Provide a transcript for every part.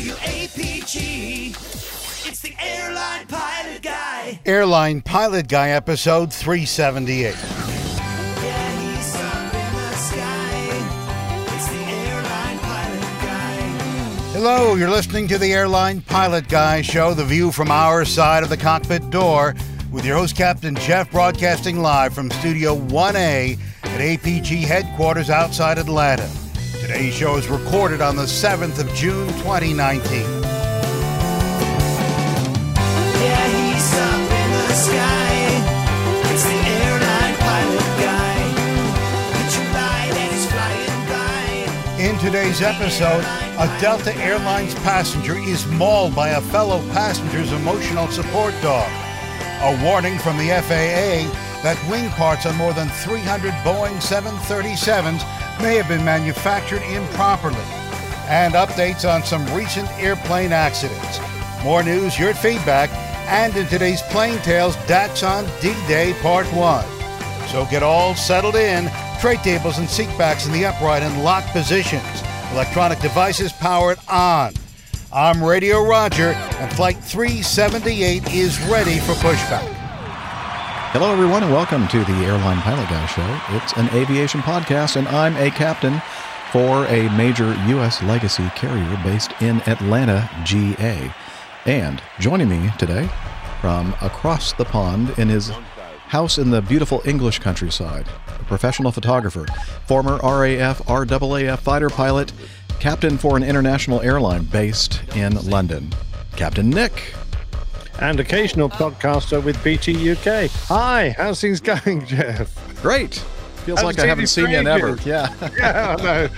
WAPG. It's the airline pilot guy. Airline Pilot Guy, episode 378. Yeah, he's up in the sky. It's the airline pilot guy. Hello, you're listening to the Airline Pilot Guy show, the view from our side of the cockpit door, with your host, Captain Jeff, broadcasting live from Studio 1A at APG headquarters outside Atlanta. Today's show is recorded on the 7th of June, 2019. Yeah, he's up in the sky. It's the airline pilot guy. Picture light and he's flying by. In today's episode, a Delta Airlines passenger is mauled by a fellow passenger's emotional support dog. A warning from the FAA that wing parts on more than 300 Boeing 737s may have been manufactured improperly. And updates on some recent airplane accidents. More news, your feedback, and in today's Plane Tales Daks on D-Day Part 1. So get all settled in. Tray tables and seat backs in the upright and locked positions. Electronic devices powered on. I'm Radio Roger, and Flight 378 is ready for pushback. Hello, everyone, and welcome to the Airline Pilot Guy Show. It's an aviation podcast, and I'm a captain for a major U.S. legacy carrier based in Atlanta, GA. And joining me today from across the pond in his house in the beautiful English countryside, a professional photographer, former RAF, RAAF fighter pilot, captain for an international airline based in London, Captain Nick. And occasional podcaster with BT UK. Hi, how's things going, Jeff? Great. Feels Haven't like I haven't seen you in ever. Yeah. Yeah, I know.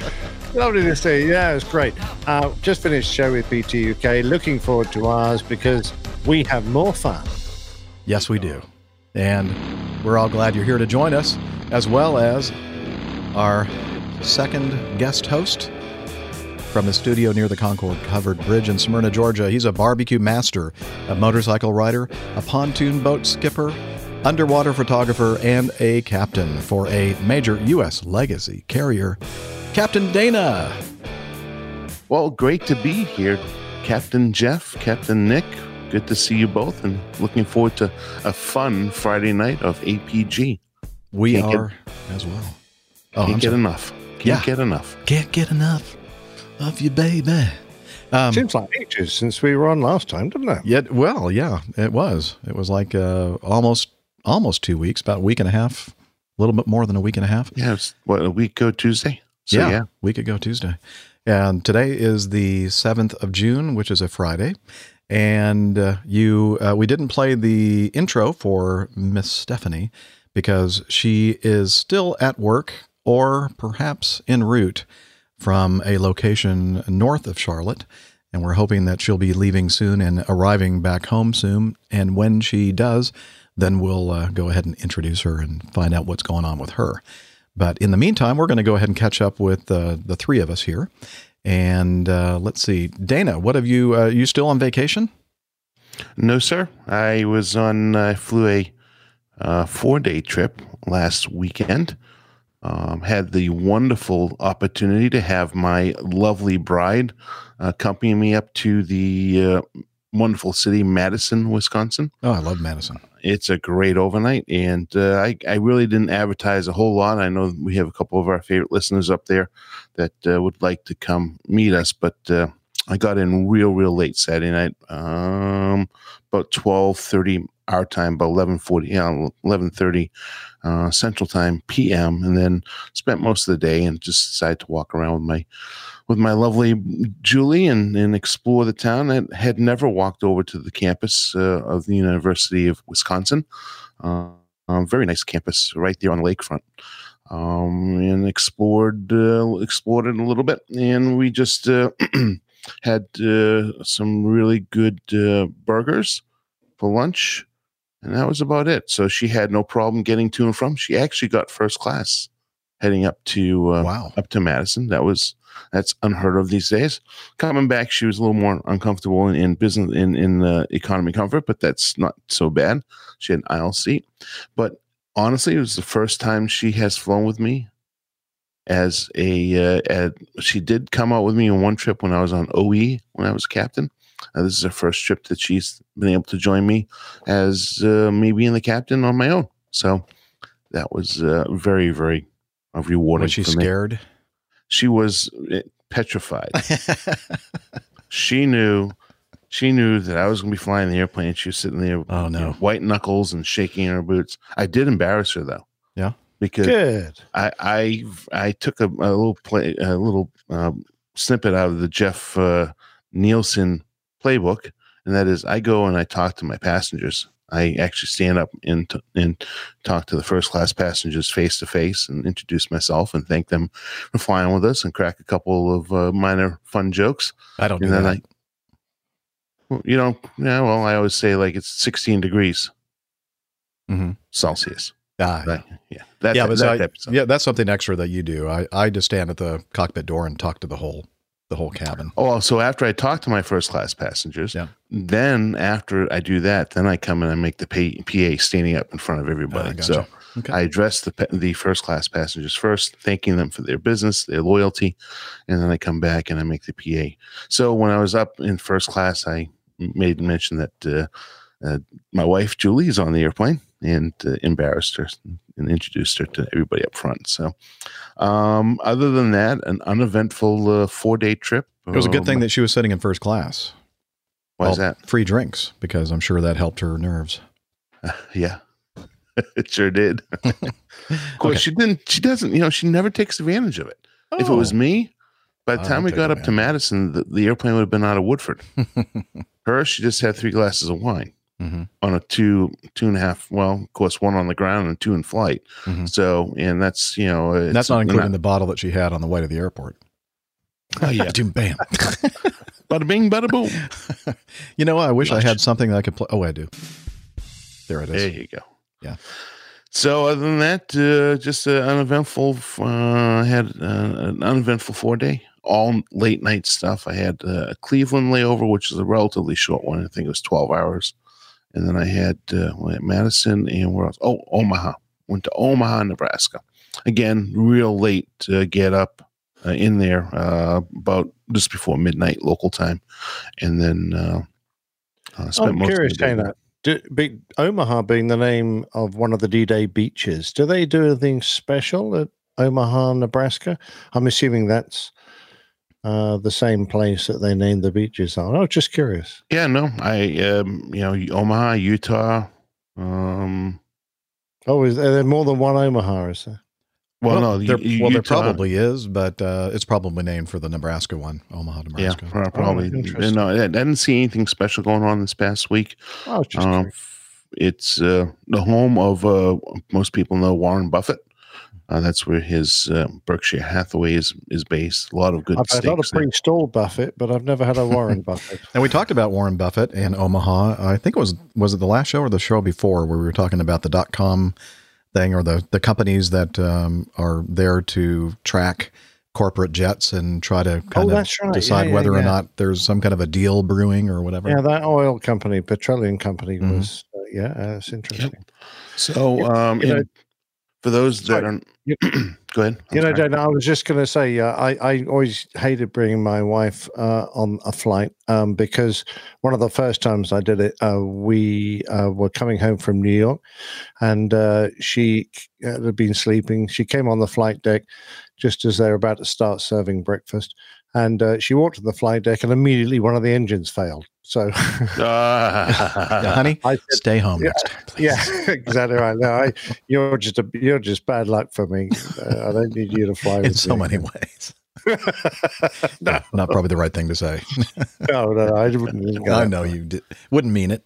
Lovely to see you. Yeah, it's great. Uh, just finished show with BT UK. Looking forward to ours because we have more fun. Yes, we do. And we're all glad you're here to join us, as well as our second guest host from the studio near the Concord Covered Bridge in Smyrna, Georgia. He's a barbecue master, a motorcycle rider, a pontoon boat skipper, underwater photographer, and a captain for a major U.S. legacy carrier, Captain Dana. Well, great to be here, Captain Jeff, Captain Nick. Good to see you both, and looking forward to a fun Friday night of APG. We Can't get- are as well. Oh, Can't I'm get sorry. enough. Can't Yeah. get enough. Can't get enough of you, baby. Um, Seems like ages since we were on last time, doesn't it? Yeah, well, yeah, it was. It was like uh, almost almost two weeks, about a week and a half, a little bit more than a week and a half. Yeah, it's what a week ago Tuesday. So yeah, yeah, week ago Tuesday, and today is the seventh of June, which is a Friday. And uh, you, uh, we didn't play the intro for Miss Stephanie because she is still at work or perhaps en route from a location north of Charlotte. And we're hoping that she'll be leaving soon and arriving back home soon. And when she does, then we'll uh, go ahead and introduce her and find out what's going on with her. But in the meantime, we're going to go ahead and catch up with uh, the three of us here. And uh, let's see, Dana, what have you? Uh, you still on vacation? no, sir. I was on. I flew a uh, four-day trip last weekend. Um, had the wonderful opportunity to have my lovely bride accompany me up to the uh, wonderful city, Madison, Wisconsin. Oh, I love Madison. it's a great overnight and uh, I, I really didn't advertise a whole lot i know we have a couple of our favorite listeners up there that uh, would like to come meet us but uh, i got in real real late saturday night um, about 12.30 our time about 11.40 yeah 11.30 uh, central time pm and then spent most of the day and just decided to walk around with my with my lovely Julie and, and explore the town. I had never walked over to the campus uh, of the University of Wisconsin. Uh, um, very nice campus right there on the lakefront. Um, and explored uh, explored it a little bit, and we just uh, had uh, some really good burgers for lunch, and that was about it. So she had no problem getting to and from. She actually got first class heading up to uh, Wow. up to Madison. That was that's unheard of these days. Coming back, she was a little more uncomfortable in, in business in in the economy comfort, but that's not so bad. She had an aisle seat, but honestly, it was the first time she has flown with me as a, uh, she did come out with me on one trip when I was on OE when I was captain. Uh, this is her first trip that she's been able to join me as uh, me being the captain on my own. So that was uh, very, very uh, rewarding. Was she for me. scared? She was uh, petrified. she knew she knew that I was going to be flying the airplane. She was sitting there, Oh, you no. know, white knuckles and shaking in her boots. I did embarrass her though. Yeah? because Good. I I I took a, a little play a little um, snippet out of the Jeff uh, Nielsen playbook, and that is I go and I talk to my passengers. I actually stand up and t- and talk to the first class passengers face to face and introduce myself and thank them for flying with us and crack a couple of uh, minor fun jokes. I don't do And then that. I, well, you know, yeah. Well, I always say like it's 16 degrees Mhm. Celsius. Ah, Right? Yeah, that, yeah, that, that I- type of stuff. yeah, that's something extra that you do. I, I just stand at the cockpit door and talk to the whole the whole cabin. Oh, so after I talk to my first class passengers, Yeah. then after I do that, then I come and I make the PA standing up in front of everybody. Ah, gotcha. So Okay. I address the the first class passengers first, thanking them for their business, their loyalty, and then I come back and I make the PA. So when I was up in first class, I made mention that uh, uh, my wife Julie is on the airplane and uh, embarrassed her and introduced her to everybody up front. So, um, other than that, an uneventful uh, four day trip. it was a good Um, thing that she was sitting in first class. Why is that? Free drinks because I'm sure that helped her nerves. Yeah, it sure did. of course, Okay. she didn't. She doesn't. You know, she never takes advantage of it. If it was Oh. me, by the time we got up to. Madison, the, the airplane would have been out of Woodford. Her, she just had three glasses of wine Mhm. on a two, two and a half. Well, of course, one on the ground and two in flight. Mhm. So, and that's you know, it's That's not including the bottle that she had on the way to the airport. Oh yeah, Doom, bam. bada bing, bada boom. you know, I wish I had something that I could play. Oh, I do. There it is. There you go. Yeah. So other than that, uh, just an uneventful. Uh, had uh, an uneventful four day, all late night stuff. I had uh, a Cleveland layover, which is a relatively short one. I think it was twelve hours, and then I had uh, Madison and where else? Oh, Omaha. Went to Omaha, Nebraska. Again, real late to get up uh, in there, uh, about just before midnight local time, and then uh, uh, spent I'm most curious, of the day Dana. Do, be, Omaha being the name of one of the D-Day beaches, do they do anything special at Omaha, Nebraska? I'm assuming that's uh, the same place that they named the beaches on. I was just curious. Yeah, no, I um, you know Omaha, Utah. Um, Oh, is there more than one Omaha? Is there? well, no, there, U- well, there probably is, but uh, it's probably named for the Nebraska one, Omaha, Yeah, Nebraska. Yeah, probably. interesting. no, I I didn't see anything special going on this past week. I was just Um, it's uh, the home of uh, most people know Warren Buffett. Uh, that's where his uh, Berkshire Hathaway is, is based. A lot of good I've had a lot of pre-stalled Buffett, but I've never had a Warren Buffett. And we talked about Warren Buffett and Omaha. I think it was was it the last show or the show before where we were talking about the dot com thing or the the companies that um, are there to track corporate jets and try to kind of Oh, that's right. Decide yeah, whether or not there's some kind of a deal brewing or whatever. Yeah, that oil company, petroleum company, Mhm. was uh, yeah, that's interesting. So, um, You know- and for those that Sorry. aren't, go ahead. I'm You know, sorry. Dana, I was just going to say, uh, I, I always hated bringing my wife uh, on a flight um, because one of the first times I did it, uh, we uh, were coming home from New York and uh, she had been sleeping. She came on the flight deck just as they were about to start serving breakfast. And uh, she walked to the flight deck and immediately one of the engines failed. So, Ah. Yeah, honey, I said, stay home Yeah, next time, please. yeah, exactly right. No, I, you're just a, you're just bad luck for me. Uh, I don't need you to fly in with so me. many ways. no, Not probably the right thing to say. no, no, I wouldn't. go I know you did, wouldn't mean it.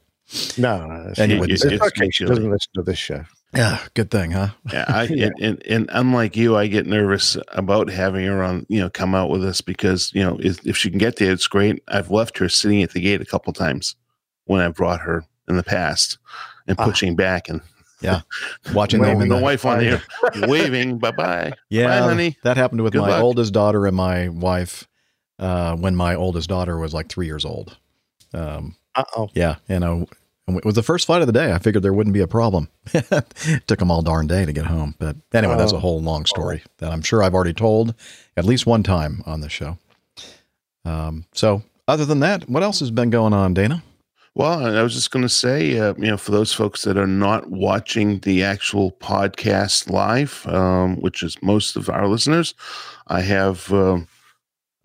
No, no, it's, And you it's, wouldn't it's say it. okay. It's She mutually. doesn't listen to this show. Yeah, good thing, huh? Yeah, I, Yeah. And, and and unlike you, I get nervous about having her on, you know, come out with us because you know if, if she can get there, it's great. I've left her sitting at the gate a couple times when I brought her in the past and Ah. pushing back and yeah, Watching Well, the the wife on there waving bye bye. Yeah, Bye, honey. that happened with Good my luck. oldest daughter and my wife uh, when my oldest daughter was like three years old. Um, Uh oh. yeah, you know, And it was the first flight of the day. I figured there wouldn't be a problem. Took them all darn day to get home. But anyway, that's a Oh. whole long story that I'm sure I've already told at least one time on the show. Um, so, other than that, what else has been going on, Dana? Well, I was just going to say, uh, you know, for those folks that are not watching the actual podcast live, um, which is most of our listeners, I have, um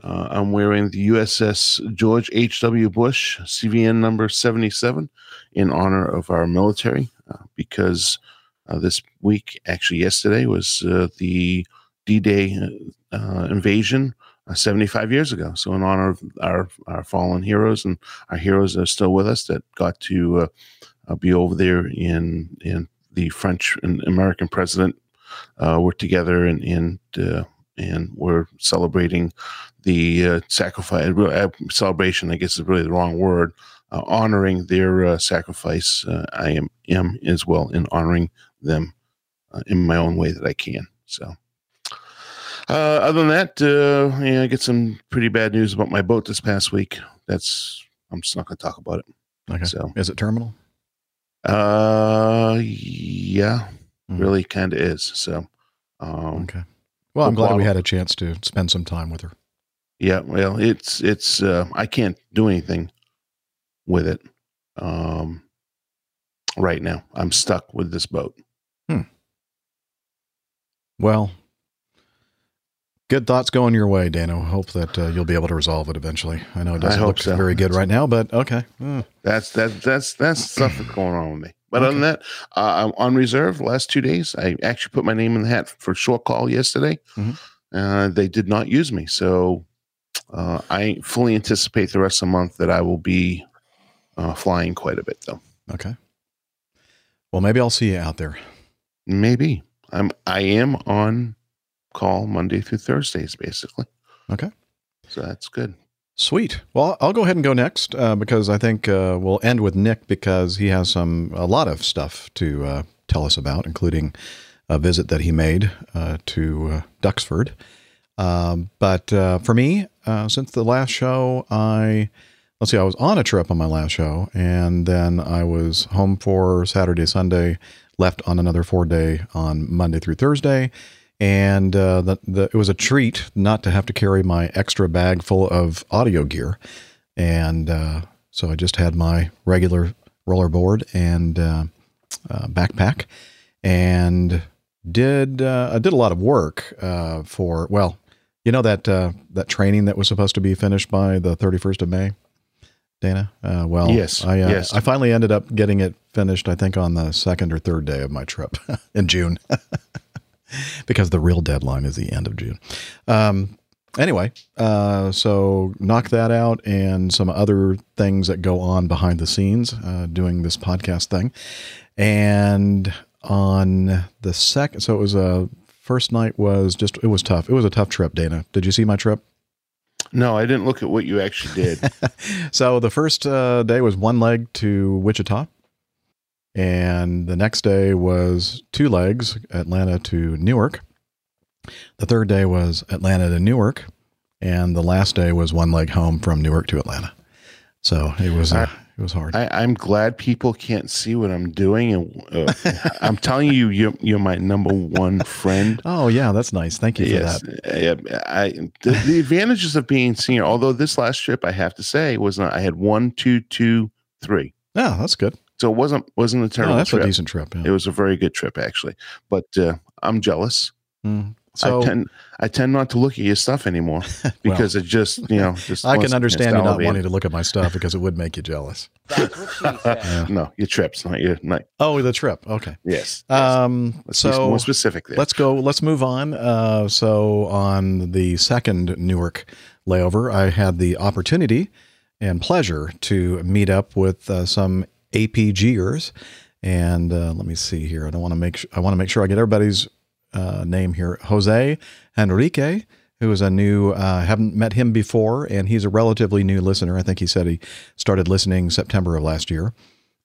uh, I'm wearing the USS George H.W. Bush CVN number 77 in honor of our military uh, because uh, this week, actually yesterday, was uh, the D Day uh, invasion uh, 75 years ago. So, in honor of our, our fallen heroes and our heroes that are still with us that got to be over there in in the French and American president uh, were together and and uh, and we're celebrating the uh, sacrifice uh, celebration. I guess is really the wrong word. Uh, honoring their uh, sacrifice, uh, I am am as well in honoring them uh, in my own way that I can. So. Uh, other than that, uh, yeah, I get some pretty bad news about my boat this past week. That's I'm just not going to talk about it. Okay. So, Is it terminal? uh, yeah, Mhm. really kind of is. So, um, Okay. Well, I'm glad we had a chance to spend some time with her. yeah, well, it's it's uh, I can't do anything with it um, right now. I'm stuck with this boat. Well, good thoughts going your way, Dano. Hope that uh, you'll be able to resolve it eventually. I know it doesn't look so. very good right now, but okay. Mm. That's that that's that's stuff that's going on with me. But other than that, uh, I'm on reserve. the Last two days, I actually put my name in the hat for short call yesterday. Mhm. Uh, they did not use me, so uh, I fully anticipate the rest of the month that I will be uh, flying quite a bit, though. Okay. Well, maybe I'll see you out there. Maybe I'm I am on call Monday through Thursdays, basically. Okay. So that's good. Sweet. Well, I'll go ahead and go next uh, because I think uh, we'll end with Nick because he has some a lot of stuff to uh, tell us about, including a visit that he made uh, to uh, Duxford. Um, but uh, for me, uh, since the last show, I let's see, I was on a trip on my last show, and then I was home for Saturday, Sunday, left on another four day on Monday through Thursday, and uh, the, the, it was a treat not to have to carry my extra bag full of audio gear, and uh, so I just had my regular roller board and uh, uh, backpack, and did uh, I did a lot of work uh, for well, you know that that training that was supposed to be finished by the thirty first of May. Dana, uh, well, Yes, I uh, yes. I finally ended up getting it finished. I think on the second or third day of my trip in June, because the real deadline is the end of June. Um, anyway, uh, so knock that out and some other things that go on behind the scenes uh, doing this podcast thing. And on the second, so it was a first night was just it was tough. It was a tough trip, Dana. Did you see my trip? No, I didn't look at what you actually did. So the first uh, day was one leg to Wichita, and the next day was two legs, Atlanta to Newark. The third day was Atlanta to Newark, and the last day was one leg home from Newark to Atlanta. So it was uh, it was hard. I, I'm glad people can't see what I'm doing, and uh, I'm telling you, you're you're my number one friend. oh yeah, that's nice. Thank you for Yes, that. I, I the, the advantages of being senior. Although this last trip, I have to say, was not. I had one, two, two, three. Yeah, that's good. So it wasn't wasn't a Oh, terrible that's trip. a decent trip. Yeah. It was a very good trip actually. But uh, I'm jealous. Mm. So I tend I tend not to look at your stuff anymore because it just you know just I can understand you it's not elevated. wanting to look at my stuff because it would make you jealous. That's what she said. No, your trips, not your not. Oh, the trip. Okay. Yes. yes. Um, Let's so more specific there. let's go. Let's move on. Uh, so on the second Newark layover, I had the opportunity and pleasure to meet up with uh, some APGers, and uh, let me see here. I don't want to make. Sh- I want to make sure I get everybody's uh, name here. Jose Enrique. Who is a new, uh, haven't met him before, and he's a relatively new listener. I think he said he started listening September of last year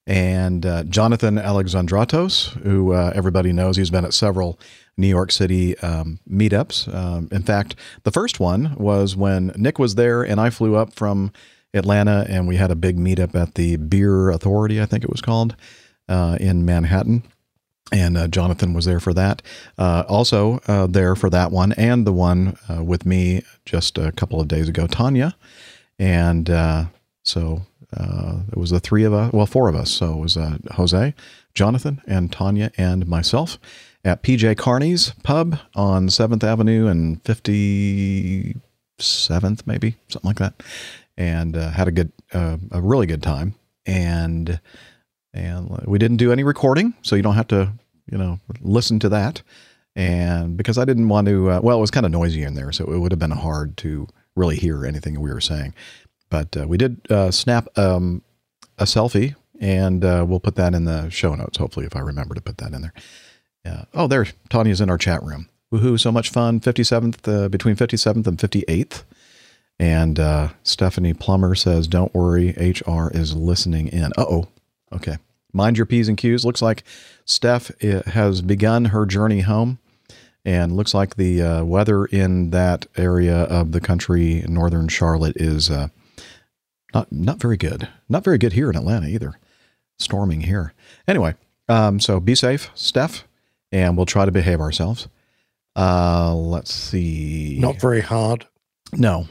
and uh, Jonathan Alexandratos, who uh, everybody knows. He's been at several New York City um, meetups. Um, in fact, the first one was when Nick was there, and I flew up from Atlanta, and we had a big meetup at the Beer Authority, I think it was called, uh, in Manhattan. And uh, Jonathan was there for that. Uh, also uh, there for that one, and the one uh, with me just a couple of days ago, Tanya. And uh, so uh, it was the three of us, well, four of us. So it was Jose, Jonathan, and Tanya, and myself at PJ Carney's Pub on 7th Avenue and 57th, maybe, something like that. And had a good, a really good time. And and we didn't do any recording, so you don't have to, you know, listen to that. And because I didn't want to, uh, well, it was kind of noisy in there, so it would have been hard to really hear anything we were saying. But uh, we did uh, snap um, a selfie, and uh, we'll put that in the show notes, hopefully, if I remember to put that in there. Yeah. Oh, there, Tanya's in our chat room. Woohoo! So much fun. Fifty seventh, uh, between fifty seventh and fifty eighth. And uh, Stephanie Plummer says, "Don't worry, HR is listening in." Uh oh. Okay. Mind your P's and Q's. Looks like Steph uh, has begun her journey home. And looks like the uh, weather in that area of the country, northern Charlotte, is uh, not not very good. Not very good here in Atlanta either. Storming here. Anyway, um, so be safe, Steph, and we'll try to behave ourselves. Uh, let's see. Not very hard. no.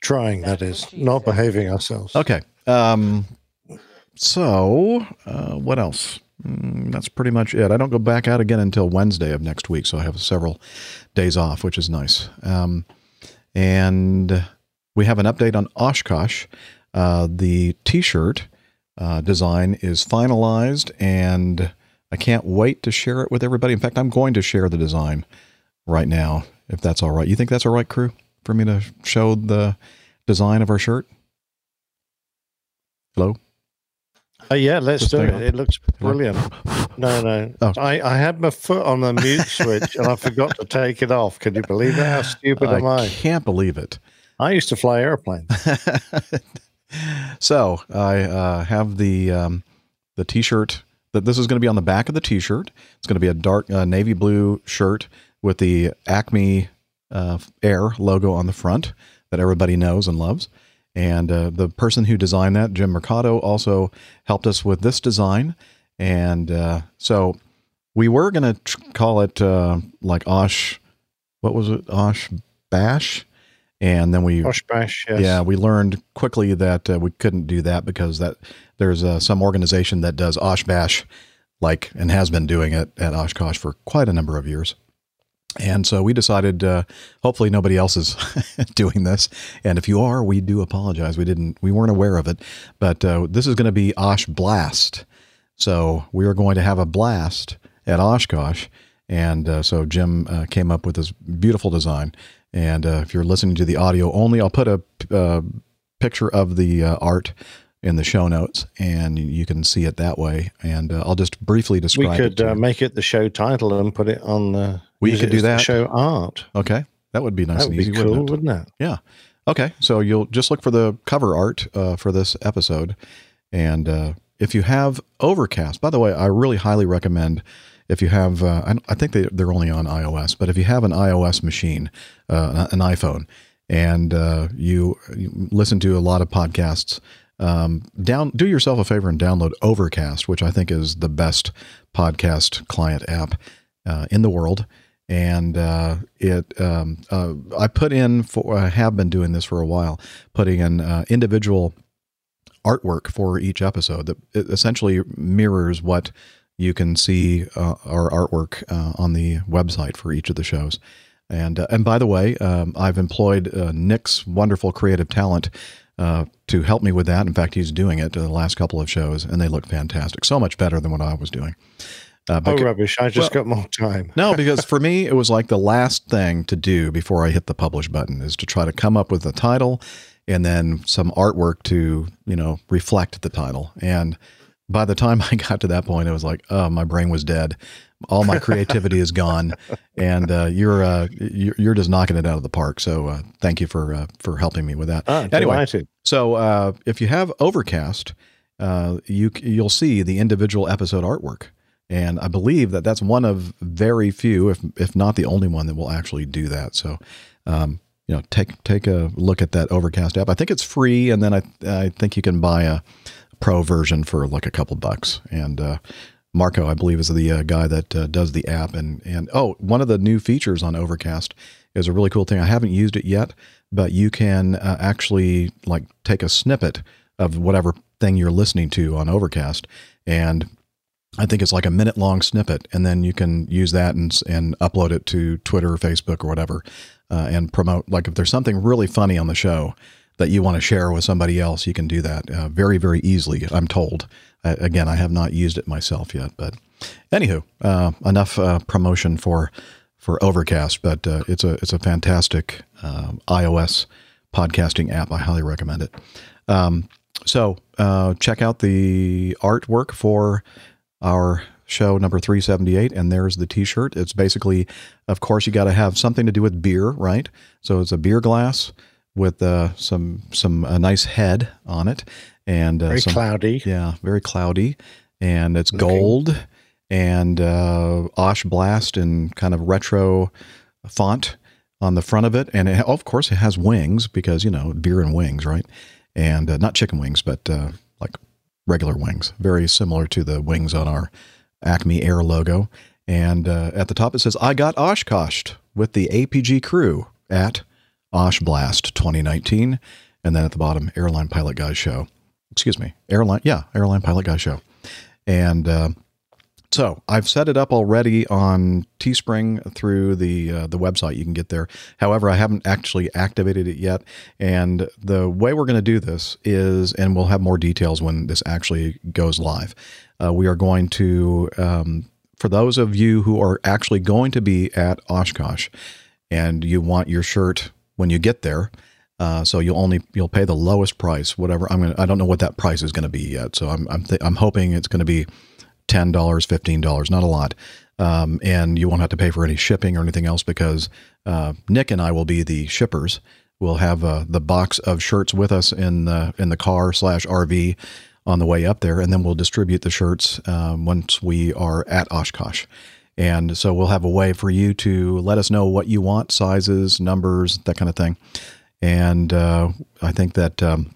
Trying, that is. Not behaving ourselves. Okay. Um, so, uh, what else? Mm, that's pretty much it. I don't go back out again until Wednesday of next week, so I have several days off, which is nice. Um, and we have an update on Oshkosh. Uh, the T-shirt uh, design is finalized, and I can't wait to share it with everybody. In fact, I'm going to share the design right now, if that's all right. You think that's all right, crew, for me to show the design of our shirt? Hello. Uh, yeah, let's Just do it. on. It looks brilliant. No, no. Oh. I, I had my foot on the mute switch and I forgot to take it off. Can you believe that? How stupid am I I? can't believe it. I used to fly airplanes. so I uh, have the um, the T-shirt. That this is going to be on the back of the T-shirt. It's going to be a dark uh, navy blue shirt with the Acme uh, Air logo on the front that everybody knows and loves. And uh, the person who designed that, Jim Mercado, also helped us with this design. And uh, so we were going to tr- call it uh, like Osh. What was it? Osh Bash. And then we Osh bash, yes. yeah, we learned quickly that uh, we couldn't do that because that there's uh, some organization that does Osh Bash, like and has been doing it at Oshkosh for quite a number of years. And so we decided, uh, hopefully nobody else is doing this. And if you are, we do apologize. We didn't, we weren't aware of it. But uh, this is going to be Osh Blast. So we are going to have a blast at Oshkosh. And uh, so Jim uh, came up with this beautiful design. And uh, if you're listening to the audio only, I'll put a uh, picture of the art in the show notes, and you can see it that way. And uh, I'll just briefly We describe it. could to uh, make it the show title and put it on the. We could do that. show art. okay, that would be nice that and would easy, be cool, wouldn't it? wouldn't it? Yeah. Okay. So you'll just look for the cover art uh, for this episode. And uh, if you have Overcast, by the way, I really highly recommend if you have, uh, I, I think they, they're only on iOS, but if you have an iOS machine, uh, an iPhone, and uh, you, you listen to a lot of podcasts, um, down do yourself a favor and download Overcast, which I think is the best podcast client app uh, in the world and uh, it um, uh, I put in for I have been doing this for a while, putting in uh, individual artwork for each episode that essentially mirrors what you can see uh, our artwork uh, on the website for each of the shows. And and by the way, um, I've employed Nick's wonderful creative talent uh, to help me with that. In fact, he's doing it uh, the last couple of shows, and they look fantastic. So much better than what I was doing. Uh, Oh, rubbish. I just well- got more time. no, because for me, it was like the last thing to do before I hit the publish button is to try to come up with a title and then some artwork to, you know, reflect the title. And by the time I got to that point, it was like, oh, my brain was dead. All my creativity is gone, and uh, you're, uh, you're you're just knocking it out of the park. So uh, thank you for uh, for helping me with that. Ah, anyway, delighted. so uh, if you have Overcast, uh, you you'll see the individual episode artwork, and I believe that that's one of very few, if if not the only one, that will actually do that. So um, you know, take take a look at that Overcast app. I think it's free, and then I I think you can buy a pro version for like a couple bucks. And uh, Marco, I believe, is the uh, guy that uh, does the app. And and oh, one of the new features on Overcast is a really cool thing. I haven't used it yet, but you can uh, actually like take a snippet of whatever thing you're listening to on Overcast, and I think it's like a minute long snippet, and then you can use that and and upload it to Twitter or Facebook or whatever, uh, and promote. Like if there's something really funny on the show that you want to share with somebody else, you can do that uh, very very easily. I'm told. Uh, again, I have not used it myself yet, but anywho, uh, enough uh, promotion for for Overcast. But uh, it's a it's a fantastic um, iOS podcasting app. I highly recommend it. Um, so uh, check out the artwork for our show number 378 and there's the t-shirt it's basically of course you got to have something to do with beer right so it's a beer glass with uh, some some a nice head on it and uh, Very some, cloudy. yeah very cloudy and it's Looking. gold and uh, osh blast and kind of retro font on the front of it and it, of course it has wings because you know beer and wings right and uh, not chicken wings but uh, like regular wings, very similar to the wings on our Acme Air logo. And uh, at the top it says, I got Oshkoshed with the APG crew at Osh Blast 2019. And then at the bottom, Airline Pilot Guys Show. Excuse me, Airline, yeah, Airline Pilot guy Show. And uh, so I've set it up already on Teespring through the uh, the website. You can get there. However, I haven't actually activated it yet. And the way we're going to do this is, and we'll have more details when this actually goes live. Uh, we are going to, um, for those of you who are actually going to be at Oshkosh, and you want your shirt when you get there. Uh, so you'll only you'll pay the lowest price, whatever. I'm gonna. I don't know what that price is going to be yet. So I'm I'm th- I'm hoping it's going to be ten dollars, fifteen dollars, not a lot, um, and you won't have to pay for any shipping or anything else because uh, Nick and I will be the shippers. We'll have uh, the box of shirts with us in the in the car slash RV on the way up there, and then we'll distribute the shirts um, once we are at Oshkosh. And so we'll have a way for you to let us know what you want, sizes, numbers, that kind of thing. And uh, I think that um,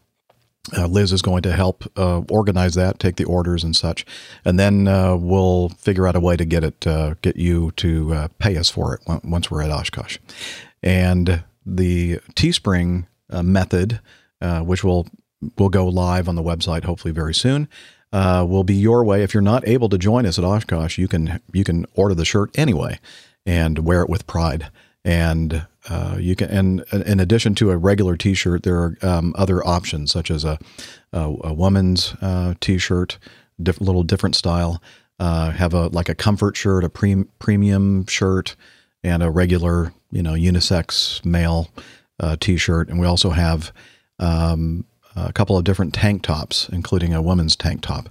uh, Liz is going to help uh, organize that, take the orders and such, and then uh, we'll figure out a way to get it, uh, get you to uh, pay us for it on- once we're at Oshkosh. And the Teespring uh, method, which will will go live on the website hopefully very soon, will be your way. If you're not able to join us at Oshkosh, you can you can order the shirt anyway and wear it with pride. And uh, you can, and in addition to a regular T-shirt, there are um, other options such as a a, a woman's uh, T-shirt, diff- little different style. Uh, have a like a comfort shirt, a pre- premium shirt, and a regular you know unisex male uh, T-shirt. And we also have um, a couple of different tank tops, including a woman's tank top,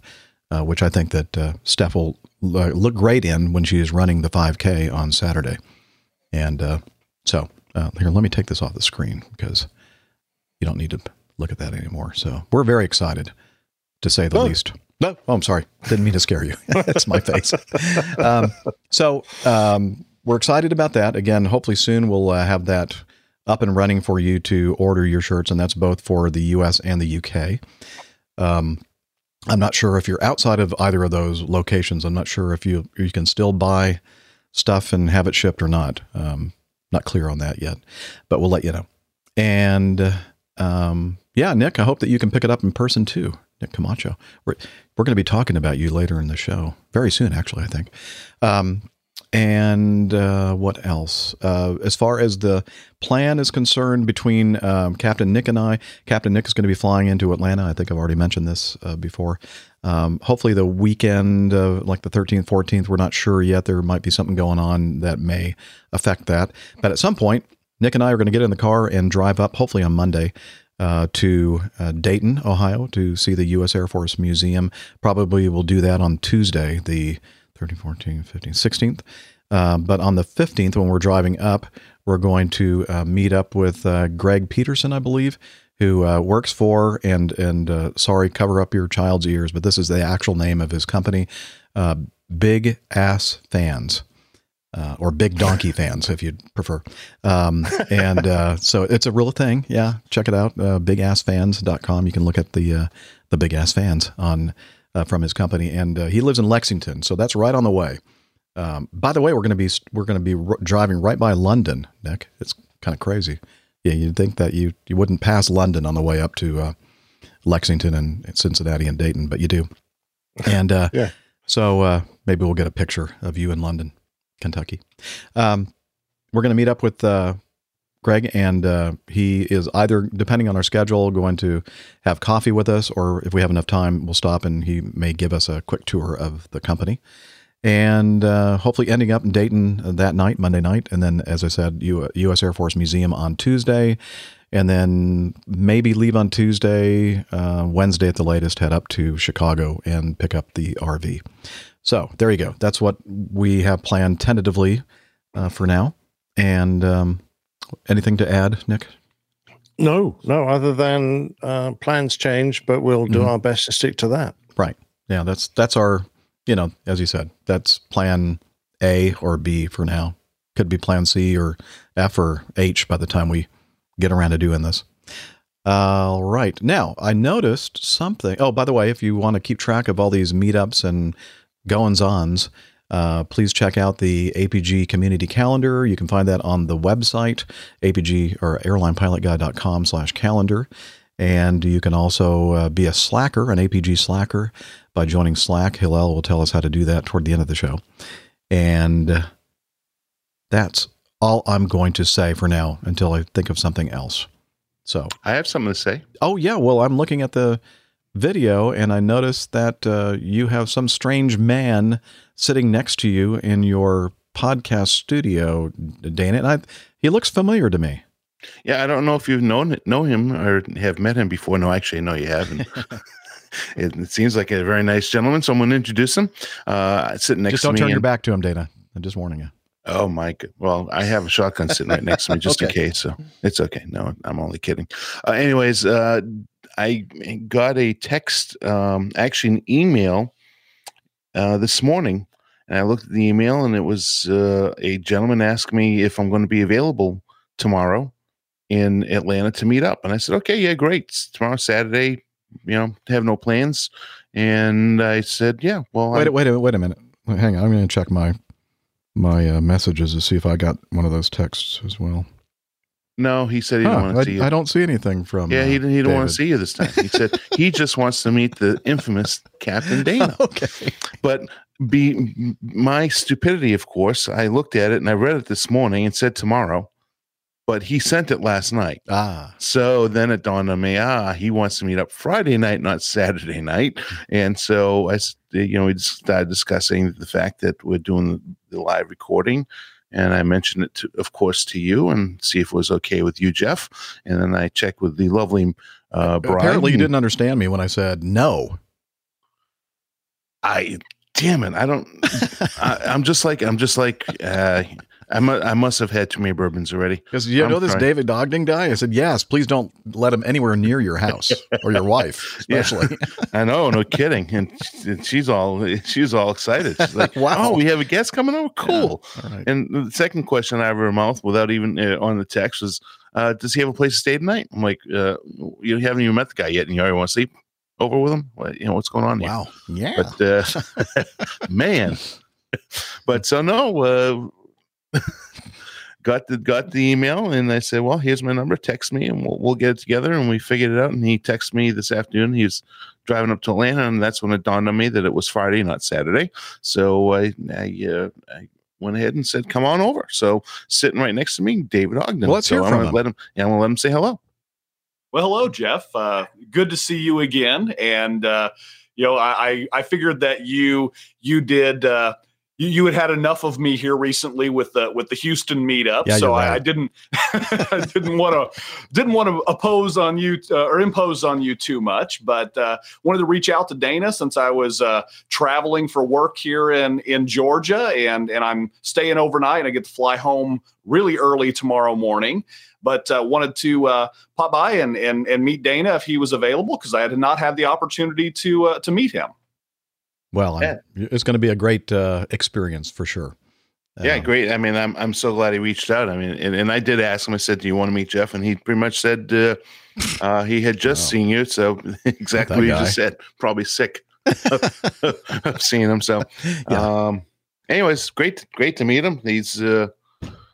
uh, which I think that uh, Steph will look great in when she is running the 5K on Saturday. And uh, so uh, here, let me take this off the screen because you don't need to look at that anymore. So we're very excited, to say the Oh. least. No, oh, I'm sorry. Didn't mean to scare you. That's my face. Um, so um, we're excited about that. Again, hopefully soon we'll uh, have that up and running for you to order your shirts, and that's both for the U.S. and the U.K. Um, I'm not sure if you're outside of either of those locations. I'm not sure if you you can still buy stuff and have it shipped or not. Um, not clear on that yet, but we'll let you know. And um, yeah, Nick, I hope that you can pick it up in person too. Nick Camacho. We're we're going to be talking about you later in the show, very soon, actually. I think. Um, and uh, what else? Uh, as far as the plan is concerned between um, Captain Nick and I, Captain Nick is going to be flying into Atlanta. I think I've already mentioned this uh, before. Um, hopefully, the weekend, like the 13th, 14th, we're not sure yet. There might be something going on that may affect that. But at some point, Nick and I are going to get in the car and drive up, hopefully on Monday, uh, to uh, Dayton, Ohio, to see the U.S. Air Force Museum. Probably we'll do that on Tuesday, the 13th, 14th, 15th, 16th. Uh, but on the 15th, when we're driving up, we're going to uh, meet up with uh, Greg Peterson, I believe, who uh, works for and and uh, sorry, cover up your child's ears, but this is the actual name of his company, uh, Big Ass Fans. uh, or big donkey fans, if you'd prefer. Um, and uh, so it's a real thing. Yeah, check it out. Uh, bigassfans.com. You can look at the uh, the big ass fans on uh, from his company, and uh, he lives in Lexington, so that's right on the way. Um, by the way, we're going to be we're going to be r- driving right by London, Nick. It's kind of crazy. Yeah, you'd think that you you wouldn't pass London on the way up to uh, Lexington and Cincinnati and Dayton, but you do. And uh, Yeah. so uh, maybe we'll get a picture of you in London, Kentucky. Um, we're going to meet up with uh, Greg, and uh, he is either, depending on our schedule, going to have coffee with us, or if we have enough time, we'll stop and he may give us a quick tour of the company. And uh, hopefully ending up in Dayton that night, Monday night. And then, as I said, U- U.S. Air Force Museum on Tuesday. And then maybe leave on Tuesday, uh, Wednesday at the latest, head up to Chicago and pick up the RV. So there you go. That's what we have planned tentatively uh, for now. And um, anything to add, Nick? No, no, other than uh, plans change, but we'll do Mhm. our best to stick to that. Right. Yeah, that's that's our, you know, as you said, that's plan A or B for now. Could be plan C or F or H by the time we get around to doing this. All right. Now, I noticed something. Oh, by the way, if you want to keep track of all these meetups and goings ons, uh, please check out the APG community calendar. You can find that on the website, APG or airlinepilotguy.com slash calendar. And you can also uh, be a slacker, an APG slacker, by joining Slack. Hillel will tell us how to do that toward the end of the show. And that's all I'm going to say for now until I think of something else. So, I have something to say. oh, yeah, well, I'm looking at the video and I noticed that uh, you have some strange man sitting next to you in your podcast studio, Dana. And I, he looks familiar to me. Yeah, I don't know if you've known know him or have met him before. No, actually, no, you haven't. it, it seems like a very nice gentleman. So I'm going to introduce him. Uh, sitting next Just don't turn your back to him, Dana. I'm just warning you. Oh my god! Well, I have a shotgun sitting right next to me just in case, so it's okay. No, I'm only kidding. Uh, anyways, uh, I got a text, um, actually an email, uh, this morning, and I looked at the email, and it was uh, a gentleman asked me if I'm going to be available tomorrow in Atlanta to meet up, and I said, okay, yeah, great. It's tomorrow, Saturday. You know, have no plans, and I said, yeah, well, Wait, I'm- wait, a- wait a minute. Hang on. I'm going to check my my uh, messages to see if I got one of those texts as well. No, he said he Huh, didn't want to see I, you. I don't see anything from. Yeah, he uh, didn't. He didn't want to see you this time. He said he just wants to meet the infamous Captain Dana. okay. But be my stupidity, of course. I looked at it and I read it this morning and said tomorrow, but he sent it last night. Ah, So then it dawned on me, ah, he wants to meet up Friday night, not Saturday night. And so I, you know, we started discussing the fact that we're doing the live recording. And I mentioned it, to, of course, to you and see if it was okay with you, Jeff. And then I checked with the lovely uh, bride. apparently you didn't understand me when I said no. I damn it, I don't. I, I'm just like I'm just like uh, I mu- I must have had too many bourbons already. Because you I'm know this sorry. David Ogden guy? I said, yes, please don't let him anywhere near your house or your wife, Yeah. especially. I know, no kidding. And and she's all she's all excited. She's like, Wow. "Oh, we have a guest coming over. Cool." All right. And the second question out of her mouth, without even uh, on the text, was, uh, "Does he have a place to stay tonight?" I'm like, uh, "You haven't even met the guy yet, and you already want to sleep over with him? What, you know what's going on here?" Wow. Yeah. but uh, man but so no uh, got the got the email and i said well here's my number text me and we'll, we'll get it together and we figured it out and he texted me this afternoon he was driving up to atlanta and that's when it dawned on me that it was friday not saturday so i i, uh, I went ahead and said come on over so sitting right next to me david ogden Well, let's so hear i'm from gonna him. let him yeah i'm gonna let him say hello Well, hello, Jeff. Uh, good to see you again. And uh, you know, I I I figured that you you did. Uh, you, you had had enough of me here recently with the with the Houston meetup, Yeah, so you're I, I didn't I didn't want to didn't want to oppose on you uh, or impose on you too much, but uh, wanted to reach out to Dana since I was uh, traveling for work here in in Georgia, and and I'm staying overnight, and I get to fly home really early tomorrow morning. But uh, wanted to uh, pop by and, and and meet Dana if he was available because I had not had the opportunity to uh, to meet him. Well, I'm- it's going to be a great uh, experience for sure. Yeah, Um, great. I mean, I'm I'm so glad he reached out. I mean, and, and I did ask him. I said, "Do you want to meet Jeff?" And he pretty much said uh, uh, he had just Wow. seen you. So exactly what you guy. just said. Probably sick of, of seeing him. So, Yeah. um, anyways, great great to meet him. He's uh,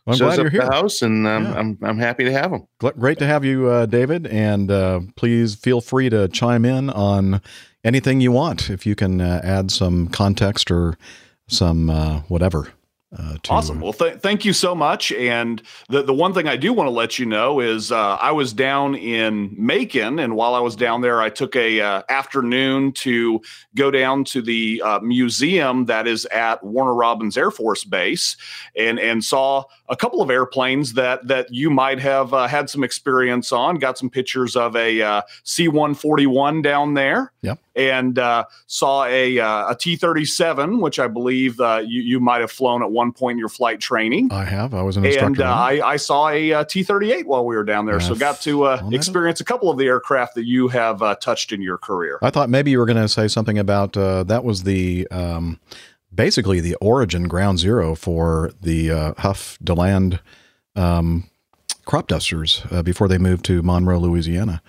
Well, I'm shows glad up you're at here. the house, and um, Yeah. I'm I'm happy to have him. Great to have you, uh, David. And uh, please feel free to chime in on anything you want if you can uh, add some context or some uh, whatever. Uh, to, Awesome. Well, th- thank you so much. And the, the one thing I do want to let you know is uh, I was down in Macon, and while I was down there, I took a uh, afternoon to go down to the uh, museum that is at Warner Robins Air Force Base, and and saw a couple of airplanes that that you might have uh, had some experience on. Got some pictures of a uh, C one forty one down there. Yep. And uh, saw a uh, a T thirty seven, which I believe uh, you you might have flown at one point in your flight training. I have. I was an instructor. And uh. I, I saw a T thirty eight while we were down there, so Yeah. got to uh, experience a couple of the aircraft that you have uh, touched in your career. I thought maybe you were going to say something about uh, that was the um, basically the origin ground zero for the uh, Huff Daland um, crop dusters uh, before they moved to Monroe, Louisiana.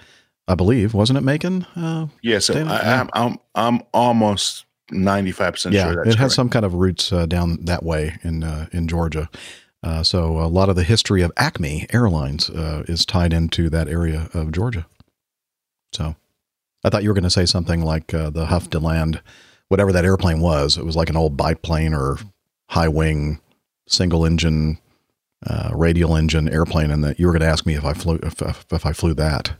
I believe wasn't it Macon? Uh, Yeah, so it, I, yeah. I'm I'm I'm almost ninety five percent yeah, sure it that's has correct. some kind of roots uh, down that way in uh, in Georgia. Uh, so a lot of the history of Acme Airlines uh, is tied into that area of Georgia. So I thought you were going to say something like uh, the Huff Daland, whatever that airplane was. It was like an old biplane or high wing, single engine, uh, radial engine airplane, and that you were going to ask me if I flew if, if, if I flew that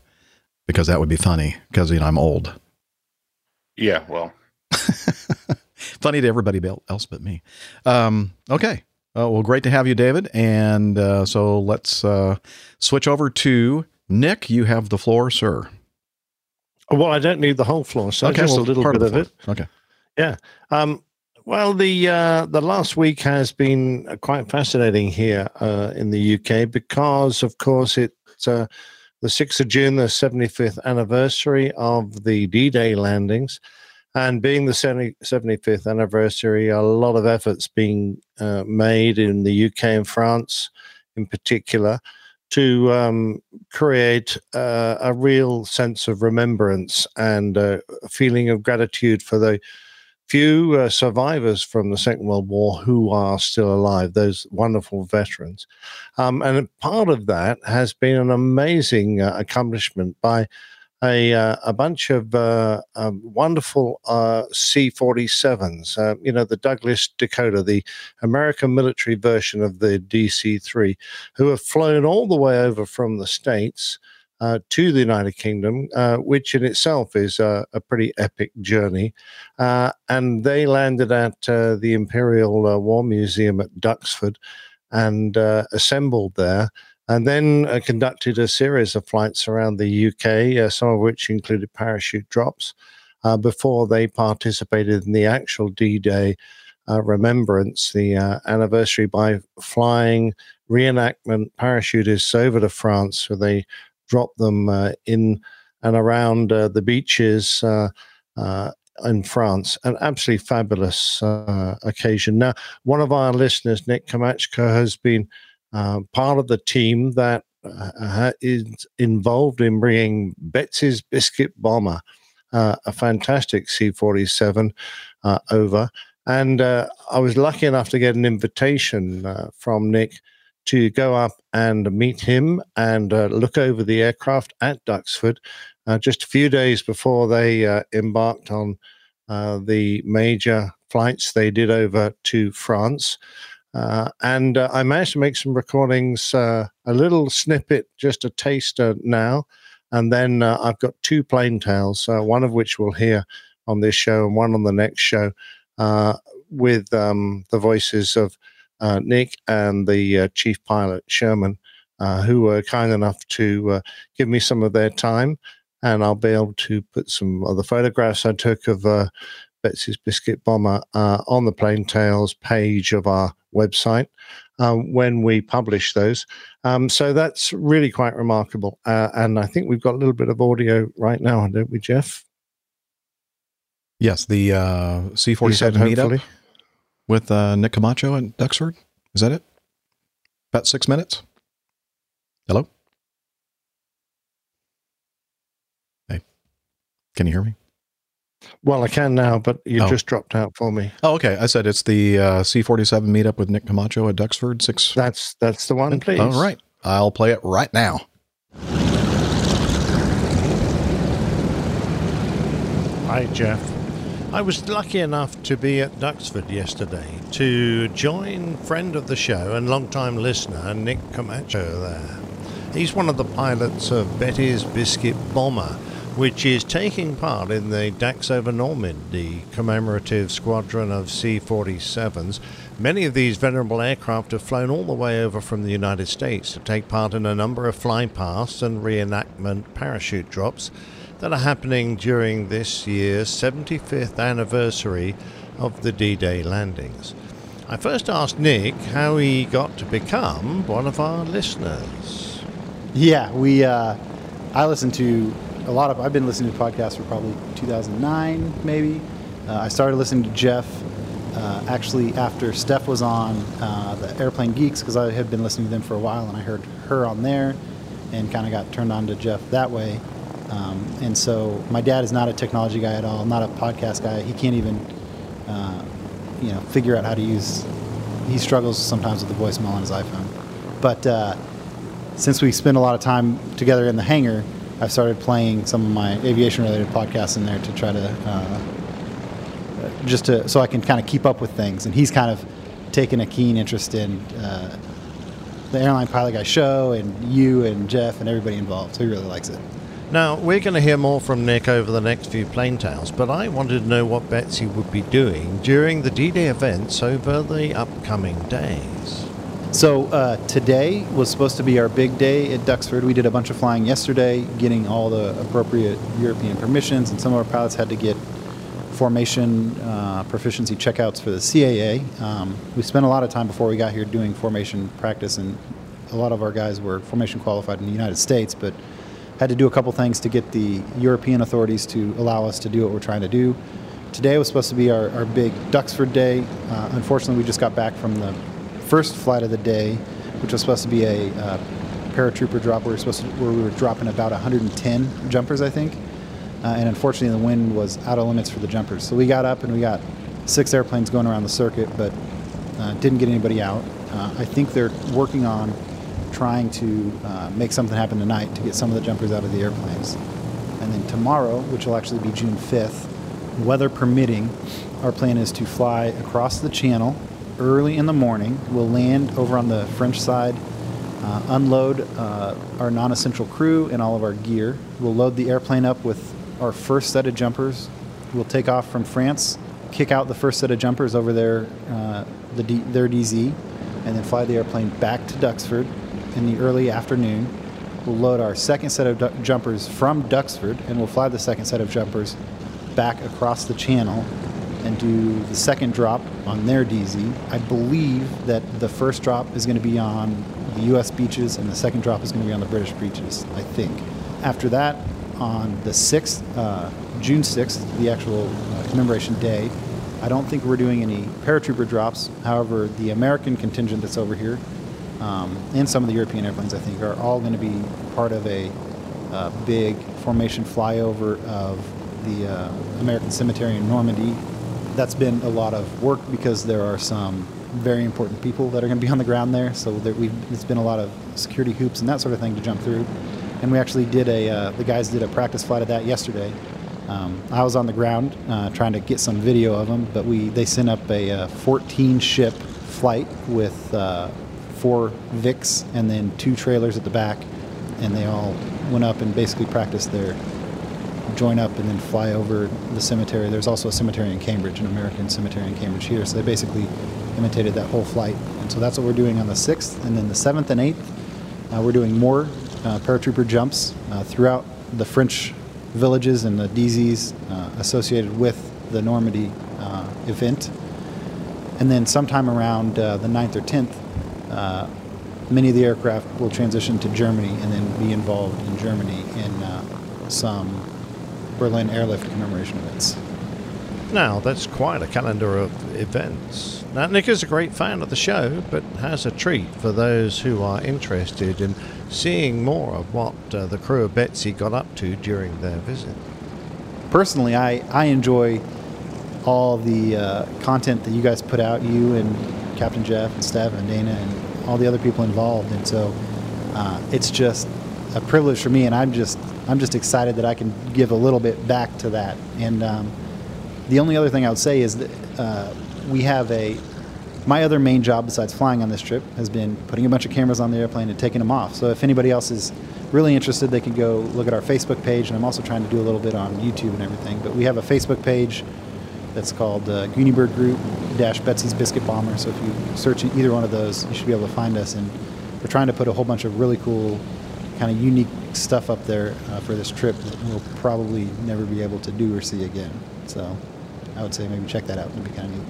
because that would be funny because you know I'm old. Yeah, well, Funny to everybody else but me. Um, okay. Uh, well, great to have you, David. And uh, so let's uh, switch over to Nick. You have the floor, sir. Well, I don't need the whole floor, so just well, a little bit of, the it. floor. Okay. Um, well, the uh, the last week has been uh, quite fascinating here uh, in the UK because, of course, it's uh, the sixth of June, the 75th anniversary of the D-Day landings, and being the 75th anniversary, a lot of efforts being uh, made in the UK and France, in particular, to um, create uh, a real sense of remembrance and a feeling of gratitude for the few uh, survivors from the Second World War who are still alive, those wonderful veterans. Um, and part of that has been an amazing uh, accomplishment by a, uh, a bunch of uh, um, wonderful uh, C 47s, uh, you know, the Douglas Dakota, the American military version of the DC 3, who have flown all the way over from the States. Uh, to the United Kingdom, uh, which in itself is a, a pretty epic journey. Uh, and they landed at uh, the Imperial uh, War Museum at Duxford and uh, assembled there, and then conducted a series of flights around the UK, some of which included parachute drops, before they participated in the actual D Day remembrance, the anniversary, by flying reenactment parachutists over to France, where they dropped them uh, in and around uh, the beaches. Uh, in France, an absolutely fabulous occasion. Now, one of our listeners, Nick Kamachka, has been part of the team that is involved in bringing Betsy's Biscuit Bomber, uh, a fantastic C 47, uh, over. And uh, I was lucky enough to get an invitation from Nick to go up and meet him and uh, look over the aircraft at Duxford uh, just a few days before they uh, embarked on uh, the major flights they did over to France. Uh, and uh, I managed to make some recordings, a little snippet, just a taster now. And then I've got two plain tales, one of which we'll hear on this show and one on the next show, with um, the voices of uh, Nick and the uh, chief pilot, Sherman, uh, who were kind enough to uh, give me some of their time and I'll be able to put some of the photographs I took of uh, Betsy's Biscuit Bomber uh, on the Plain Tales page of our website um, when we publish those. Um, so that's really quite remarkable. Uh, and I think we've got a little bit of audio right now, don't we, Jeff? Yes, the uh, C forty seven meetup hopefully. With uh, Nick Camacho at Duxford. Is that it? About six minutes? Hello? Hey, can you hear me? Well, I can now, but you Oh. just dropped out for me. Oh, okay. I said it's the uh, C47 meetup with Nick Camacho at Duxford. Six. That's that's the one, please. All right. I'll play it right now. Hi, Jeff. I was lucky enough to be at Duxford yesterday to join friend of the show and long-time listener Nick Camacho there. He's one of the pilots of Betsy's Biscuit Bomber, which is taking part in the Daks over Normandy commemorative squadron of C 47s. Many of these venerable aircraft have flown all the way over from the United States to take part in a number of flypasts and reenactment parachute drops that are happening during this year's 75th anniversary of the D Day landings. I first asked Nick how he got to become one of our listeners. Yeah, we. Uh, I listen to a lot of. I've been listening to podcasts for probably 2009, maybe. Uh, I started listening to Jeff uh, actually after Steph was on uh, the Airplane Geeks because I had been listening to them for a while, and I heard her on there, and kind of got turned on to Jeff that way. Um, and so my dad is not a technology guy at all, not a podcast guy. He can't even, uh, you know, figure out how to use. He struggles sometimes with the voicemail on his iPhone, but. Uh, since we spend a lot of time together in the hangar, I've started playing some of my aviation-related podcasts in there to try to uh, just to so I can kind of keep up with things. And he's kind of taken a keen interest in uh, the airline pilot guy show and you and Jeff and everybody involved. So he really likes it. Now, we're going to hear more from Nick over the next few plane tales, but I wanted to know what Betsy would be doing during the D Day events over the upcoming days. So uh, today was supposed to be our big day at Duxford. We did a bunch of flying yesterday, getting all the appropriate European permissions, and some of our pilots had to get formation uh, proficiency checkouts for the CAA. Um, we spent a lot of time before we got here doing formation practice, and a lot of our guys were formation qualified in the United States, but had to do a couple things to get the European authorities to allow us to do what we're trying to do. Today was supposed to be our, our big Duxford day. Uh, unfortunately, we just got back from the first flight of the day, which was supposed to be a uh, paratrooper drop. We were supposed to, where we were dropping about 110 jumpers, I think. Uh, and unfortunately, the wind was out of limits for the jumpers. So we got up and we got six airplanes going around the circuit, but uh, didn't get anybody out. Uh, I think they're working on trying to uh, make something happen tonight to get some of the jumpers out of the airplanes. And then tomorrow, which will actually be June 5th, weather permitting, our plan is to fly across the channel early in the morning. We'll land over on the French side, uh, unload uh, our non essential crew and all of our gear. We'll load the airplane up with our first set of jumpers. We'll take off from France, kick out the first set of jumpers over their, uh, the D- their DZ, and then fly the airplane back to Duxford in the early afternoon. We'll load our second set of jumpers from Duxford, and we'll fly the second set of jumpers back across the channel and do the second drop on their DZ. I believe that the first drop is going to be on the U.S. beaches, and the second drop is going to be on the British beaches. I think. After that, on the 6th, uh, June 6th, the actual uh, commemoration day, I don't think we're doing any paratrooper drops. However, the American contingent that's over here, um, and some of the European airplanes, I think, are all going to be part of a uh, big formation flyover of the uh, American cemetery in Normandy. That's been a lot of work because there are some very important people that are going to be on the ground there. So there, it's been a lot of security hoops and that sort of thing to jump through. And we actually did a, uh, the guys did a practice flight of that yesterday. Um, I was on the ground uh, trying to get some video of them, but we they sent up a uh, 14 ship flight with uh, four Vics and then two trailers at the back, and they all went up and basically practiced their join up and then fly over the cemetery. There's also a cemetery in Cambridge, an American cemetery in Cambridge here. So they basically imitated that whole flight. And so that's what we're doing on the 6th. And then the 7th and 8th, uh, we're doing more uh, paratrooper jumps uh, throughout the French villages and the DZs uh, associated with the Normandy uh, event. And then sometime around uh, the 9th or 10th, uh, many of the aircraft will transition to Germany and then be involved in Germany in uh, some Berlin airlift commemoration events. Now, that's quite a calendar of events. Now, Nick is a great fan of the show, but has a treat for those who are interested in seeing more of what uh, the crew of Betsy got up to during their visit. personally, I, I enjoy all the uh, content that you guys put out, you and Captain Jeff and Steph and Dana and all the other people involved. And so uh, it's just a privilege for me, and I'm just I'm just excited that I can give a little bit back to that. And um, the only other thing I would say is that uh, we have a my other main job besides flying on this trip has been putting a bunch of cameras on the airplane and taking them off. So if anybody else is really interested, they can go look at our Facebook page. And I'm also trying to do a little bit on YouTube and everything. But we have a Facebook page that's called uh, Goonie Bird Group dash Betsy's Biscuit Bomber. So if you search either one of those, you should be able to find us. And we're trying to put a whole bunch of really cool, kind of unique stuff up there uh, for this trip that we'll probably never be able to do or see again. So I would say maybe check that out. It'd be kind of neat.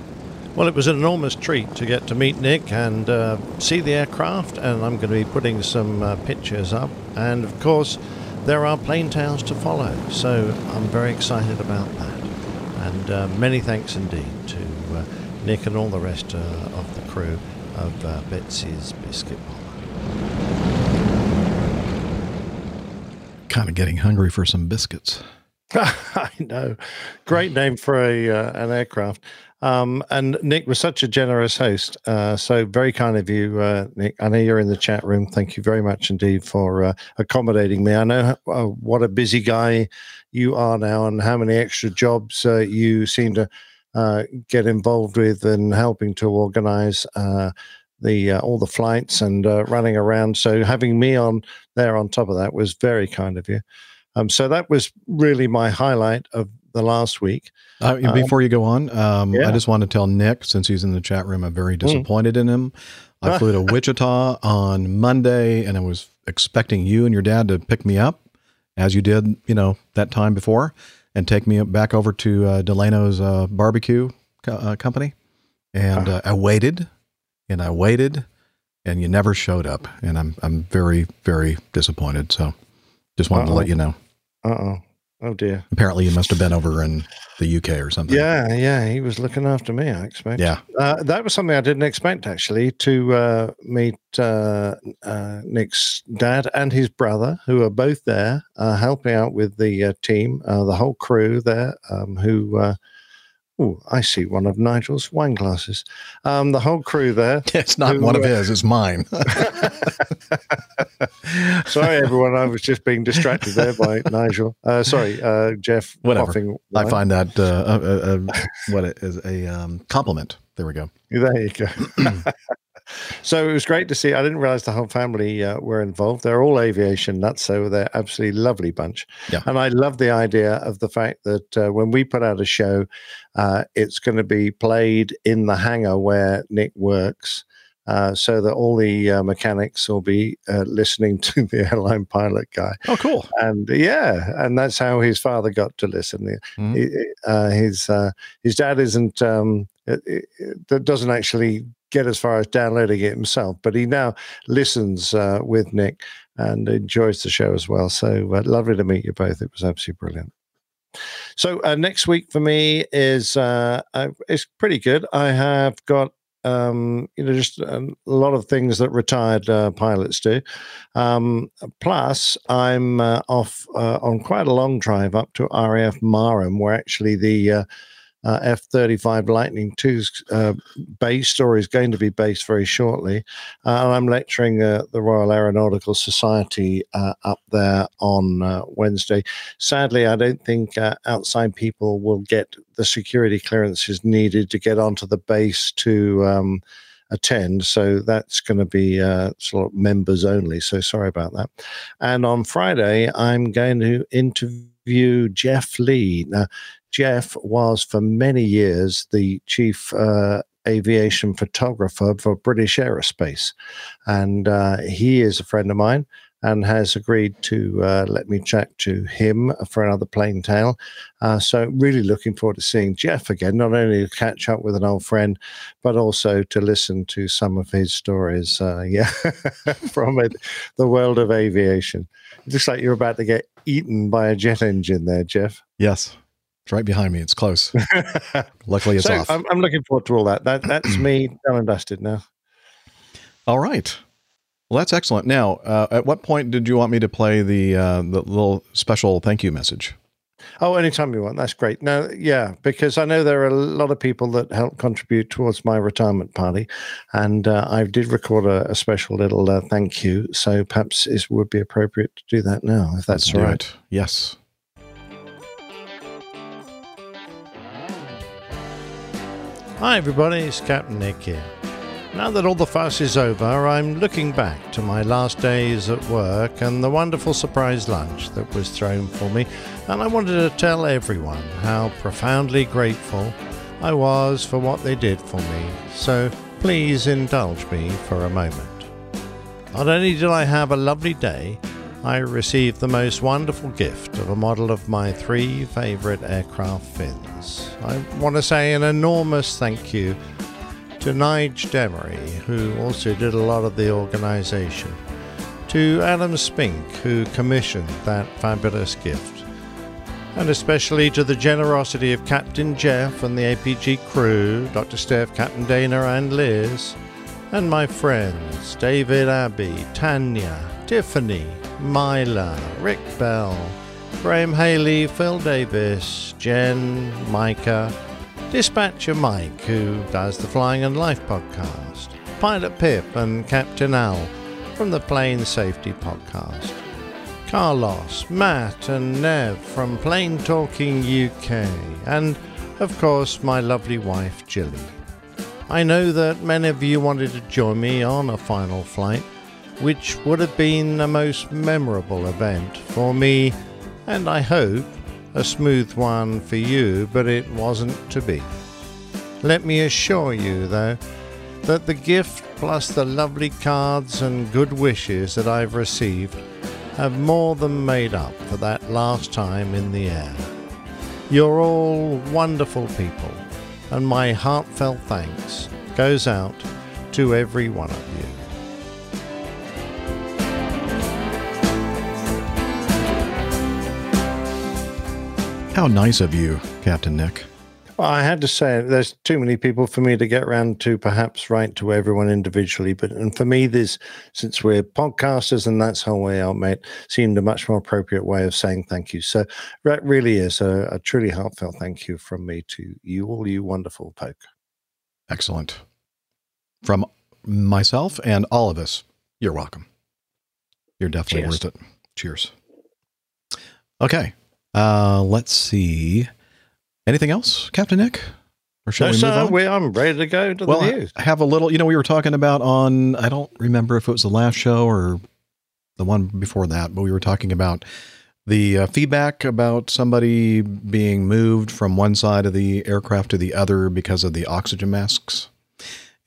Well, it was an enormous treat to get to meet Nick and uh, see the aircraft, and I'm going to be putting some uh, pictures up. And of course, there are plane tales to follow, so I'm very excited about that. And uh, many thanks indeed to uh, Nick and all the rest uh, of the crew of uh, Betsy's Biscuit Bomber. Kind of getting hungry for some biscuits. I know. Great name for a uh, an aircraft. Um, and Nick was such a generous host. Uh, so very kind of you, uh, Nick. I know you're in the chat room. Thank you very much indeed for uh, accommodating me. I know uh, what a busy guy you are now, and how many extra jobs uh, you seem to uh, get involved with and helping to organize. The uh, all the flights and uh, running around. So having me on there on top of that was very kind of you. Um, so that was really my highlight of the last week. Uh, Um, before you go on, um, yeah. I just want to tell Nick, since he's in the chat room, I'm very disappointed in him. I flew to Wichita on Monday, and I was expecting you and your dad to pick me up, as you did, you know, that time before, and take me back over to uh, Delano's uh, barbecue co- uh, company. And uh, I waited, and I waited, and you never showed up, and I'm I'm very very disappointed. So, just wanted to let you know. Uh oh. Oh dear. Apparently, you must have been over in the UK or something. Yeah, yeah. He was looking after me. I expect. Yeah. Uh, that was something I didn't expect actually to uh, meet uh, uh, Nick's dad and his brother, who are both there uh, helping out with the uh, team, uh, the whole crew there. Um, who? Oh, I see one of Nigel's wine glasses. Um, the whole crew there. It's not Who, one of uh, his, it's mine. sorry, everyone. I was just being distracted there by Nigel. Uh, sorry, uh, Jeff. Whatever. I find that uh, uh, uh, uh, what it is a um, compliment. There we go. There you go. so it was great to see. I didn't realize the whole family uh, were involved. They're all aviation nuts, so they're absolutely lovely bunch. Yeah. And I love the idea of the fact that uh, when we put out a show, uh, it's going to be played in the hangar where Nick works. Uh, so that all the uh, mechanics will be uh, listening to the airline pilot guy, Oh, cool. and yeah, and that's how his father got to listen. Mhm. He- uh, his his dad isn't um, that doesn't actually get as far as downloading it himself, but he now listens uh, with Nick and enjoys the show as well. So uh, lovely to meet you both. It was absolutely brilliant. So uh, next week for me is uh, uh, it's pretty good. I have got um, you know just a lot of things that retired uh, pilots do. Um, plus, I'm uh, off uh, on quite a long drive up to RAF Marham, where actually the uh, F 35 Lightning 2's uh, base or is going to be based very shortly. Uh, and I'm lecturing uh, the Royal Aeronautical Society uh, up there on Wednesday. Sadly, I don't think outside people will get the security clearances needed to get onto the base to. Um, attend so that's going to be uh, sort of members only so sorry about that and on friday i'm going to interview jeff lee now Jeff was for many years the chief uh, aviation photographer for British Aerospace. And uh, he is a friend of mine and has agreed to uh, let me chat to him for another plane tale. Uh, so, really looking forward to seeing Jeff again, not only to catch up with an old friend, but also to listen to some of his stories. Uh, yeah, from it, the world of aviation. It looks like you're about to get eaten by a jet engine there, Jeff. Yes. It's right behind me. It's close. Luckily, it's so off. I'm, I'm looking forward to all that. That that's me done and dusted now. All right. Well, that's excellent. Now, uh, at what point did you want me to play the uh, the little special thank you message? Oh, anytime you want. That's great. No, yeah, because I know there are a lot of people that help contribute towards my retirement party, and uh, I did record a, a special little uh, thank you. So perhaps it would be appropriate to do that now, if that's all right. it. Yes. Hi, everybody. It's Captain Nick here. Now that all the fuss is over, I'm looking back to my last days at work and the wonderful surprise lunch that was thrown for me, and I wanted to tell everyone how profoundly grateful I was for what they did for me. So please indulge me for a moment. Not only did I have a lovely day, I received the most wonderful gift of a model of my three favourite aircraft fins. I want to say an enormous thank you to Nige Demery, who also did a lot of the organisation, to Adam Spink, who commissioned that fabulous gift, and especially to the generosity of Captain Jeff and the APG crew, Dr. Steph, Captain Dana, and Liz, and my friends David Abbey, Tanya, Tiffany, Myla, Rick Bell, Graham Haley, Phil Davis, Jen, Micah, Dispatcher Mike, who does the Flying and Life podcast, Pilot Pip, and Captain Al from the Plane Safety podcast. Carlos, Matt, and Nev from Plane Talking UK, and of course my lovely wife Jilly. I know that many of you wanted to join me on a final flight, which would have been a most memorable event for me, and I hope a smooth one for you, but it wasn't to be. Let me assure you, though, that the gift plus the lovely cards and good wishes that I've received have more than made up for that last time in the air. You're all wonderful people, and my heartfelt thanks goes out to every one of you. How nice of you, Captain Nick. Well, I had to say there's too many people for me to get around to perhaps write to everyone individually, but and for me, this since we're podcasters and that's how we are, mate, seemed a much more appropriate way of saying thank you. So that really is a, a truly heartfelt thank you from me to you, all you wonderful folk. Excellent. From myself and all of us, you're welcome. You're definitely Cheers. worth it. Cheers. Okay. Uh, let's see. Anything else, Captain Nick? Or shall No, we sir, we, I'm ready to go to well, the news. I have a little, you know, we were talking about on, I don't remember if it was the last show or the one before that, but we were talking about the uh, feedback about somebody being moved from one side of the aircraft to the other because of the oxygen masks.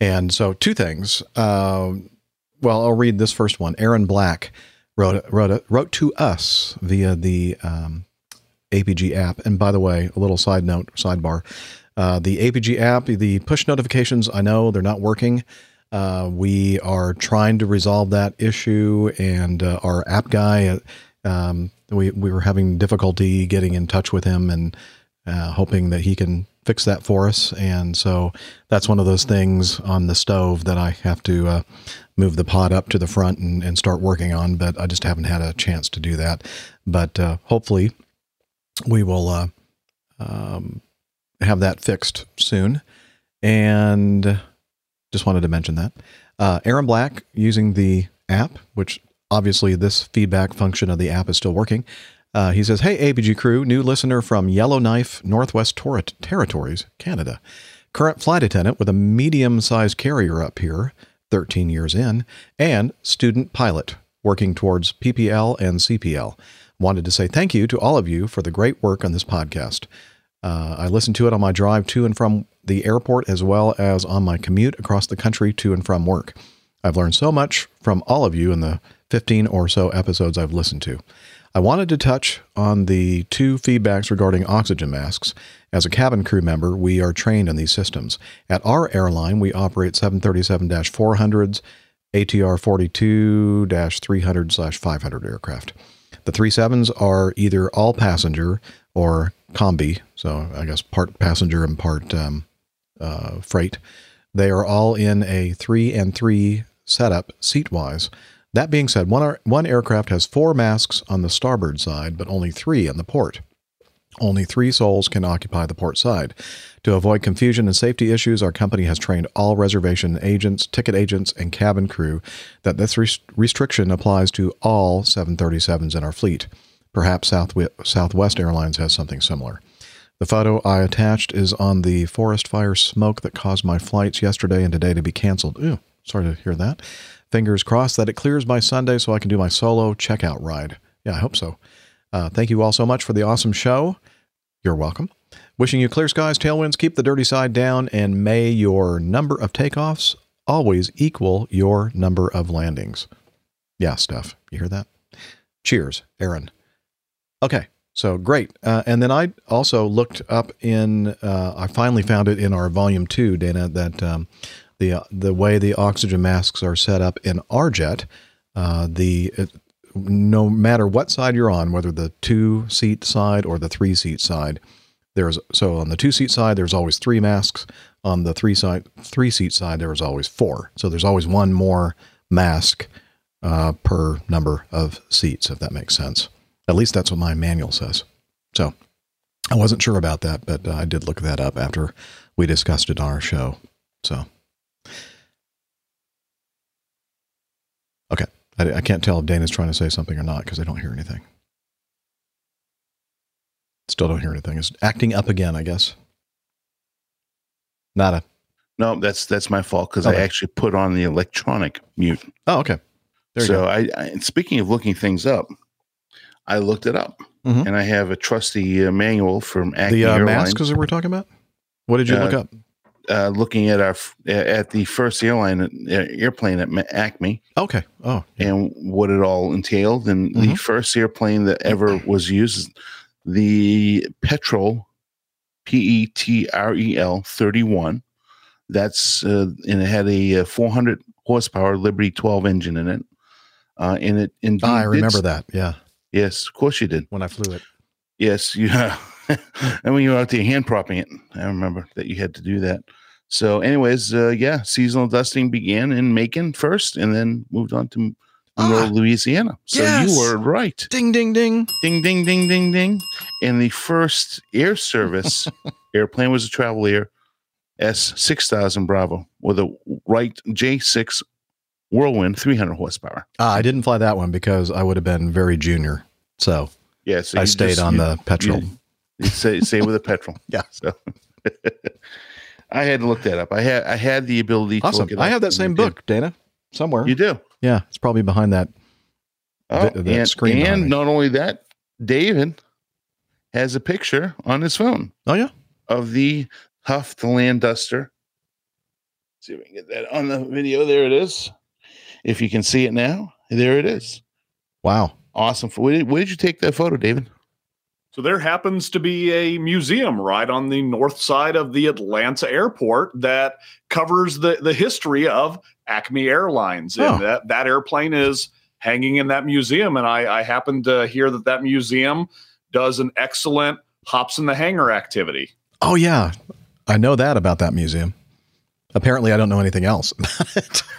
And so, two things. Um, well, I'll read this first one. Aaron Black wrote wrote wrote to us via the um, APG app. And by the way, a little side note, sidebar: uh, the APG app, the push notifications. I know they're not working. Uh, we are trying to resolve that issue, and uh, our app guy, uh, um, we we were having difficulty getting in touch with him, and uh, hoping that he can fix that for us. And so that's one of those things on the stove that I have to uh, move the pot up to the front and, and start working on. But I just haven't had a chance to do that. But uh, hopefully, we will uh, um, have that fixed soon. And just wanted to mention that. Uh, Aaron Black using the app, which obviously this feedback function of the app is still working. Uh, he says, Hey, APG crew, new listener from Yellowknife, Northwest Tor- Territories, Canada. Current flight attendant with a medium sized carrier up here, 13 years in, and student pilot working towards PPL and CPL. Wanted to say thank you to all of you for the great work on this podcast. Uh, I listen to it on my drive to and from the airport as well as on my commute across the country to and from work. I've learned so much from all of you in the 15 or so episodes I've listened to. I wanted to touch on the two feedbacks regarding oxygen masks. As a cabin crew member, we are trained on these systems. At our airline, we operate 737 400s, ATR 42 300 500 aircraft. The 37s are either all passenger or combi so I guess part passenger and part um, uh, freight. They are all in a three and three setup seat wise. That being said, one, one aircraft has four masks on the starboard side, but only three on the port. Only three souls can occupy the port side. To avoid confusion and safety issues, our company has trained all reservation agents, ticket agents, and cabin crew that this res- restriction applies to all 737s in our fleet. Perhaps Southwe- Southwest Airlines has something similar. The photo I attached is on the forest fire smoke that caused my flights yesterday and today to be canceled. Ooh, sorry to hear that. Fingers crossed that it clears by Sunday so I can do my solo checkout ride. Yeah, I hope so. Uh, thank you all so much for the awesome show. You're welcome. Wishing you clear skies, tailwinds, keep the dirty side down, and may your number of takeoffs always equal your number of landings. Yeah, Steph, you hear that? Cheers, Aaron. Okay, so great. Uh, and then I also looked up in, uh, I finally found it in our volume two, Dana, that um, the uh, the way the oxygen masks are set up in our jet, uh, the it, no matter what side you're on, whether the two seat side or the three seat side, there's so on the two seat side there's always three masks. On the three side three seat side there is always four. So there's always one more mask uh, per number of seats, if that makes sense. At least that's what my manual says. So I wasn't sure about that, but uh, I did look that up after we discussed it on our show. So okay, I, I can't tell if Dana's trying to say something or not because I don't hear anything. Still don't hear anything. It's acting up again, I guess. Nada. No, that's that's my fault because Okay. I actually put on the electronic mute. Oh, okay. There you so go. I, I speaking of looking things up, I looked it up, Mhm. and I have a trusty uh, manual from Acme The uh, Airlines. masks that we're talking about. What did you Uh, look up? Uh, looking at our at the first airline uh, airplane at Acme Okay. Oh, yeah. and what it all entailed. And the Mhm. first airplane that ever was used, the Petrel, P E T R E L thirty one. That's uh, and it had a uh, 400 horsepower Liberty 12 engine in it. Uh, and it indeed Ah, I remember that. Yeah, Yes, of course you did. when I flew it. Yes, you. and when you were out there hand propping it, I remember that you had to do that. So, anyways, uh, yeah, seasonal dusting began in Macon first, and then moved on to Monroe, Ah, Louisiana. So yes. you were right. Ding, ding, ding. Ding, ding, ding, ding, ding. And the first air service airplane was a Travel Air S six thousand Bravo with a Wright J six Whirlwind three hundred horsepower. Ah, I didn't fly that one because I would have been very junior. So Yeah, so I stayed just- on you- the Petrel. You, you say, say with a Petrel. Yeah. So I had to look that up. I had I had the ability to awesome. look it I have that same did. book, Dana, somewhere. You do. yeah, it's probably behind that. Oh, Th- that and, screen and not only that, David has a picture on his phone Oh yeah. of the Huff Daland Duster. See if we can get that on the video. There it is. If you can see it now, there it is. Wow. Awesome. Where did, where did you take that photo, David? So there happens to be a museum right on the north side of the Atlanta airport that covers the, the history of Acme Airlines. Oh. And that, that airplane is hanging in that museum. And I, I happen to hear that that museum does an excellent hops in the hangar activity. Oh yeah, I know that about that museum. Apparently, I don't know anything else about it.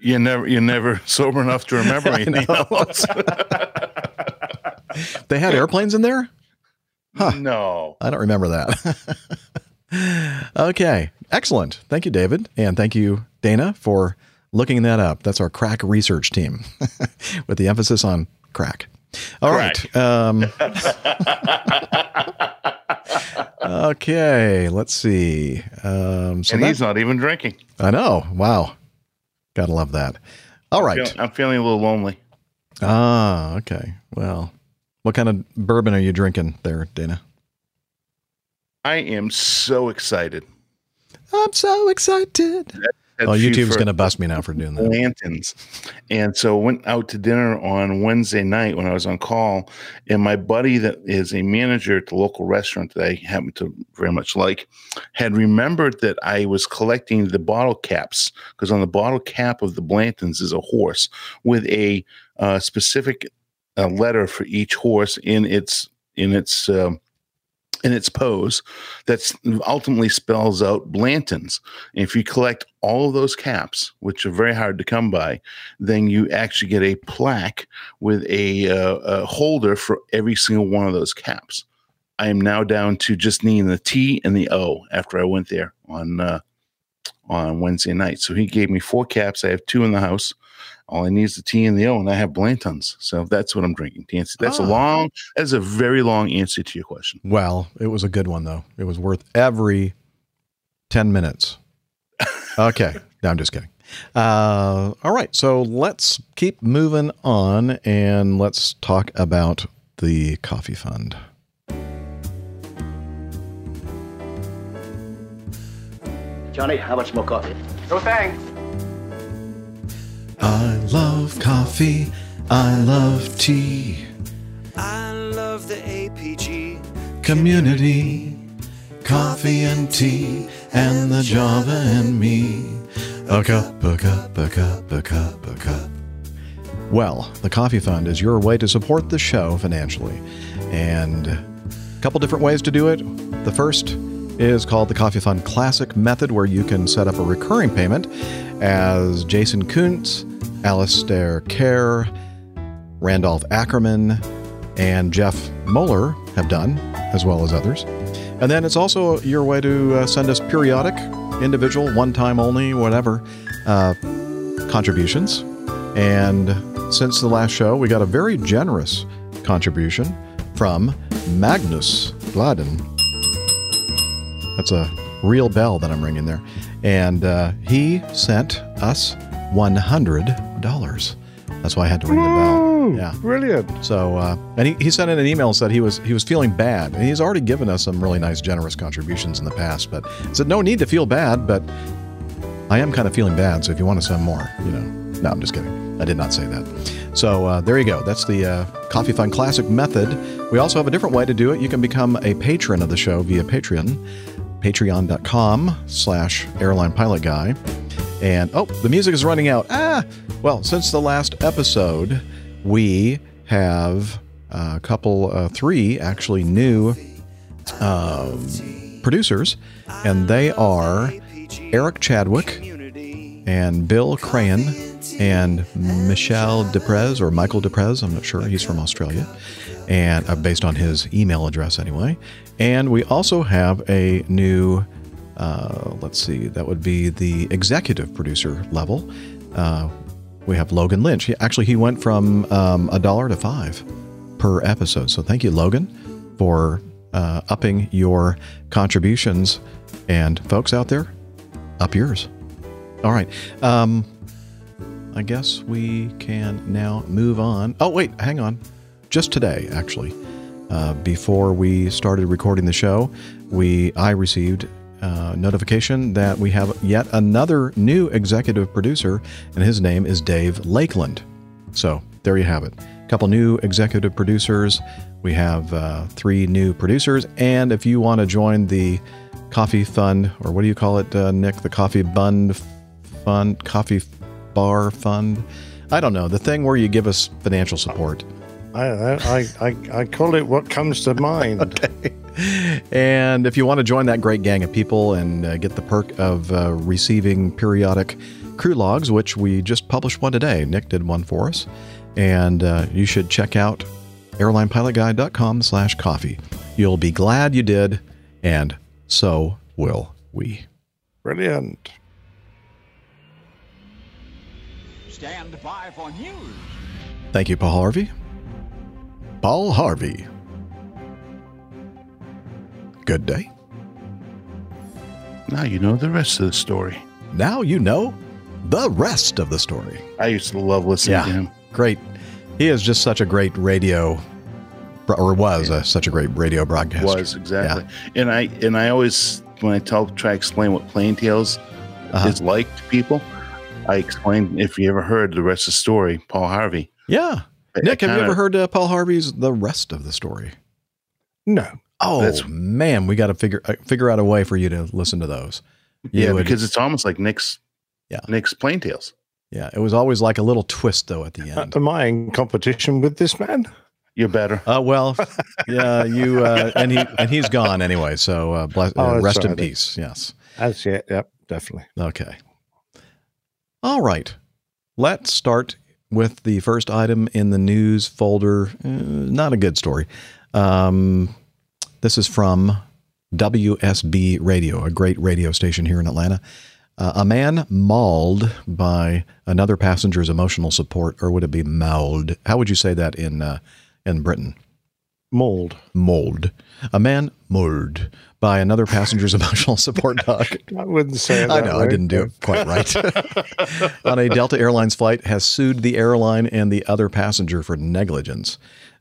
You're never you're never sober enough to remember anything else. They had airplanes in there. Huh. No. I don't remember that. okay, excellent. Thank you, David, and thank you, Dana, for looking that up. That's our crack research team, with the emphasis on crack. All right. Crack. Um, okay. Let's see. Um, so and that- he's not even drinking. I know. Wow. Gotta love that. All right. Feel- I'm feeling a little lonely. Ah, okay. Well, what kind of bourbon are you drinking there, Dana? I am so excited. I'm so excited. Had Oh, YouTube's going to bust me now for doing that. lanterns. And so went out to dinner on Wednesday night when I was on call. And my buddy that is a manager at the local restaurant that I happen to very much like had remembered that I was collecting the bottle caps because on the bottle cap of the Blantons is a horse with a uh, specific uh, letter for each horse in its in its um, in its pose that's ultimately spells out Blanton's. And if you collect all of those caps, which are very hard to come by, then you actually get a plaque with a, uh, a holder for every single one of those caps. I am now down to just needing the T and the O after I went there on uh, on Wednesday night. So he gave me four caps. I have two in the house. All I need is the T and the O, and I have Blanton's. So that's what I'm drinking. To answer, that's Ah. a long. That's a very long answer to your question. Well, it was a good one though. It was worth every ten minutes. Okay, no, I'm just kidding. Uh, all right, so let's keep moving on and let's talk about the coffee fund. Johnny, how much more coffee? No thanks. I love coffee. I love tea. I love the APG. Community, coffee and tea, and the Java and me. A cup, a cup, a cup, a cup, a cup. Well, the Coffee Fund is your way to support the show financially. And a couple different ways to do it. The first is called the Coffee Fund Classic Method, where you can set up a recurring payment as Jason Kuntz, Alistair Kerr, Randolph Ackerman, and Jeff Mueller have done, as well as others. And then it's also your way to uh, send us periodic, individual, one time only, whatever, uh, contributions. And since the last show, we got a very generous contribution from Magnus Gladden. That's a real bell that I'm ringing there. And uh, he sent us $100. That's why I had to ring the bell. Yeah. brilliant. So, uh, and he, he sent in an email and said he was he was feeling bad, and he's already given us some really nice, generous contributions in the past. But said no need to feel bad, but I am kind of feeling bad. So if you want to send more, you know, no, I'm just kidding. I did not say that. So uh, there you go. That's the uh, Coffee Fund Classic method. We also have a different way to do it. You can become a patron of the show via Patreon, patreon.com slash airline pilot guy. And oh, the music is running out. Ah, well, since the last episode, we have a couple, uh, three actually new um, producers, and they are Eric Chadwick and Bill Crayon and Michel Deprez or Michael Deprez. I'm not sure. He's from Australia, and uh, based on his email address anyway. And we also have a new. Uh, let's see, that would be the executive producer level. Uh, we have Logan Lynch. He, actually, he went from um, a dollar to five per episode. So thank you, Logan, for uh, upping your contributions. And folks out there, up yours. All right. Um, I guess we can now move on. Oh, wait, hang on. Just today, actually, uh, before we started recording the show, we I received uh, notification that we have yet another new executive producer, and his name is Dave Lakeland. So there you have it. A couple new executive producers. We have uh, three new producers, and if you want to join the coffee fund, or what do you call it, uh, Nick? The coffee bund fund, coffee bar fund. I don't know the thing where you give us financial support. I, I, I, I call it what comes to mind. And if you want to join that great gang of people and uh, get the perk of uh, receiving periodic crew logs, which we just published one today, Nick did one for us, and uh, you should check out airlinepilotguy.com slash coffee. You'll be glad you did, and so will we. Brilliant. Stand by for news. Thank you, Paul Harvey. Paul Harvey. Good day. Now you know the rest of the story. Now you know the rest of the story. I used to love listening Yeah. to him. Great. He is just such a great radio, or was a, such a great radio broadcaster. Was exactly, and I and I always when I tell try to explain what Plain Tales Uh-huh. is like to people, I explain if you ever heard the rest of the story, Paul Harvey. Yeah. I- Nick, I have you ever heard uh, Paul Harvey's The Rest of the Story? No. Oh, That's- man. We got to figure uh, figure out a way for you to listen to those. You Yeah, would- because it's almost like Nick's. Yeah. Nick's Plain Tales. yeah, it was always like a little twist, though, at the Uh, end. am I in competition with this man? You're better. Uh, well, yeah, you uh, and he and he's gone anyway. So uh, bless, Oh, uh, that's rest in right. peace. Yes. That's it. Yep, definitely. Okay. All right. Let's start with the first item in the news folder. Uh, not a good story. Um, this is from WSB Radio, a great radio station here in Atlanta. Uh, a man mauled by another passenger's emotional support, or would it be mauled? How would you say that in uh, in Britain? Mauled. Mauled. A man mauled by another passenger's emotional support dog. I wouldn't say I know, I didn't do it quite right. On a Delta Airlines flight, has sued the airline and the other passenger for negligence.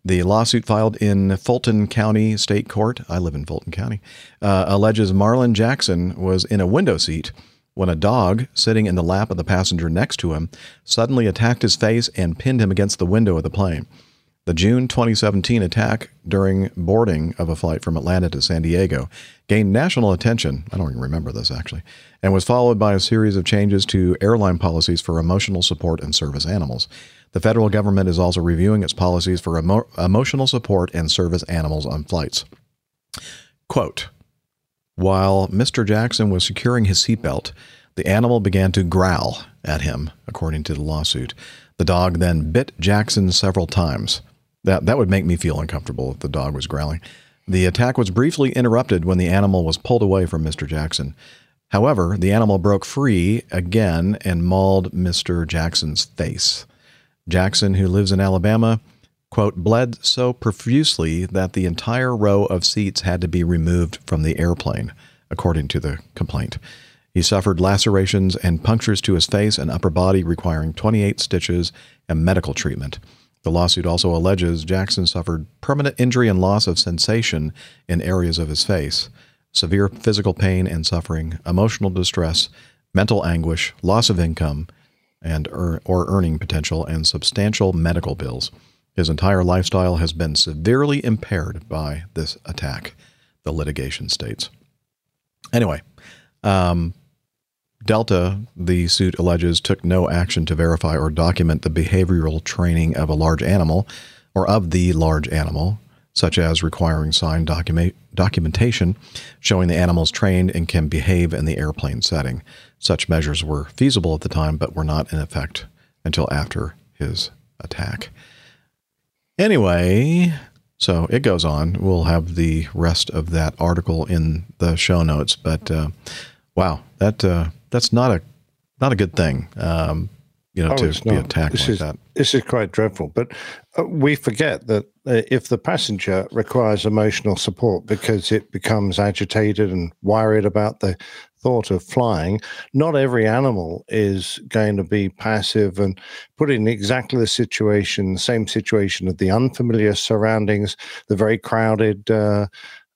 The lawsuit filed in Fulton County State Court, I live in Fulton County, uh, alleges Marlon Jackson was in a window seat when a dog sitting in the lap of the passenger next to him suddenly attacked his face and pinned him against the window of the plane. The June 2017 attack during boarding of a flight from Atlanta to San Diego gained national attention. I don't even remember this actually, and was followed by a series of changes to airline policies for emotional support and service animals. The federal government is also reviewing its policies for emo- emotional support and service animals on flights. Quote While Mr. Jackson was securing his seatbelt, the animal began to growl at him, according to the lawsuit. The dog then bit Jackson several times. That, that would make me feel uncomfortable if the dog was growling. The attack was briefly interrupted when the animal was pulled away from Mr. Jackson. However, the animal broke free again and mauled Mr. Jackson's face. Jackson, who lives in Alabama, quote, bled so profusely that the entire row of seats had to be removed from the airplane, according to the complaint. He suffered lacerations and punctures to his face and upper body, requiring 28 stitches and medical treatment. The lawsuit also alleges Jackson suffered permanent injury and loss of sensation in areas of his face, severe physical pain and suffering, emotional distress, mental anguish, loss of income, and or earning potential, and substantial medical bills. His entire lifestyle has been severely impaired by this attack, the litigation states. Anyway, um, Delta, the suit alleges, took no action to verify or document the behavioral training of a large animal or of the large animal, such as requiring signed document, documentation showing the animal is trained and can behave in the airplane setting. Such measures were feasible at the time, but were not in effect until after his attack. Anyway, so it goes on. We'll have the rest of that article in the show notes. But uh, wow, that uh, that's not a not a good thing. Um, you know, Oh, to be attacked this like is, that. This is quite dreadful. But uh, we forget that if the passenger requires emotional support because it becomes agitated and worried about the thought of flying, not every animal is going to be passive and put in exactly the situation, the same situation of the unfamiliar surroundings, the very crowded. Uh,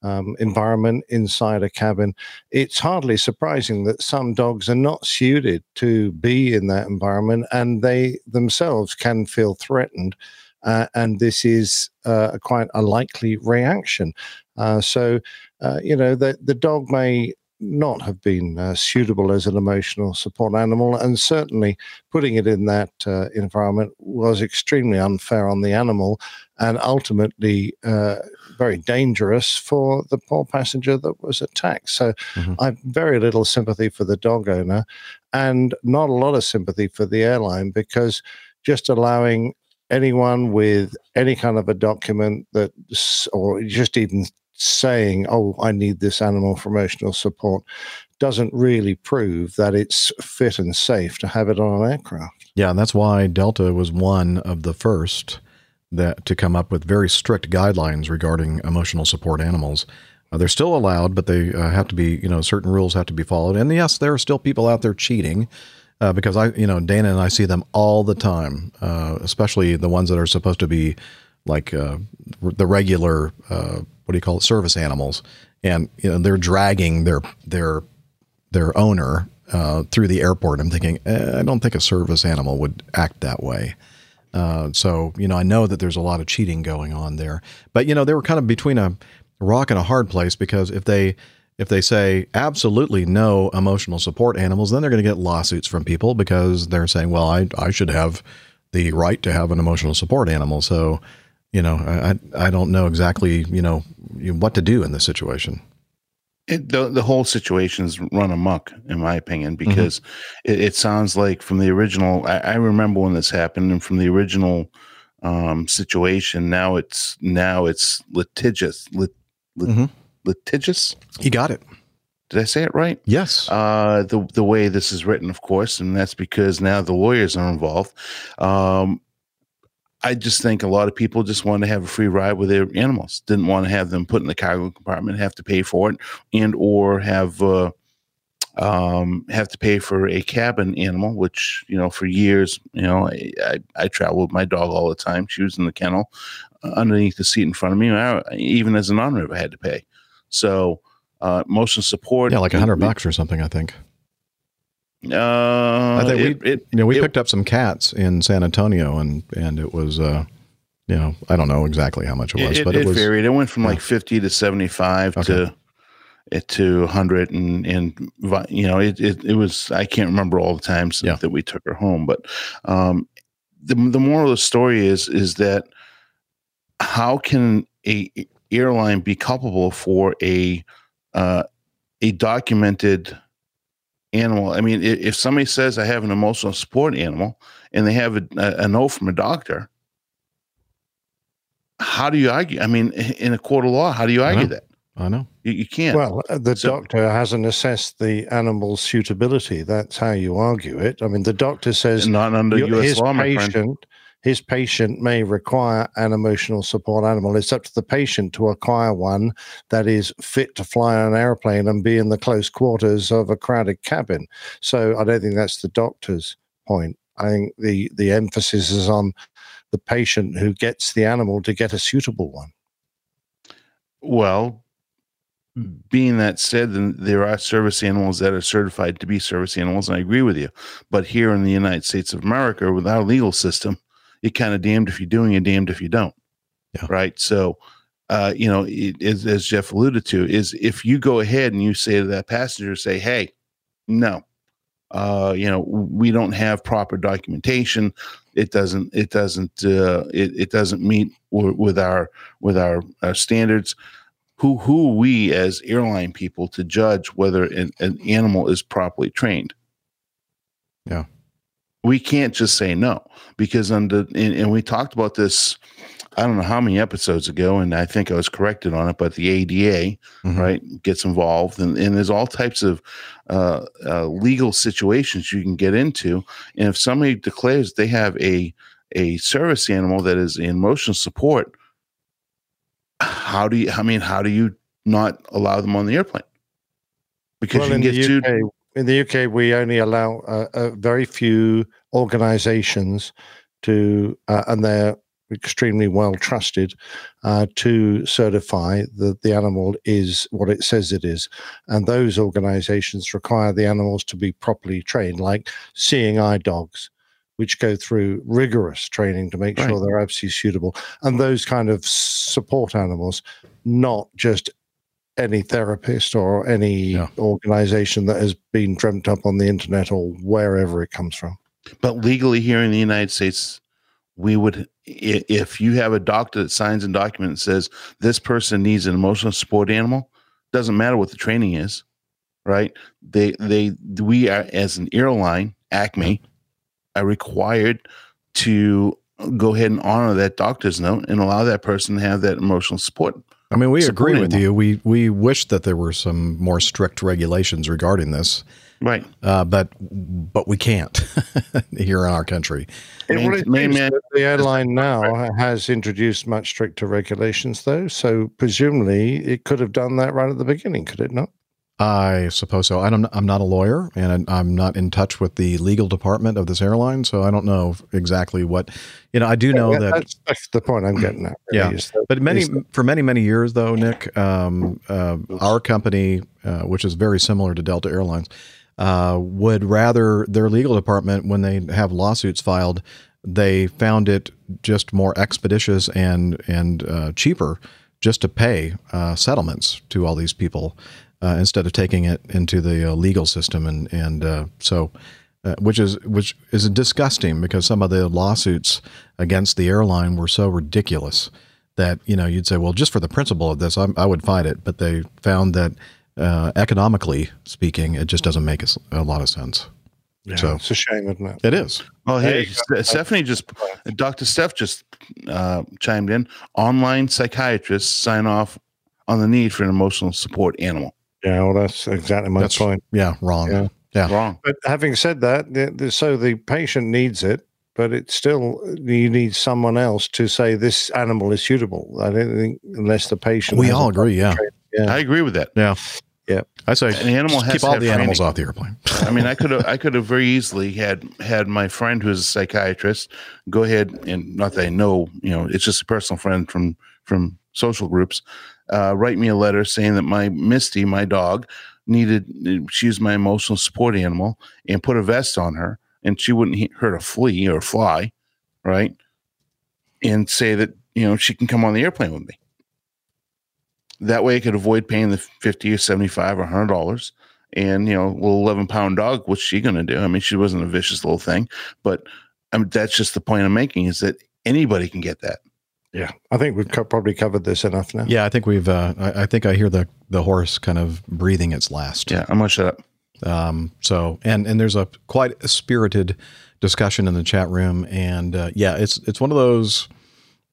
um, environment inside a cabin, it's hardly surprising that some dogs are not suited to be in that environment and they themselves can feel threatened. Uh, and this is uh, quite a likely reaction. Uh, so, uh, you know, the, the dog may not have been uh, suitable as an emotional support animal, and certainly putting it in that uh, environment was extremely unfair on the animal and ultimately uh, very dangerous for the poor passenger that was attacked. So Mhm. I've very little sympathy for the dog owner and not a lot of sympathy for the airline because just allowing anyone with any kind of a document that, or just even saying, oh, I need this animal for emotional support, doesn't really prove that it's fit and safe to have it on an aircraft. Yeah, and that's why Delta was one of the first that to come up with very strict guidelines regarding emotional support animals. Uh, they're still allowed, but they uh, have to be, you know, certain rules have to be followed. And yes, there are still people out there cheating uh, because I, you know, Dana and I see them all the time, uh, especially the ones that are supposed to be like uh, the regular, uh, what do you call it, service animals, and you know they're dragging their their their owner uh, through the airport. I'm thinking, eh, I don't think a service animal would act that way. Uh, so you know, I know that there's a lot of cheating going on there, but you know, they were kind of between a rock and a hard place because if they if they say absolutely no emotional support animals, then they're going to get lawsuits from people because they're saying, well, I I should have the right to have an emotional support animal. So you know, I I don't know exactly you know what to do in this situation. It, the the whole situation's run amok, in my opinion, because it, it sounds like from the original. I, I remember when this happened, and from the original um, situation, now it's now it's litigious. Lit, lit, Mhm. Litigious? You got it. Did I say it right? Yes. Uh, the the way this is written, of course, and that's because now the lawyers are involved. Um, I just think a lot of people just want to have a free ride with their animals. Didn't want to have them put in the cargo compartment, have to pay for it, and or have uh, um, have to pay for a cabin animal. Which you know, for years, you know, I, I, I travel with my dog all the time. She was in the kennel uh, underneath the seat in front of me. I, even as an on-rib, I had to pay. So uh, motion support, yeah, like a hundred bucks or something. I think. Uh, I think it- we, it- you know, we it- picked up some cats in San Antonio, and and it was, uh, you know, I don't know exactly how much it was, it, but it it, was. varied. It went from yeah. like fifty to seventy five to it to hundred and and you know it, it it was I can't remember all the times Yeah. that we took her home, but um, the the moral of the story is is that how can a airline be culpable for a uh, a documented animal? I mean, if somebody says I have an emotional support animal and they have a, a, a note from a doctor, how do you argue? I mean, in a court of law, how do you argue know. that? I know. You, you can't. Well, uh, the So- doctor hasn't assessed the animal's suitability. That's how you argue it. I mean, the doctor says not under your- U.S. his law, my friend. patient, his patient may require an emotional support animal. It's up to the patient to acquire one that is fit to fly on an airplane and be in the close quarters of a crowded cabin. So I don't think that's the doctor's point. I think the the emphasis is on the patient who gets the animal to get a suitable one. Well, being that said, then there are service animals that are certified to be service animals, and I agree with you. But here in the United States of America, with our legal system, you're kind of damned if you're doing, you're damned if you don't. Yeah. Right. So, uh, you know, it, as, as Jeff alluded to, is if you go ahead and you say to that passenger, say, "Hey, no, uh, you know, we don't have proper documentation. It doesn't. It doesn't. Uh, it, it doesn't meet w- with our with our, our standards." who who are we as airline people to judge whether an, an animal is properly trained? Yeah. We can't just say no because under and, and we talked about this I don't know how many episodes ago, and I think I was corrected on it, but the ADA, Mhm. right, gets involved, and, and there's all types of uh, uh, legal situations you can get into. And if somebody declares they have a a service animal that is in motion support, how do you? I mean, how do you not allow them on the airplane? Because you can get sued. In the UK, we only allow uh, uh, very few organisations to, uh, and they're extremely well trusted, uh, to certify that the animal is what it says it is. And those organisations require the animals to be properly trained, like seeing eye dogs. Which go through rigorous training to make sure they're absolutely suitable, and those kind of support animals, not just any therapist or any Yeah. organization that has been dreamt up on the internet or wherever it comes from. But legally here in the United States, we would, if you have a doctor that signs a document that says this person needs an emotional support animal, doesn't matter what the training is, right? They, they, we are as an airline, Acme, are required to go ahead and honor that doctor's note and allow that person to have that emotional support. I mean, we agree with them. you. We we wish that there were some more strict regulations regarding this, Right. uh, but but we can't here in our country. It, Main- well, it main seems man- that the airline now has introduced much stricter regulations, though. So presumably it could have done that right at the beginning, could it not? I suppose so. I don't. I'm not a lawyer, and I'm not in touch with the legal department of this airline, so I don't know exactly what. You know, I do know Yeah, that. that's, that's the point I'm getting at. really, Yeah. that- But many for many many years though, Nick, um, uh, our company, uh, which is very similar to Delta Airlines, uh, would rather their legal department when they have lawsuits filed, they found it just more expeditious and and uh, cheaper just to pay uh, settlements to all these people uh, instead of taking it into the uh, legal system and and uh, so. uh, which is which is disgusting because some of the lawsuits against the airline were so ridiculous that you know you'd say, well, just for the principle of this, I, I would fight it. But they found that uh, economically speaking, it just doesn't make a lot of sense. Yeah, So- it's a shame, isn't it? It is. Well, There hey, you go. Ste- Stephanie just, Dr. Steph just uh, chimed in. Online psychiatrists sign off on the need for an emotional support animal. Yeah, well, that's exactly my That's point. Yeah, wrong. Yeah. Yeah. Wrong. But having said that, the, the, so the patient needs it, but it's still you need someone else to say this animal is suitable. I don't think unless the patient. We all agree. Yeah. Yeah. I agree with that. Yeah. Yeah. I say An animal just has keep to all have the animals off the airplane. I mean, I could have, I could have very easily had had my friend who's a psychiatrist go ahead and not that I know, you know, it's just a personal friend from from social groups, uh, write me a letter saying that my Misty, my dog, needed she's my emotional support animal, and put a vest on her, and she wouldn't hurt a flea or fly, right? And say that you know she can come on the airplane with me. That way, I could avoid paying the fifty or seventy-five or hundred dollars and you know, little eleven pound dog, what's she gonna do? I mean, she wasn't a vicious little thing, but I mean, that's just the point I'm making is that anybody can get that. Yeah, I think we've co- probably covered this enough now. Yeah, I think we've. Uh, I, I think I hear the the horse kind of breathing its last. Yeah, I'm gonna shut up. Um, so and and there's a quite a spirited discussion in the chat room, and uh, yeah, it's it's one of those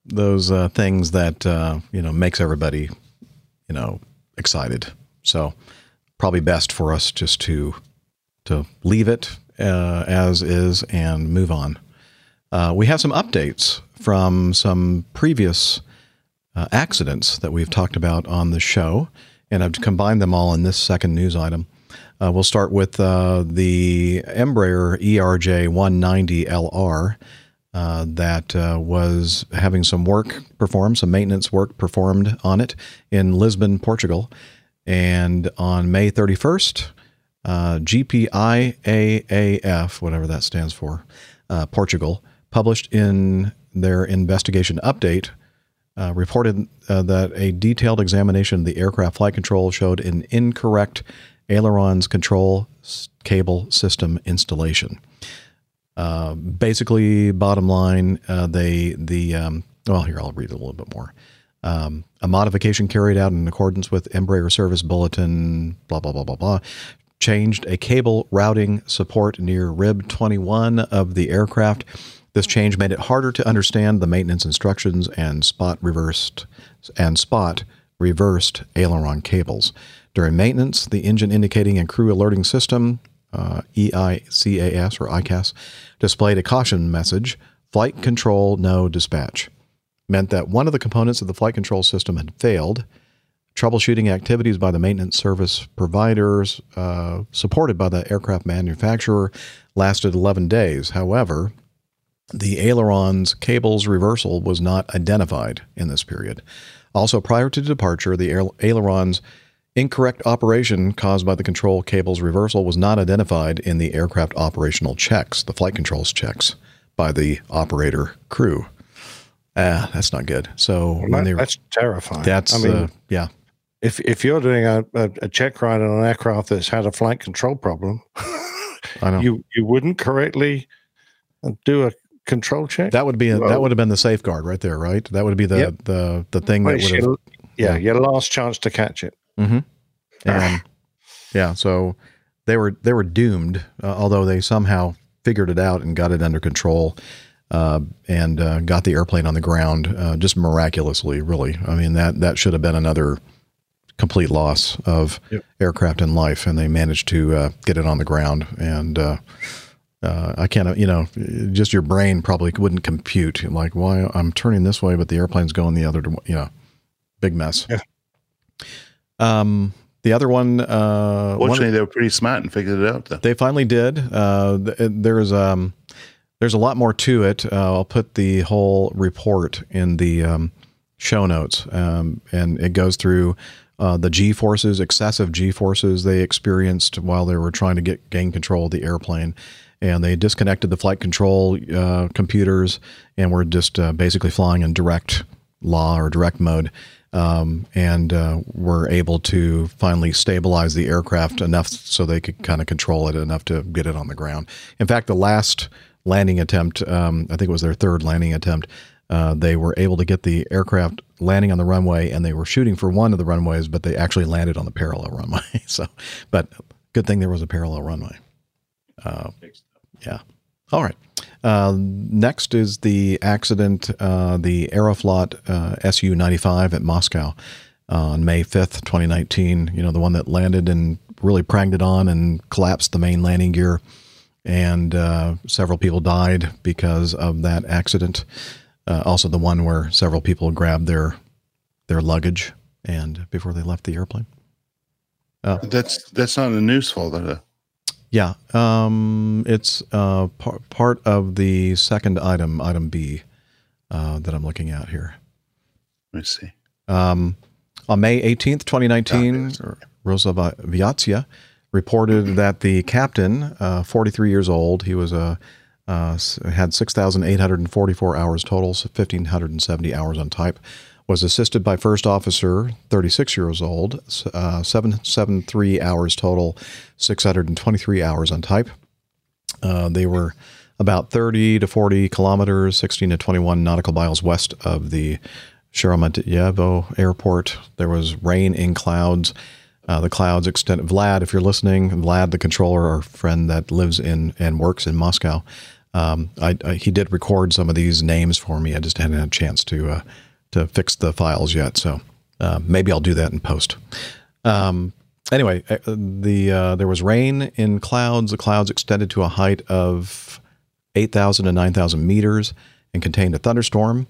those uh, things that uh, you know makes everybody you know excited. So probably best for us just to to leave it uh, as is and move on. Uh, we have some updates from some previous uh, accidents that we've talked about on the show, and I've combined them all in this second news item. Uh, we'll start with uh, the Embraer ERJ 190LR uh, that uh, was having some work performed, some maintenance work performed on it in Lisbon, Portugal. And on May 31st, uh, GPIAAF, whatever that stands for, uh, Portugal, published in their investigation update uh, reported uh, that a detailed examination of the aircraft flight control showed an incorrect ailerons control cable system installation. Uh, basically, bottom line, uh, they the um, well here I'll read a little bit more. Um, a modification carried out in accordance with Embraer Service Bulletin, blah blah blah blah blah, changed a cable routing support near rib 21 of the aircraft. This change made it harder to understand the maintenance instructions and spot reversed and spot reversed aileron cables. During maintenance, the engine indicating and crew alerting system uh, EICAS or ICAS displayed a caution message: "Flight control, no dispatch." Meant that one of the components of the flight control system had failed. Troubleshooting activities by the maintenance service providers, uh, supported by the aircraft manufacturer, lasted 11 days. However, the ailerons cables reversal was not identified in this period. Also, prior to departure, the ailerons incorrect operation caused by the control cables reversal was not identified in the aircraft operational checks, the flight controls checks by the operator crew. Ah, that's not good. So when That- they that's terrifying. that's I mean, uh, yeah, if if you're doing a, a, a check ride on an aircraft that's had a flight control problem, I know. you you wouldn't correctly do a control check. that would be a, that would have been the safeguard right there, right? That would be the Yep. the the thing that would have your- yeah, yeah. your last chance to catch it. Mm-hmm. And yeah, so they were they were doomed, uh, although they somehow figured it out and got it under control, uh, and uh, got the airplane on the ground uh, just miraculously. Really, I mean that that should have been another complete loss of Yep. aircraft and life, and they managed to uh, get it on the ground. And uh, uh, I can't, you know, just your brain probably wouldn't compute like why I'm turning this way, but the airplane's going the other, way. you know, big mess. Yeah. Um, the other one, uh, one- Fortunately, they were pretty smart and figured it out. Though. they finally did. Uh, th- there's um, there's a lot more to it. Uh, I'll put the whole report in the um, show notes, um, and it goes through uh, the G forces, excessive G forces they experienced while they were trying to get gain control of the airplane, and they disconnected the flight control uh, computers and were just uh, basically flying in direct law or direct mode. um, and uh, were able to finally stabilize the aircraft enough so they could kind of control it enough to get it on the ground. In fact, the last landing attempt, um, I think it was their third landing attempt, uh, they were able to get the aircraft landing on the runway, and they were shooting for one of the runways, but they actually landed on the parallel runway. so, but good thing there was a parallel runway. Uh, yeah. All right. Uh, next is the accident, uh, the Aeroflot uh, Su 95 at Moscow on May 5th, 2019. You know, the one that landed and really pranged it on and collapsed the main landing gear. And uh, several people died because of that accident. Uh, also, the one where several people grabbed their their luggage and before they left the airplane. That's that's not a news folder. Yeah, um, it's uh, par- part of the second item, item B, uh, that I'm looking at here. Let me see. Um, on May 18th, 2019, Rosaviatsia reported that the captain, uh, 43 years old, he was a uh, had 6,844 hours total, so 1,570 hours on type, was assisted by first officer, 36 years old, uh, 773 hours total, 623 hours on type. Uh, they were about 30 to 40 kilometers, 16 to 21 nautical miles west of the Sheremetyevo airport. There was rain in clouds. Uh, the clouds extended. Vlad, if you're listening, Vlad, the controller, our friend that lives in and works in Moscow, um, I, I, he did record some of these names for me. I just hadn't had a chance to uh, to fix the files yet, so uh, maybe I'll do that in post. Um, anyway, uh, the uh, there was rain in clouds. The clouds extended to a height of eight thousand to nine thousand meters and contained a thunderstorm.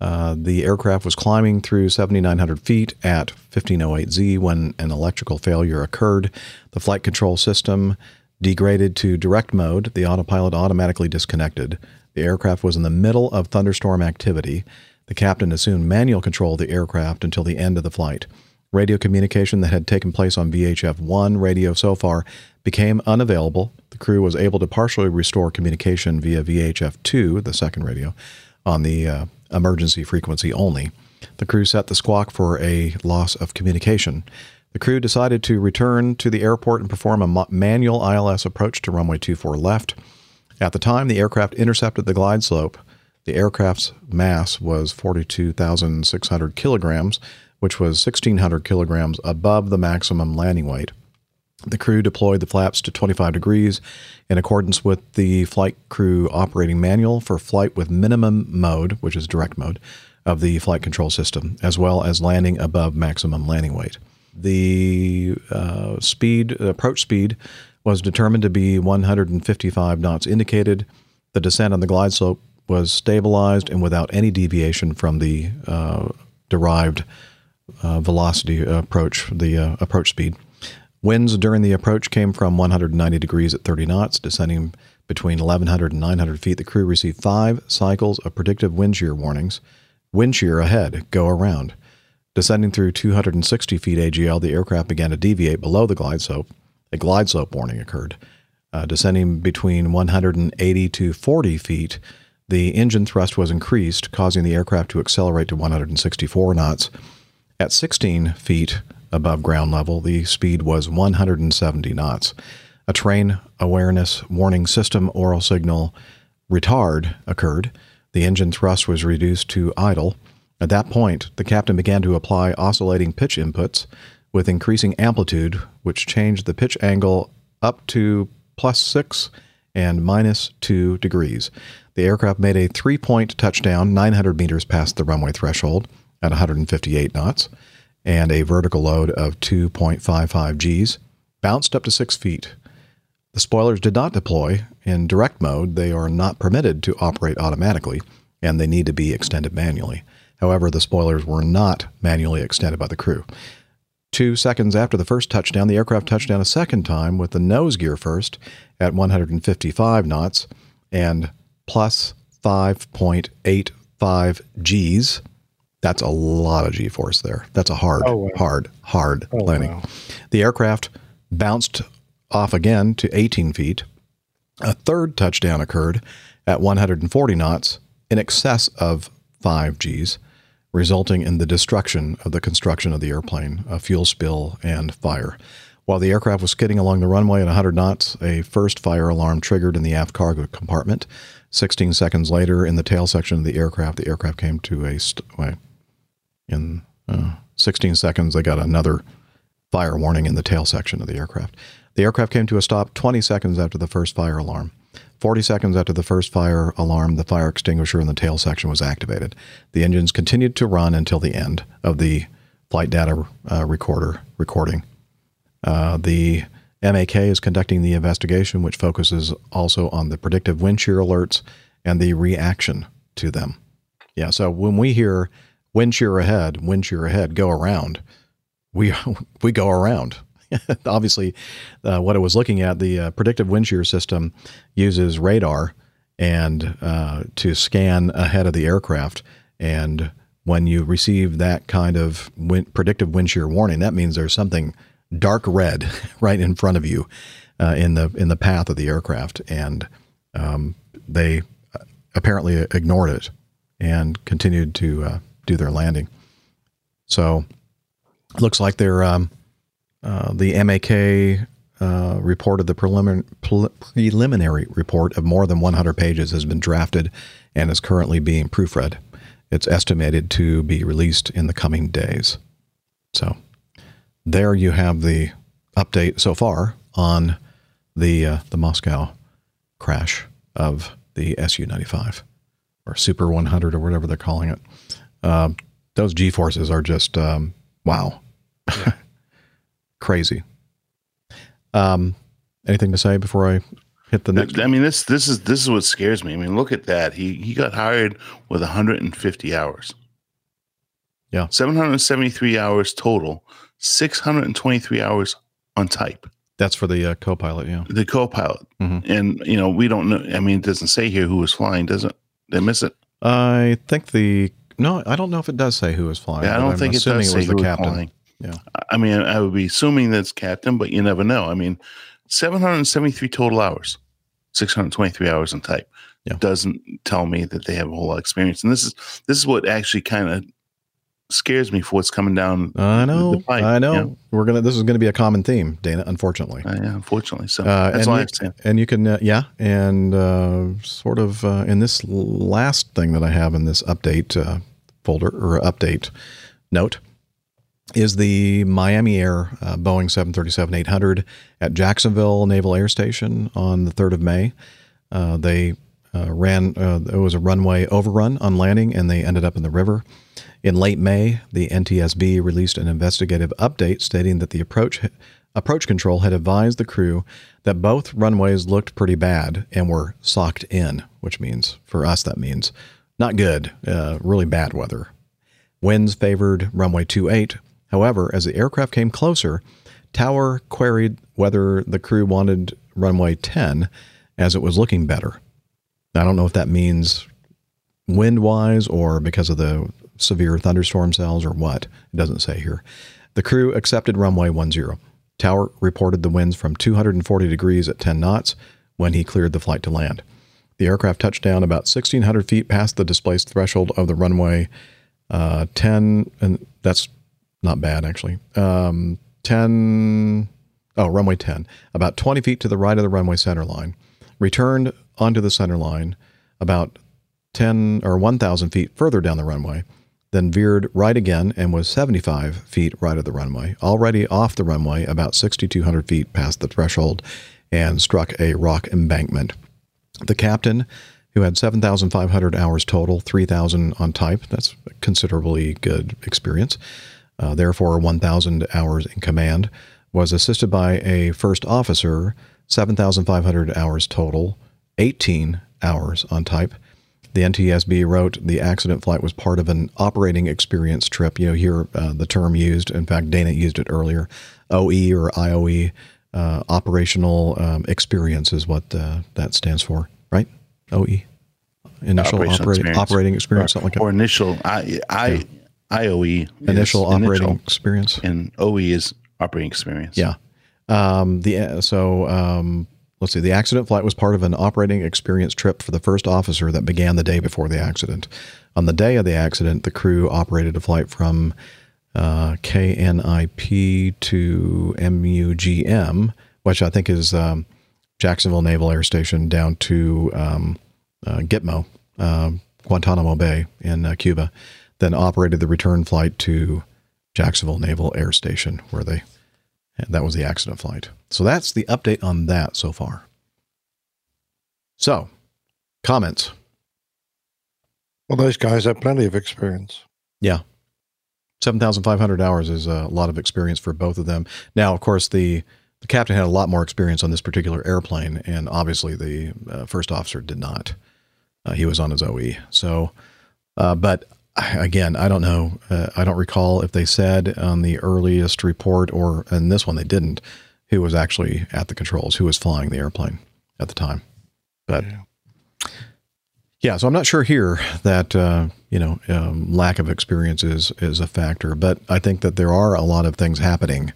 Uh, the aircraft was climbing through 7,900 feet at 1508Z when an electrical failure occurred. The flight control system degraded to direct mode. The autopilot automatically disconnected. The aircraft was in the middle of thunderstorm activity. The captain assumed manual control of the aircraft until the end of the flight. Radio communication that had taken place on VHF 1 radio so far became unavailable. The crew was able to partially restore communication via VHF 2, the second radio, on the uh, emergency frequency only. The crew set the squawk for a loss of communication. The crew decided to return to the airport and perform a manual ILS approach to runway 24 left. At the time the aircraft intercepted the glide slope, the aircraft's mass was 42,600 kilograms, which was 1,600 kilograms above the maximum landing weight. The crew deployed the flaps to 25 degrees in accordance with the flight crew operating manual for flight with minimum mode, which is direct mode, of the flight control system, as well as landing above maximum landing weight. The uh, speed, approach speed, was determined to be 155 knots indicated. The descent on the glide slope was stabilized and without any deviation from the uh, derived uh, velocity approach, the uh, approach speed. Winds during the approach came from 190 degrees at 30 knots, descending between 1,100 and 900 feet. The crew received five cycles of predictive wind shear warnings. Wind shear ahead, go around. Descending through 260 feet AGL, the aircraft began to deviate below the glide slope. A glide slope warning occurred. Uh, descending between 180 to 40 feet, the engine thrust was increased, causing the aircraft to accelerate to 164 knots. At 16 feet above ground level, the speed was 170 knots. A terrain awareness warning system aural signal retard occurred. The engine thrust was reduced to idle. At that point, the captain began to apply oscillating pitch inputs with increasing amplitude, which changed the pitch angle up to plus six and minus two degrees. The aircraft made a three point touchdown 900 meters past the runway threshold at 158 knots and a vertical load of 2.55 Gs, bounced up to six feet. The spoilers did not deploy. In direct mode, they are not permitted to operate automatically, and they need to be extended manually. However, the spoilers were not manually extended by the crew. Two seconds after the first touchdown, the aircraft touched down a second time with the nose gear first at 155 knots and plus 5.85 Gs. That's a lot of G force there. That's a hard, Oh, wow. hard, hard Oh, landing. wow. The aircraft bounced off again to 18 feet. A third touchdown occurred at 140 knots in excess of 5 Gs. resulting in the destruction of the construction of the airplane, a fuel spill, and fire. While the aircraft was skidding along the runway at 100 knots, a first fire alarm triggered in the aft cargo compartment. 16 seconds later, in the tail section of the aircraft, the aircraft came to a st- in uh, 16 seconds, they got another fire warning in the tail section of the aircraft. The aircraft came to a stop 20 seconds after the first fire alarm. 40 seconds after the first fire alarm, the fire extinguisher in the tail section was activated. The engines continued to run until the end of the flight data uh, recorder recording. Uh, the MAK is conducting the investigation, which focuses also on the predictive wind shear alerts and the reaction to them. Yeah, so when we hear wind shear ahead, wind shear ahead, go around, we we go around. Obviously, uh, what it was looking at, the uh, predictive wind shear system uses radar and uh, to scan ahead of the aircraft. And when you receive that kind of wind, predictive wind shear warning, that means there's something dark red right in front of you uh, in the in the path of the aircraft, and um, they apparently ignored it and continued to uh, do their landing. So, looks like they're um, uh, the MAK uh, reported the prelimin- pre- preliminary report of more than 100 pages has been drafted and is currently being proofread. It's estimated to be released in the coming days. So, there you have the update so far on the uh, the Moscow crash of the Su-95 or Super 100 or whatever they're calling it. Uh, those G forces are just um, wow, crazy. Um, anything to say before I hit the next? I mean, this this is this is what scares me. I mean, look at that. He he got hired with 150 hours. Yeah. 773 hours total. 623 hours on type. That's for the uh, co-pilot. Yeah. The co-pilot, Mhm. and you know we don't know. I mean, it doesn't say here who was flying, does it? They miss it. I think the no, I don't know if it does say who was flying. Yeah, I don't I'm think it does say was who the was captain. flying. Yeah. I mean, I would be assuming that's captain, but you never know. I mean, 773 total hours, 623 hours on type. Yeah. Doesn't tell me that they have a whole lot of experience. And this is this is what actually kind of scares me for what's coming down. I know. pipe, I know. yeah. We're gonna. This is gonna be a common theme, Dana. Unfortunately. Uh, yeah, unfortunately. So Uh, that's and, all I you, to and you can, uh, yeah, and uh, sort of uh, in this last thing that I have in this update uh, folder or update note is the Miami Air uh, Boeing 737-800 at Jacksonville Naval Air Station on the 3rd of May. Uh, they uh, ran, uh, it was a runway overrun on landing and they ended up in the river. In late May, the NTSB released an investigative update stating that the approach approach control had advised the crew that both runways looked pretty bad and were socked in, which means for us that means not good, uh, really bad weather. Winds favored runway 28. However, as the aircraft came closer, Tower queried whether the crew wanted runway 10 as it was looking better. I don't know if that means wind wise or because of the severe thunderstorm cells or what. It doesn't say here. The crew accepted runway 10. Tower reported the winds from 240 degrees at 10 knots when he cleared the flight to land. The aircraft touched down about 1,600 feet past the displaced threshold of the runway uh, 10, and that's not bad actually. Um, 10, oh, runway 10, about 20 feet to the right of the runway center line. Returned onto the center line about 10 or 1,000 feet further down the runway, then veered right again and was 75 feet right of the runway, already off the runway about 6,200 feet past the threshold, and struck a rock embankment. The captain, who had 7,500 hours total, 3,000 on type, that's considerably good experience, uh, therefore 1,000 hours in command, was assisted by a first officer, 7,500 hours total, 18 hours on type. The NTSB wrote the accident flight was part of an operating experience trip. You know, here uh, the term used. In fact, Dana used it earlier. OE or IOE, uh, operational um, experience is what uh, that stands for, right? OE, initial operating experience. operating experience, something like or initial I, I IOE is Initial operating initial, experience. and OE is operating experience. Yeah. Um, the uh, so um, let's see. The accident flight was part of an operating experience trip for the first officer that began the day before the accident. On the day of the accident, the crew operated a flight from uh, KNIP to MUGM, which I think is um, Jacksonville Naval Air Station, down to um, uh, Gitmo, uh, Guantanamo Bay in uh, Cuba. Then operated the return flight to Jacksonville Naval Air Station, where they that was the accident flight. So that's the update on that so far. So, comments. Well, those guys have plenty of experience. Yeah. 7,500 hours is a lot of experience for both of them. Now, of course, the, the captain had a lot more experience on this particular airplane, and obviously the uh, first officer did not. Uh, he was on his OE. So, uh, but again, I don't know. Uh, I don't recall if they said on the earliest report or in this one they didn't who was actually at the controls, who was flying the airplane at the time. But yeah, yeah so I'm not sure here that uh, you know um, lack of experience is is a factor, but I think that there are a lot of things happening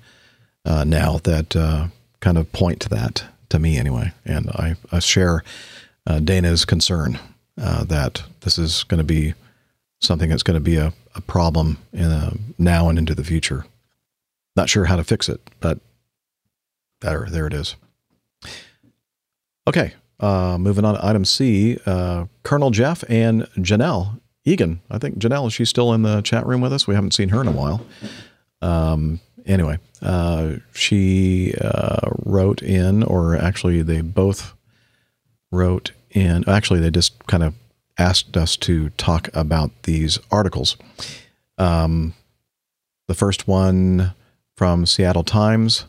uh, now that uh, kind of point to that to me anyway, and I, I share uh, Dana's concern uh, that this is going to be something that's going to be a, a problem a, now and into the future. Not sure how to fix it, but there, there it is. Okay, uh, moving on to item C. Uh, Colonel Jeff and Janelle Egan. I think Janelle, she's still in the chat room with us. We haven't seen her in a while. Um, anyway, uh, she uh, wrote in, or actually, they both wrote in. Actually, they just kind of asked us to talk about these articles. Um, the first one from Seattle Times.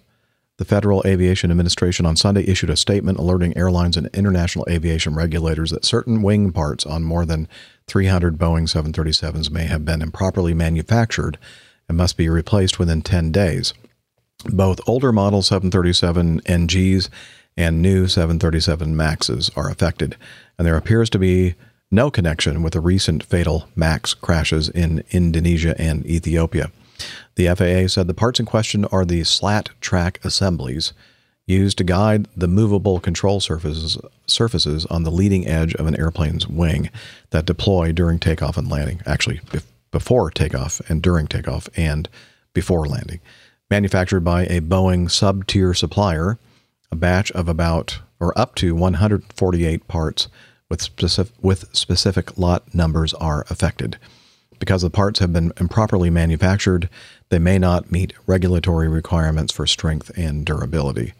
The Federal Aviation Administration on Sunday issued a statement alerting airlines and international aviation regulators that certain wing parts on more than 300 Boeing 737s may have been improperly manufactured and must be replaced within 10 days. Both older model 737 NGs and new 737 MAXs are affected, and there appears to be no connection with the recent fatal MAX crashes in Indonesia and Ethiopia. The FAA said the parts in question are the slat track assemblies used to guide the movable control surfaces, surfaces on the leading edge of an airplane's wing that deploy during takeoff and landing, actually, before takeoff and during takeoff and before landing. Manufactured by a Boeing sub tier supplier, a batch of about or up to 148 parts with specific, with specific lot numbers are affected. Because the parts have been improperly manufactured, they may not meet regulatory requirements for strength and durability.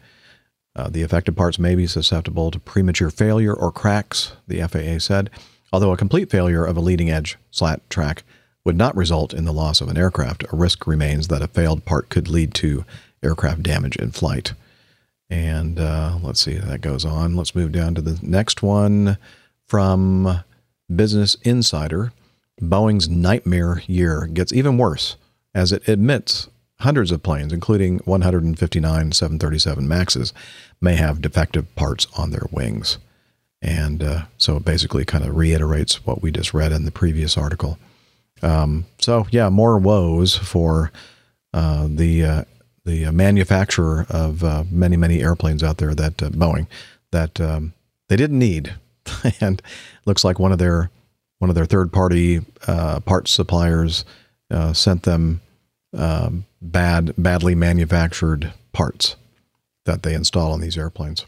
Uh, the affected parts may be susceptible to premature failure or cracks, the FAA said, although a complete failure of a leading edge slat track would not result in the loss of an aircraft. A risk remains that a failed part could lead to aircraft damage in flight. And uh, let's see, that goes on. Let's move down to the next one from Business Insider Boeing's nightmare year gets even worse as it admits hundreds of planes, including 159 737 MAXs, may have defective parts on their wings. And uh, so it basically kind of reiterates what we just read in the previous article. Um, so, yeah, more woes for uh, the uh, the manufacturer of uh, many, many airplanes out there that uh, Boeing that um, they didn't need and looks like one of their one of their third party uh, parts suppliers uh, sent them um, bad badly manufactured parts that they install on these airplanes.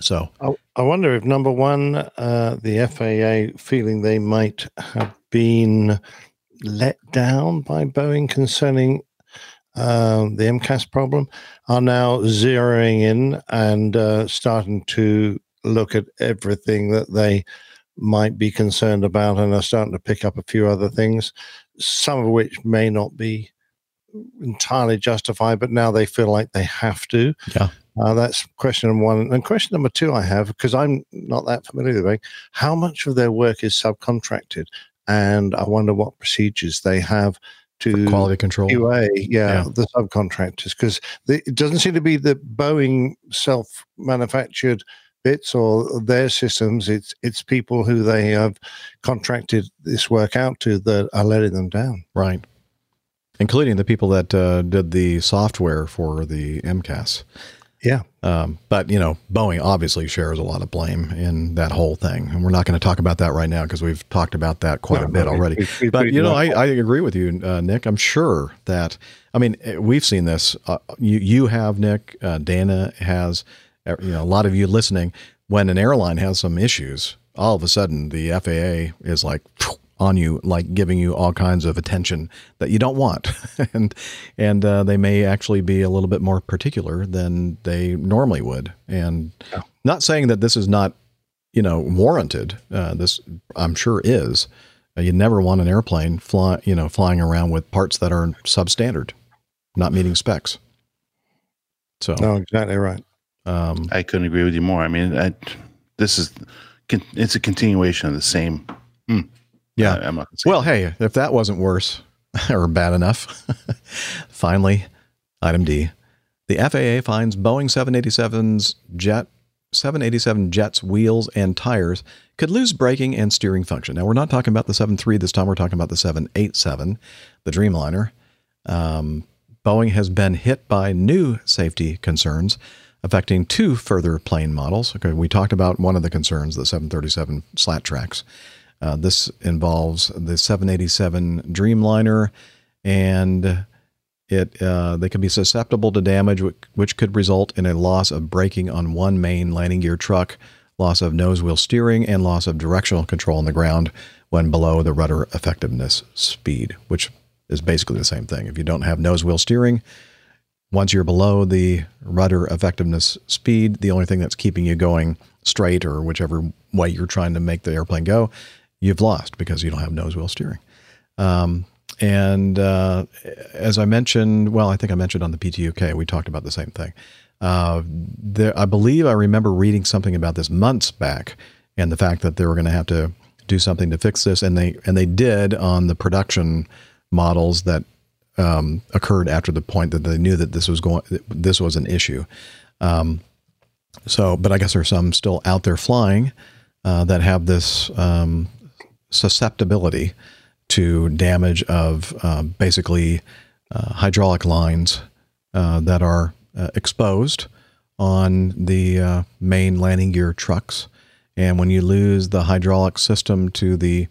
So I, I wonder if number one, uh, the FAA feeling they might have been let down by Boeing concerning um, the MCAS problem, are now zeroing in and uh, starting to look at everything that they might be concerned about and are starting to pick up a few other things, some of which may not be entirely justified, but now they feel like they have to. Yeah. Uh, that's question number one. And question number two, I have, because I'm not that familiar with it, how much of their work is subcontracted? And I wonder what procedures they have to For quality control. QA, yeah, Yeah. the subcontractors, because it doesn't seem to be the Boeing self manufactured bits or their systems. It's it's people who they have contracted this work out to that are letting them down. Right. Including the people that uh, did the software for the MCAS. Yeah. Um, but you know, Boeing obviously shares a lot of blame in that whole thing, and we're not going to talk about that right now because we've talked about that quite No, a bit no, already. we- we- but we- you know, no. I, I agree with you, uh, Nick. I'm sure that I mean eh, we've seen this. Uh, you you have Nick, uh, Dana has, you know, a lot of you listening. When an airline has some issues, all of a sudden the FAA is like on you, like giving you all kinds of attention that you don't want, and and uh, they may actually be a little bit more particular than they normally would. And not saying that this is not, you know, warranted. Uh, this I'm sure is. Uh, you never want an airplane fly, you know, flying around with parts that are substandard, not meeting specs. So No, exactly right. Um, I couldn't agree with you more. I mean, I, this is it's a continuation of the same. Hmm. Yeah. I, am not. Well, hey, if that wasn't worse or bad enough, finally, item D. The FAA finds Boeing 787's jet 787 jets wheels and tires could lose braking and steering function. Now we're not talking about the 73 this time. We're talking about the 787, the Dreamliner. Um, Boeing has been hit by new safety concerns affecting two further plane models. Okay, we talked about one of the concerns, the 737 slat tracks. Uh, this involves the 787 Dreamliner, and it uh, they can be susceptible to damage, which, could result in a loss of braking on one main landing gear truck, loss of nose wheel steering, and loss of directional control on the ground when below the rudder effectiveness speed, which is basically the same thing. If you don't have nose wheel steering, once you're below the rudder effectiveness speed, the only thing that's keeping you going straight or whichever way you're trying to make the airplane go, you've lost because you don't have nose wheel steering. Um, and uh, as I mentioned, well, I think I mentioned on the PTUK, we talked about the same thing. Uh, there, I believe I remember reading something about this months back, and the fact that they were going to have to do something to fix this, and they and they did on the production models that um, occurred after the point that they knew that this was going this was an issue. Um, so, but I guess there's some still out there flying uh, that have this um, susceptibility to damage of uh, basically uh, hydraulic lines uh, that are uh, exposed on the uh, main landing gear trucks. And when you lose the hydraulic system to the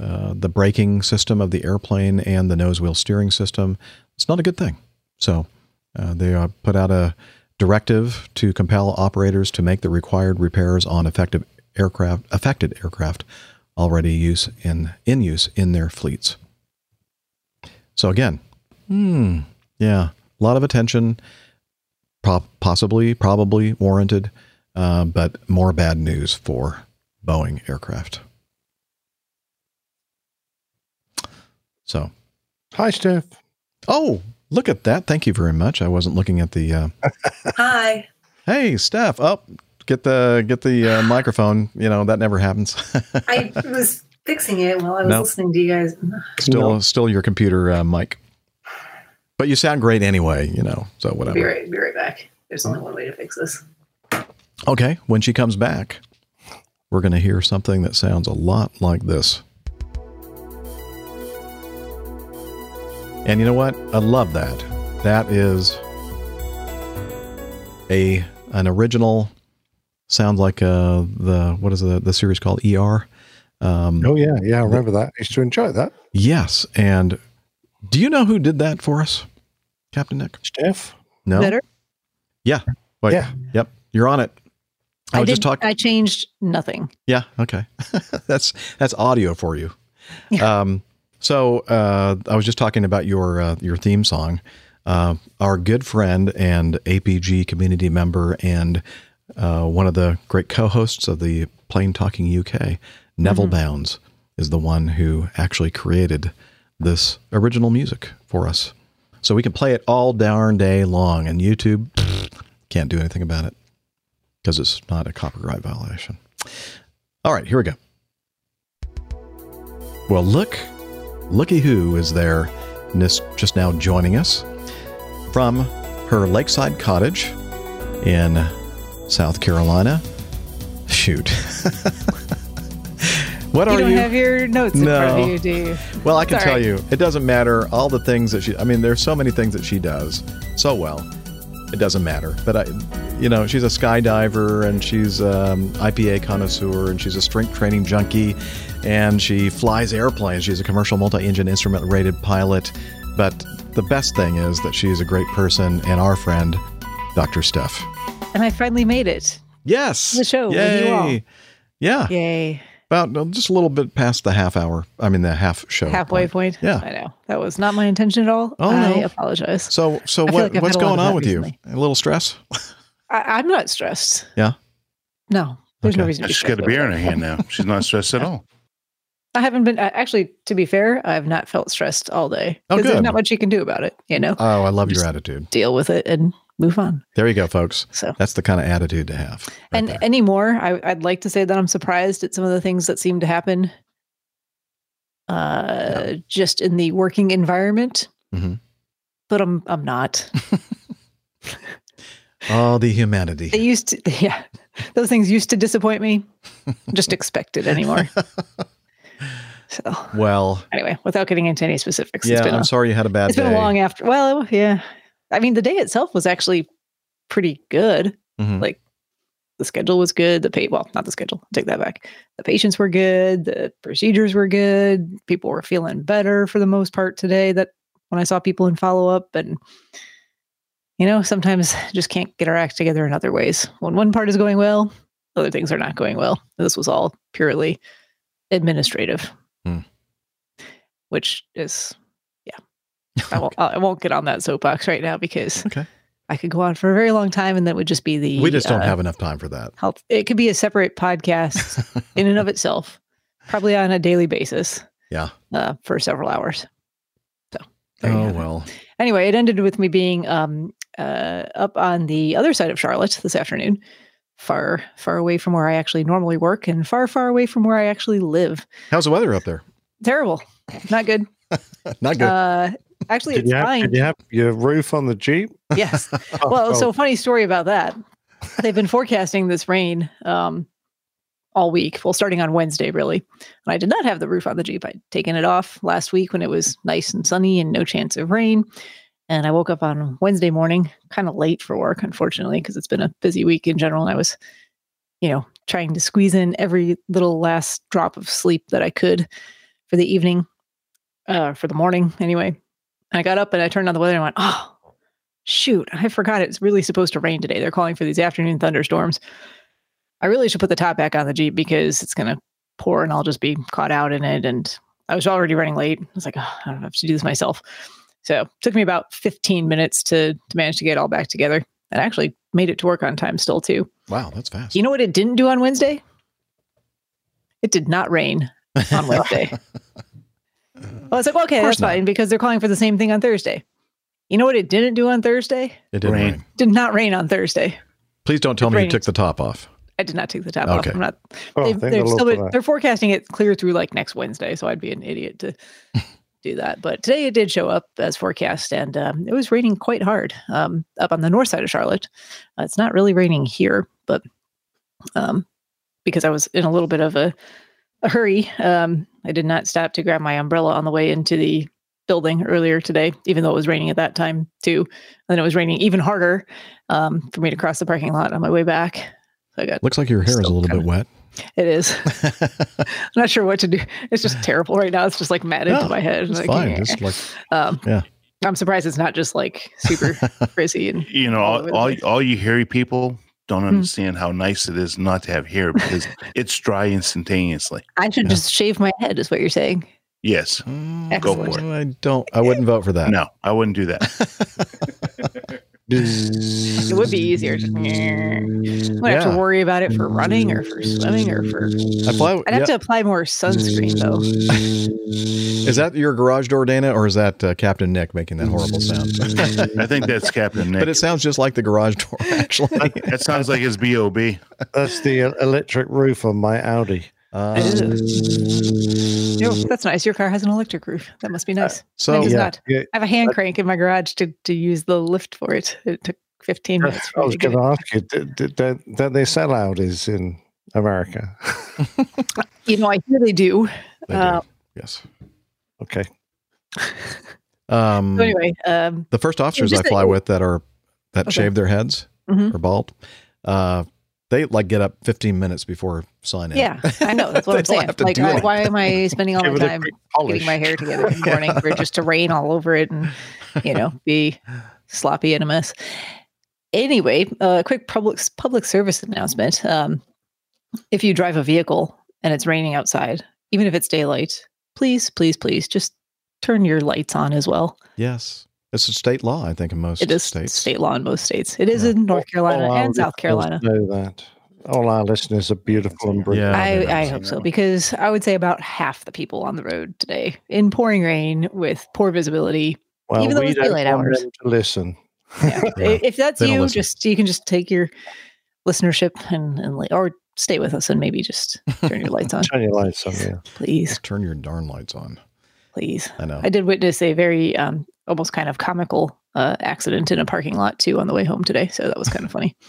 uh, the braking system of the airplane and the nose wheel steering system, it's not a good thing. So uh, they uh, put out a directive to compel operators to make the required repairs on effective aircraft affected aircraft already use in in use in their fleets. So again, hmm, yeah, a lot of attention, possibly, probably warranted, uh, but more bad news for Boeing aircraft. So, Hi, Steph. oh, look at that! Thank you very much. I wasn't looking at the. Uh, Hi. hey, Steph, up. get the get the uh, microphone. You know that never happens. I was fixing it while I was Nope. listening to you guys. still, still your computer uh, mic. But you sound great anyway. You know, so whatever. Be whatever. right, be right back. There's only one way to fix this. Okay, when she comes back, we're going to hear something that sounds a lot like this. And you know what? I love that. That is a an original sounds like uh the what is the the series called ER? Um Oh yeah, yeah, I remember that. I used to enjoy that. yes, and do you know who did that for us? Captain Nick? Steph. No. Better. Yeah. Wait. Yeah. Yep. You're on it. I I, was did. just talking I changed nothing. Yeah. Okay. that's that's audio for you. Um, so uh, I was just talking about your uh, your theme song. Uh, our good friend and APG community member and uh, one of the great co-hosts of the Plane Talking UK, Neville Bounds, is the one who actually created this original music for us. So we can play it all darn day long, and YouTube can't do anything about it because it's not a copyright violation. All right, here we go. Well, look, looky who is there just now joining us from her lakeside cottage in South Carolina. Shoot. what you are don't you? have your notes in front of you, do you? well, I can Sorry. tell you, it doesn't matter all the things that she, I mean, there's so many things that she does so well. it doesn't matter. But I, you know, she's a skydiver and she's um, IPA connoisseur and she's a strength training junkie, and she flies airplanes. She's a commercial multi-engine instrument rated pilot. But the best thing is that she's a great person and our friend, Dr. Steph. And I finally made it. Yes, The show with Yay! you all. Yeah, Yay. about uh, just a little bit past the half hour. I mean, the half show. Halfway point. Yeah. I know. That was not my intention at all. Oh, I no. apologize. So, so I what, like what's had a lot going on that with you? A little stress? I, I'm not stressed. Yeah. No. There's no reason to be She's got a beer in her hand now. She's not stressed at all. I haven't been uh, actually. To be fair, I've not felt stressed all day. Oh, 'Cause There's not much you can do about it. You know, Oh, I love your Just- attitude. deal with it and move on. There you go, folks. So, That's the kind of attitude to have. right and there. anymore, I, I'd like to say that I'm surprised at some of the things that seem to happen. Uh, just in the working environment, Mhm. but I'm I'm not. All the humanity. They used to, yeah, those things used to disappoint me. Just expect it anymore. So Well, anyway, without getting into any specifics, yeah, it's been I'm a, sorry you had a bad it's day. been a long after. Well, yeah, I mean the day itself was actually pretty good. Mhm. Like the schedule was good. The pay well, not the schedule. Take that back. The patients were good. The procedures were good. People were feeling better for the most part today. That when I saw people in follow up and you know sometimes just can't get our act together in other ways. When one part is going well, other things are not going well. This was all purely administrative. Which is yeah. I won't. I won't get on that soapbox right now because Okay. I could go on for a very long time, and that would just be the. we just don't uh, have enough time for that. health. It could be a separate podcast in and of itself, probably on a daily basis. Yeah. Uh, for several hours. So. there Oh it. well. Anyway, it ended with me being um, uh, up on the other side of Charlotte this afternoon, far, far away from where I actually normally work, and far, far away from where I actually live. How's the weather up there? Terrible, not good. Not good. Uh, actually, Did it's you, have, fine. did you have your roof on the Jeep? Yes. Well, oh, so funny story about that. They've been forecasting this rain um, all week. Well, starting on Wednesday, really. And I did not have the roof on the Jeep. I'd taken it off last week when it was nice and sunny and no chance of rain. And I woke up on Wednesday morning, kind of late for work, unfortunately, because it's been a busy week in general. And I was, you know, trying to squeeze in every little last drop of sleep that I could for the evening, uh, for the morning anyway. I got up and I turned on the weather and went, oh, shoot, I forgot it's really supposed to rain today. They're calling for these afternoon thunderstorms. I really should put the top back on the Jeep because it's going to pour and I'll just be caught out in it. And I was already running late. I was like, oh, I don't have to do this myself. So it took me about 15 minutes to, to manage to get it all back together. And I actually made it to work on time still, too. wow, that's fast. You know what it didn't do on Wednesday? It did not rain on Wednesday. well, I was like, well, okay, that's not. fine because they're calling for the same thing on Thursday. You know what it didn't do on Thursday? it didn't Rain. rain. Did not rain on Thursday. Please don't tell It me you took the top off. I did not take the top Okay. off. I'm not. Oh, they, they're, still, for they're forecasting it clear through like next Wednesday, so I'd be an idiot to do that. But today it did show up as forecast, and um, it was raining quite hard um, up on the north side of Charlotte. Uh, it's not really raining here, but um, because I was in a little bit of a, a hurry, um, I did not stop to grab my umbrella on the way into the building earlier today, even though it was raining at that time too. And then it was raining even harder um, for me to cross the parking lot on my way back. So I got Looks like your hair is a little bit kinda- wet. it is. I'm not sure what to do. It's just terrible right now. It's just like matted No, to my head. It's Like, fine. eh. It's like um, yeah. I'm surprised it's not just like super frizzy and You know, all all, over the all, place. all you hairy people don't Hmm. understand how nice it is not to have hair because it's dry instantaneously. I should Yeah. just shave my head, is what you're saying. Yes. Mm, Go for it. I don't. I wouldn't vote for that. No, I wouldn't do that. It would be easier. Just, I wouldn't have to worry about it for running or for swimming or for. I fly, I'd have yeah. to apply more sunscreen though. Is that your garage door, Dana, or is that uh, Captain Nick making that horrible sound? I think that's Captain Nick. but it sounds just like the garage door, actually. that sounds like his B.O.B. That's the electric roof on my Audi. Uh, Yo, that's nice. Your car has an electric roof. That must be nice. so Mine yeah, not. yeah. I have a hand crank in my garage to, to use the lift for it. It took 15 minutes. I was to going to ask you, d- d- don't, don't they sell Audis in America? You know, I hear they do. they do. Uh, yes. okay. Um, So anyway, um, the first officers I just a- fly with that are that Okay. shave their heads Mhm. or bald, uh, they like get up 15 minutes before sign in. Yeah, I know. That's what I'm don't saying. have to Like, do I, why am I spending all my Give it a time getting my hair together in the morning for just to rain all over it and, you know, be sloppy and a mess? Anyway, a quick public public service announcement. Um, if you drive a vehicle and it's raining outside, even if it's daylight, please, please, please, just turn your lights on as well. Yes. It's a state law, I think, in most states. It is states. state law in most states. It is Yeah. in North Carolina All and South Carolina. Know that. All our listeners are beautiful and brilliant. Yeah. I, I hope so because I would say about half the people on the road today in pouring rain with poor visibility. Well, even though we it's don't daylight want hours. to listen. Yeah. Yeah. If that's you, listen. just you can just take your listenership and, and or stay with us and maybe just turn your lights on, Turn your lights on, yeah. please, Just turn your darn lights on. Please. I know. I did witness a very um, almost kind of comical uh, accident in a parking lot too on the way home today, so that was kind of funny.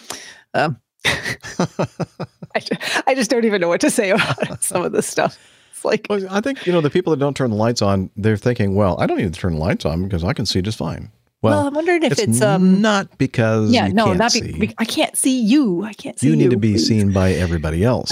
Um, I, ju- I just don't even know what to say about some of this stuff. It's like, Well, I think, you know, the people that don't turn the lights on, they're thinking, well, I don't need to turn the lights on because I can see just fine. well, Well, I'm wondering if it's, it's, um, not because yeah, you no, can't not be, be- I can't see you. I can't see you you. need to be please. seen by everybody else.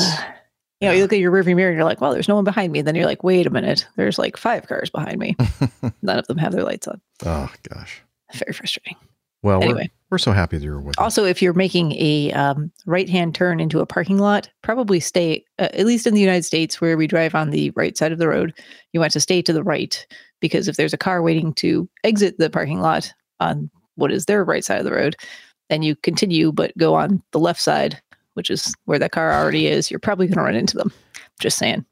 You know, you look at your rearview mirror and you're like, well, there's no one behind me. And then you're like, wait a minute, there's like five cars behind me. None of them have their lights on. oh, gosh. Very frustrating. Well, we're, Anyway. we're so happy that you're with us. Also, if you're making a um, right hand turn into a parking lot, probably stay, uh, at least in the United States where we drive on the right side of the road, you want to stay to the right because if there's a car waiting to exit the parking lot on what is their right side of the road, then you continue but go on the left side, which is where that car already is, you're probably going to run into them. Just saying.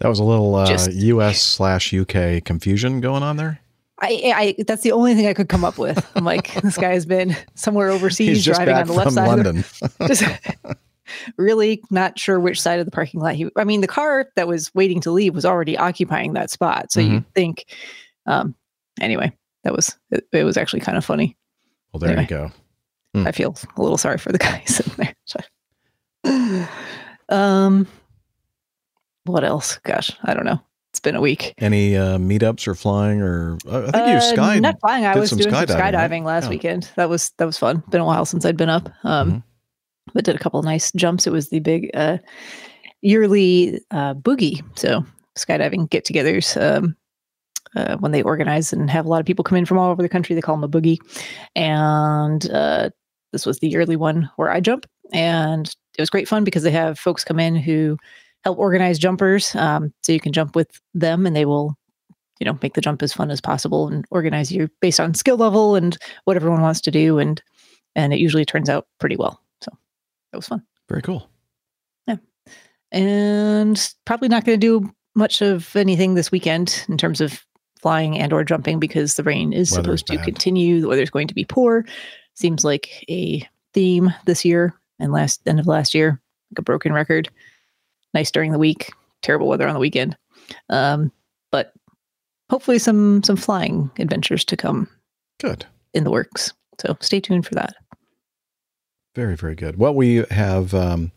That was a little uh, Just- US slash UK confusion going on there. I, I that's the only thing I could come up with. I'm like, this guy has been somewhere overseas driving on the left side. London. just really not sure which side of the parking lot he I mean the car that was waiting to leave was already occupying that spot so Mm-hmm. you'd think um anyway that was it, it was actually kind of funny well, there Anyway. you go. Hmm. I feel a little sorry for the guy sitting there So- um what else gosh I don't know it's been a week Any uh, meetups or flying or uh, I think you Uh, sky not flying I was doing skydiving, some right? skydiving last Yeah. weekend that was that was fun been a while since I'd been up um Mhm. but did a couple of nice jumps. It was the big uh, yearly uh, boogie, so skydiving get-togethers. Um, uh, when they organize and have a lot of people come in from all over the country, they call them a boogie. And uh, this was the yearly one where I jump, and it was great fun because they have folks come in who help organize jumpers, um, so you can jump with them, and they will. You know, make the jump as fun as possible and organize you based on skill level and what everyone wants to do, and and it usually turns out pretty well. So that was fun Very cool. Yeah, and probably not going to do much of anything this weekend in terms of flying and or jumping because the rain is Weather's supposed to bad. continue the weather's going to be poor seems like a theme this year and last end of last year like a broken record nice during the week terrible weather on the weekend um, but hopefully some some flying adventures to come Good. in the works so stay tuned for that Very, very good. Well, we have um,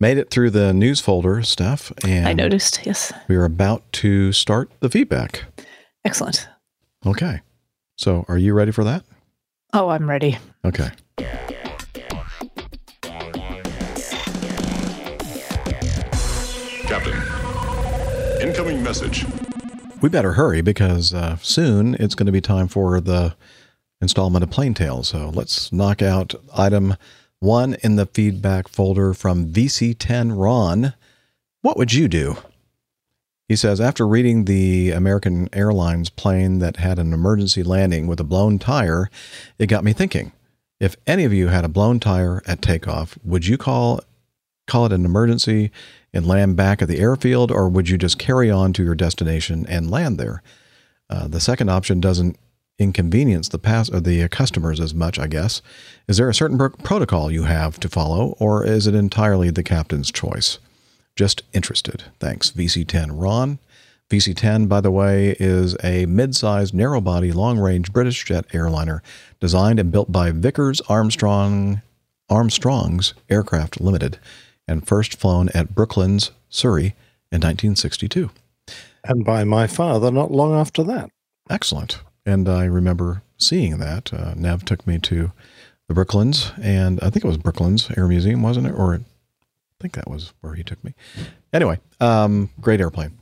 made it through the news folder stuff, and i noticed yes we are about to start the feedback. excellent Okay. So, are you ready for that? oh i'm ready Okay. Incoming message. We better hurry because uh, soon it's going to be time for the installment of Plain Tale. So let's knock out item one in the feedback folder from VC10 Ron. What would you do? He says, after reading the American Airlines plane that had an emergency landing with a blown tire, it got me thinking. If any of you had a blown tire at takeoff, would you call call it an emergency and land back at the airfield, or would you just carry on to your destination and land there? Uh, the second option doesn't inconvenience the pass or the customers as much, I guess. Is there a certain pro- protocol you have to follow, or is it entirely the captain's choice? Just interested. Thanks, VC10 Ron. VC10, by the way, is a mid-sized, narrow-body, long-range British jet airliner designed and built by Vickers Armstrong Armstrong's Aircraft Limited, and first flown at Brooklands, Surrey, in 1962. And by my father not long after that. Excellent. And I remember seeing that. Uh, Nev took me to the Brooklands, and I think it was Brooklands Air Museum, wasn't it? Or I think that was where he took me. Anyway, um, great airplane.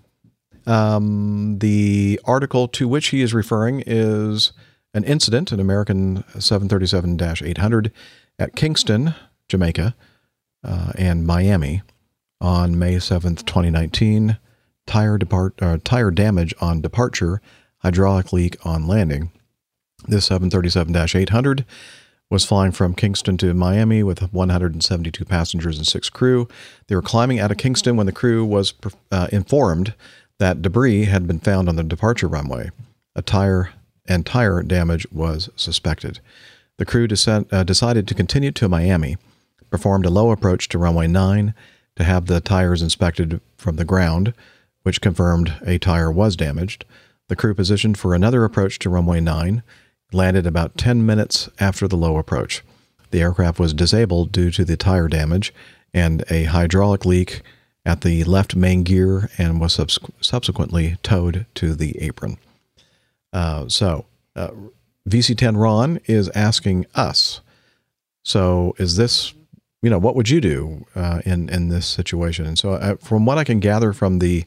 Um, the article to which he is referring is an incident, an American 737 800 at Kingston, Jamaica, uh, and Miami on May 7th, 2019. Tire, depart, uh, tire damage on departure, hydraulic leak on landing. This 737 800 was flying from Kingston to Miami with 172 passengers and six crew. They were climbing out of Kingston when the crew was uh, informed that debris had been found on the departure runway. A tire and tire damage was suspected. The crew uh, decided to continue to Miami, performed a low approach to runway 9 to have the tires inspected from the ground, which confirmed a tire was damaged. The crew positioned for another approach to runway 9, landed about 10 minutes after the low approach. The aircraft was disabled due to the tire damage and a hydraulic leak at the left main gear and was subs- subsequently towed to the apron. Uh, so, uh, VC10 Ron is asking us. So, is this, you know, what would you do uh, in in this situation? And so, uh, from what I can gather from the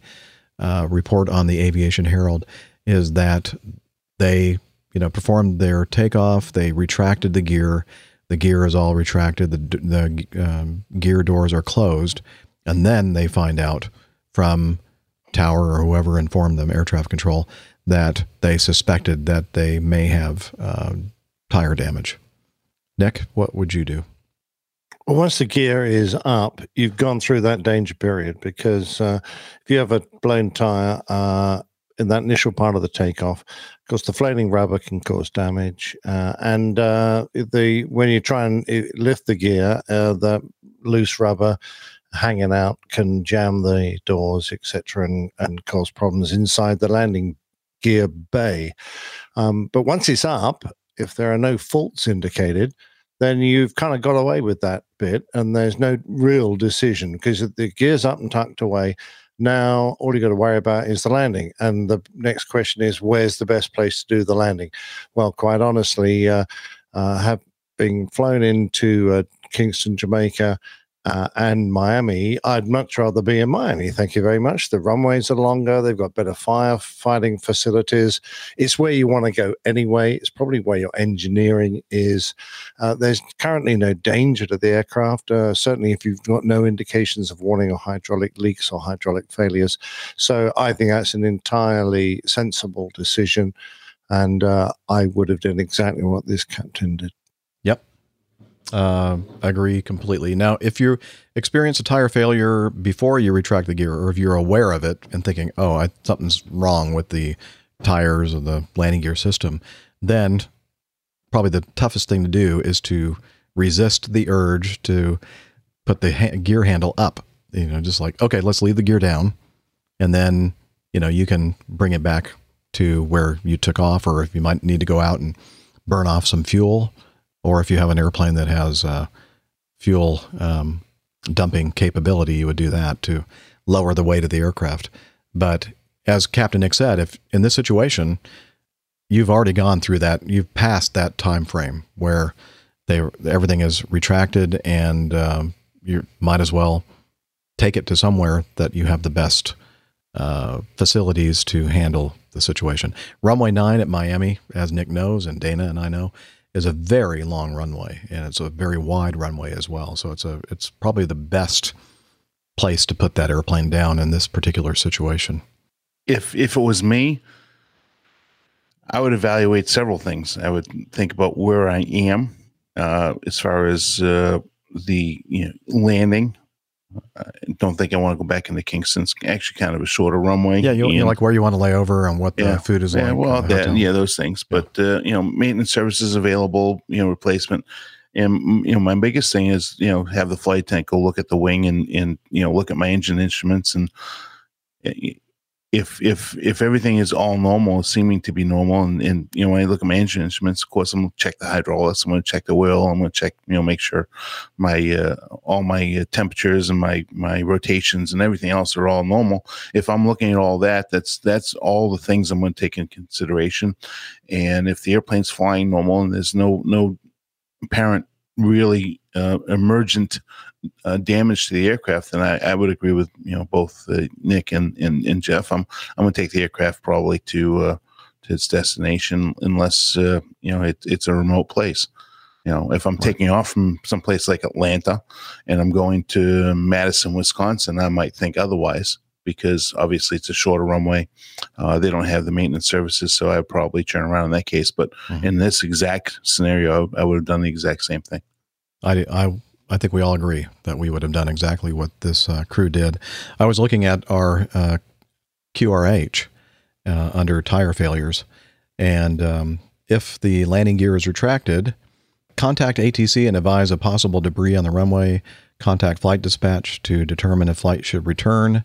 uh, report on the Aviation Herald, is that they, you know, performed their takeoff. They retracted the gear. The gear is all retracted. The the um, gear doors are closed, and then they find out from Tower or whoever informed them, air traffic control, that they suspected that they may have uh, tire damage. Nick, what would you do? Well, once the gear is up, you've gone through that danger period because uh, if you have a blown tire uh, in that initial part of the takeoff, of course, the flailing rubber can cause damage, uh, and uh, the when you try and uh, lift the gear, uh, the loose rubber hanging out can jam the doors, etc., and, and cause problems inside the landing gear bay. Um, but once it's up, if there are no faults indicated, then you've kind of got away with that bit, and there's no real decision because the gear's up and tucked away. Now, all you've got to worry about is the landing. And the next question is, where's the best place to do the landing? Well, quite honestly, uh, uh, flown into uh, Kingston, Jamaica, uh, and Miami, I'd much rather be in Miami. Thank you very much. The runways are longer. They've got better firefighting facilities. It's where you want to go anyway. It's probably where your engineering is. Uh, there's currently no danger to the aircraft, uh, certainly if you've got no indications of warning of hydraulic leaks or hydraulic failures. So I think that's an entirely sensible decision. And uh, I would have done exactly what this captain did. Uh, agree completely. Now, if you experience a tire failure before you retract the gear, or if you're aware of it and thinking, "Oh, I, something's wrong with the tires or the landing gear system," then probably the toughest thing to do is to resist the urge to put the ha- gear handle up. You know, just like, okay, let's leave the gear down, and then you know you can bring it back to where you took off, or if you might need to go out and burn off some fuel or if you have an airplane that has uh, fuel um, dumping capability, you would do that to lower the weight of the aircraft. But as Captain Nick said, if in this situation, you've already gone through that, you've passed that time frame where they everything is retracted, and um, you might as well take it to somewhere that you have the best uh, facilities to handle the situation. Runway nine at Miami, as Nick knows, and Dana and I know, is a very long runway and it's a very wide runway as well. So it's a it's probably the best place to put that airplane down in this particular situation. If if it was me, I would evaluate several things. I would think about where I am uh, as far as uh, the you know, landing. I don't think I want to go back into Kingston. It's actually kind of a shorter runway. Yeah, you, you like where you want to lay over and what the yeah, food is yeah, like. well, that, yeah, those things. But uh, you know, maintenance services available. You know, replacement. And mm, you know, my biggest thing is you know have the flight tank go look at the wing and and you know look at my engine instruments and eh, if if if everything is all normal, seeming to be normal, and, and you know when I look at my engine instruments, of course I'm to check the hydraulics, I'm to check the oil, I'm to check you know make sure my uh, all my uh, temperatures and my my rotations and everything else are all normal. If I'm looking at all that, that's that's all the things I'm to take in consideration. And if the airplane's flying normal and there's no no apparent, really uh, emergent uh, damage to the aircraft, then I, I would agree with you know both uh, Nick and, and and Jeff. I'm I'm going to take the aircraft probably to uh, to its destination unless uh, you know it, it's a remote place. You know, if I'm taking off from someplace like Atlanta and I'm going to Madison, Wisconsin, I might think otherwise because obviously it's a shorter runway. Uh, they don't have the maintenance services, so I'd probably turn around in that case. But in this exact scenario, I, I would have done the exact same thing. I, I, I think we all agree that we would have done exactly what this uh, crew did. I was looking at our uh, QRH uh, under tire failures, and um, if the landing gear is retracted, contact ATC and advise of possible debris on the runway. Contact flight dispatch to determine if flight should return.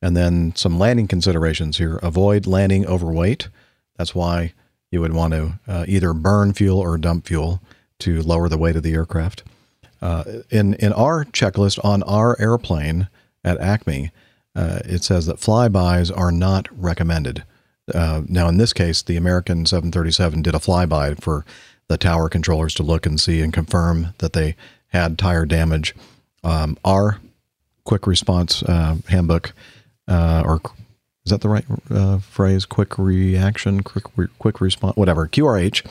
And then some landing considerations here. Avoid landing overweight. That's why you would want to uh, either burn fuel or dump fuel to lower the weight of the aircraft. Uh, in in our checklist on our airplane at Acme, uh, it says that flybys are not recommended. Uh, now, in this case, the American 737 did a flyby for the tower controllers to look and see and confirm that they had tire damage. Um, our quick response uh, handbook, uh, or is that the right uh, phrase? Quick reaction, quick re- quick response, whatever. QRH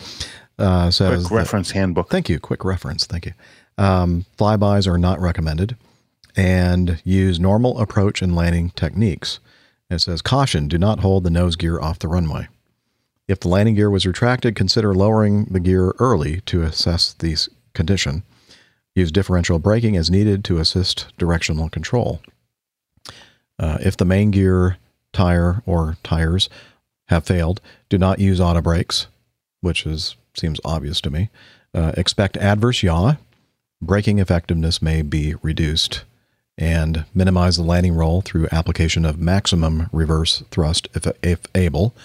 uh, says Quick that- reference handbook. Thank you. Quick reference. Thank you. Um, flybys are not recommended, and use normal approach and landing techniques. It says caution: do not hold the nose gear off the runway. If the landing gear was retracted, consider lowering the gear early to assess the condition. Use differential braking as needed to assist directional control. Uh, if the main gear, tire, or tires have failed, do not use auto brakes, which is seems obvious to me. Uh, expect adverse yaw. Braking effectiveness may be reduced, and minimize the landing roll through application of maximum reverse thrust if, if able.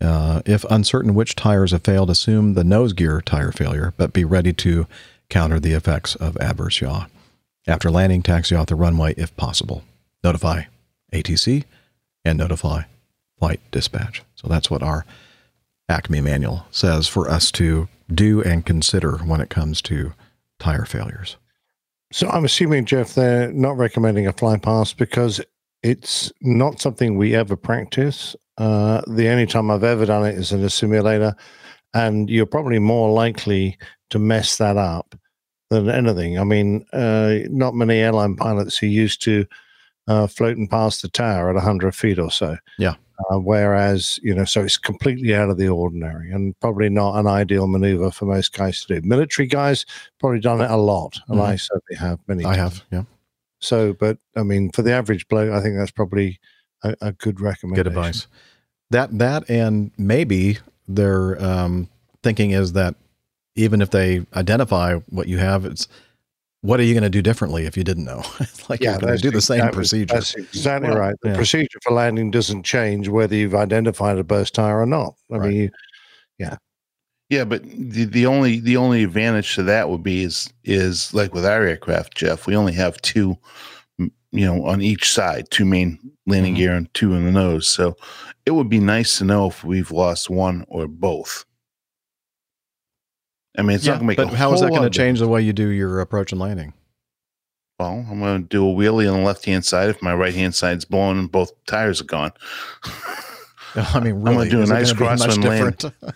Uh, if uncertain which tires have failed, assume the nose gear tire failure, but be ready to counter the effects of adverse yaw. After landing, taxi off the runway if possible. Notify ATC and notify flight dispatch. So that's what our Acme manual says for us to do and consider when it comes to tire failures. So I'm assuming, Jeff, they're not recommending a fly pass because it's not something we ever practice. Uh, the only time I've ever done it is in a simulator, and you're probably more likely to mess that up than anything. I mean, uh, not many airline pilots are used to uh, floating past the tower at 100 feet or so. Yeah. Uh, whereas, you know, so it's completely out of the ordinary and probably not an ideal maneuver for most guys to do. Military guys probably done it a lot, and I Mhm. certainly have many. I times. have, yeah. So, but I mean, for the average bloke, I think that's probably a, a good recommendation. Good advice. That that and maybe their um, thinking is that even if they identify what you have, it's what are you going to do differently if you didn't know? it's like you're going to do the same exactly- procedure. That's exactly Well, right. The yeah. procedure for landing doesn't change whether you've identified a burst tire or not. I mean, you, yeah. Yeah, but the, the only the only advantage to that would be is is like with our aircraft, Jeff. We only have two, you know, on each side, two main landing mm-hmm. gear and two in the nose. So it would be nice to know if we've lost one or both. I mean, it's Yeah, not going to make. but a how is that going to change the way you do your approach and landing? Well, I'm going to do a wheelie on the left hand side if my right hand side's blown and both tires are gone. I mean, I'm going really, to do a nice crosswind land. different?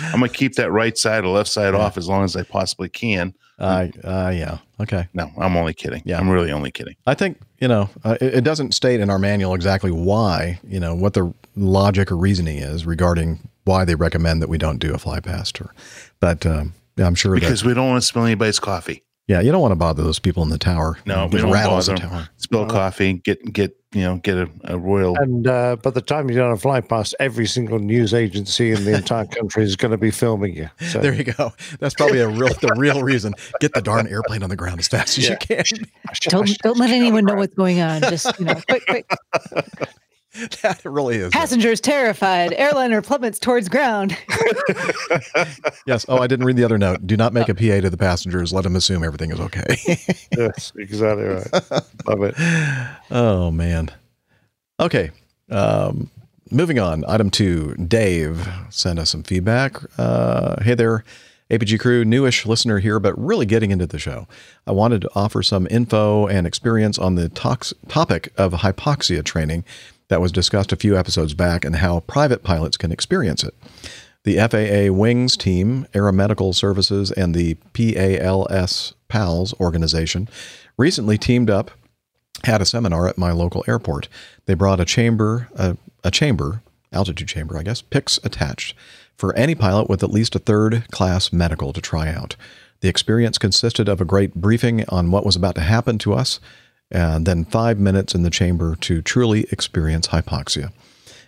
I'm going to keep that right side or left side off as long as I possibly can. Uh, uh, yeah. Okay. No, I'm only kidding. Yeah, I'm really only kidding. I think you know uh, it, it doesn't state in our manual exactly why you know what the logic or reasoning is regarding why they recommend that we don't do a fly past or, but um, yeah, I'm sure Because that we don't want to spill anybody's coffee. yeah you don't want to bother those people in the tower. No, Just we don't rattles bother the 'em. tower. Spill coffee, get get you know get a, a royal. And uh, by the time you're done a fly past, every single news agency in the entire country is going to be filming you. So There you go. That's probably a real the real reason. Get the darn airplane on the ground as fast as Yeah. you can. Don't don't let anyone know what's going on. Just you know, quick, quick. that really is. Passengers terrified. Airliner plummets towards ground. Yes. Oh, I didn't read the other note. Do not make a PA to the passengers. Let them assume everything is okay. yes, exactly right. Love it. Oh man. Okay. Um, moving on. Item two. Dave sent us some feedback. Uh, hey there, APG crew, newish listener here, but really getting into the show. I wanted to offer some info and experience on the tox- topic of hypoxia training that was discussed a few episodes back and how private pilots can experience it. The FAA Wings team, Aeromedical Services, and the PALS PALS organization recently teamed up, had a seminar at my local airport. They brought a chamber, a, a chamber, altitude chamber, I guess, PICs attached for any pilot with at least a third class medical to try out. The experience consisted of a great briefing on what was about to happen to us, and then five minutes in the chamber to truly experience hypoxia.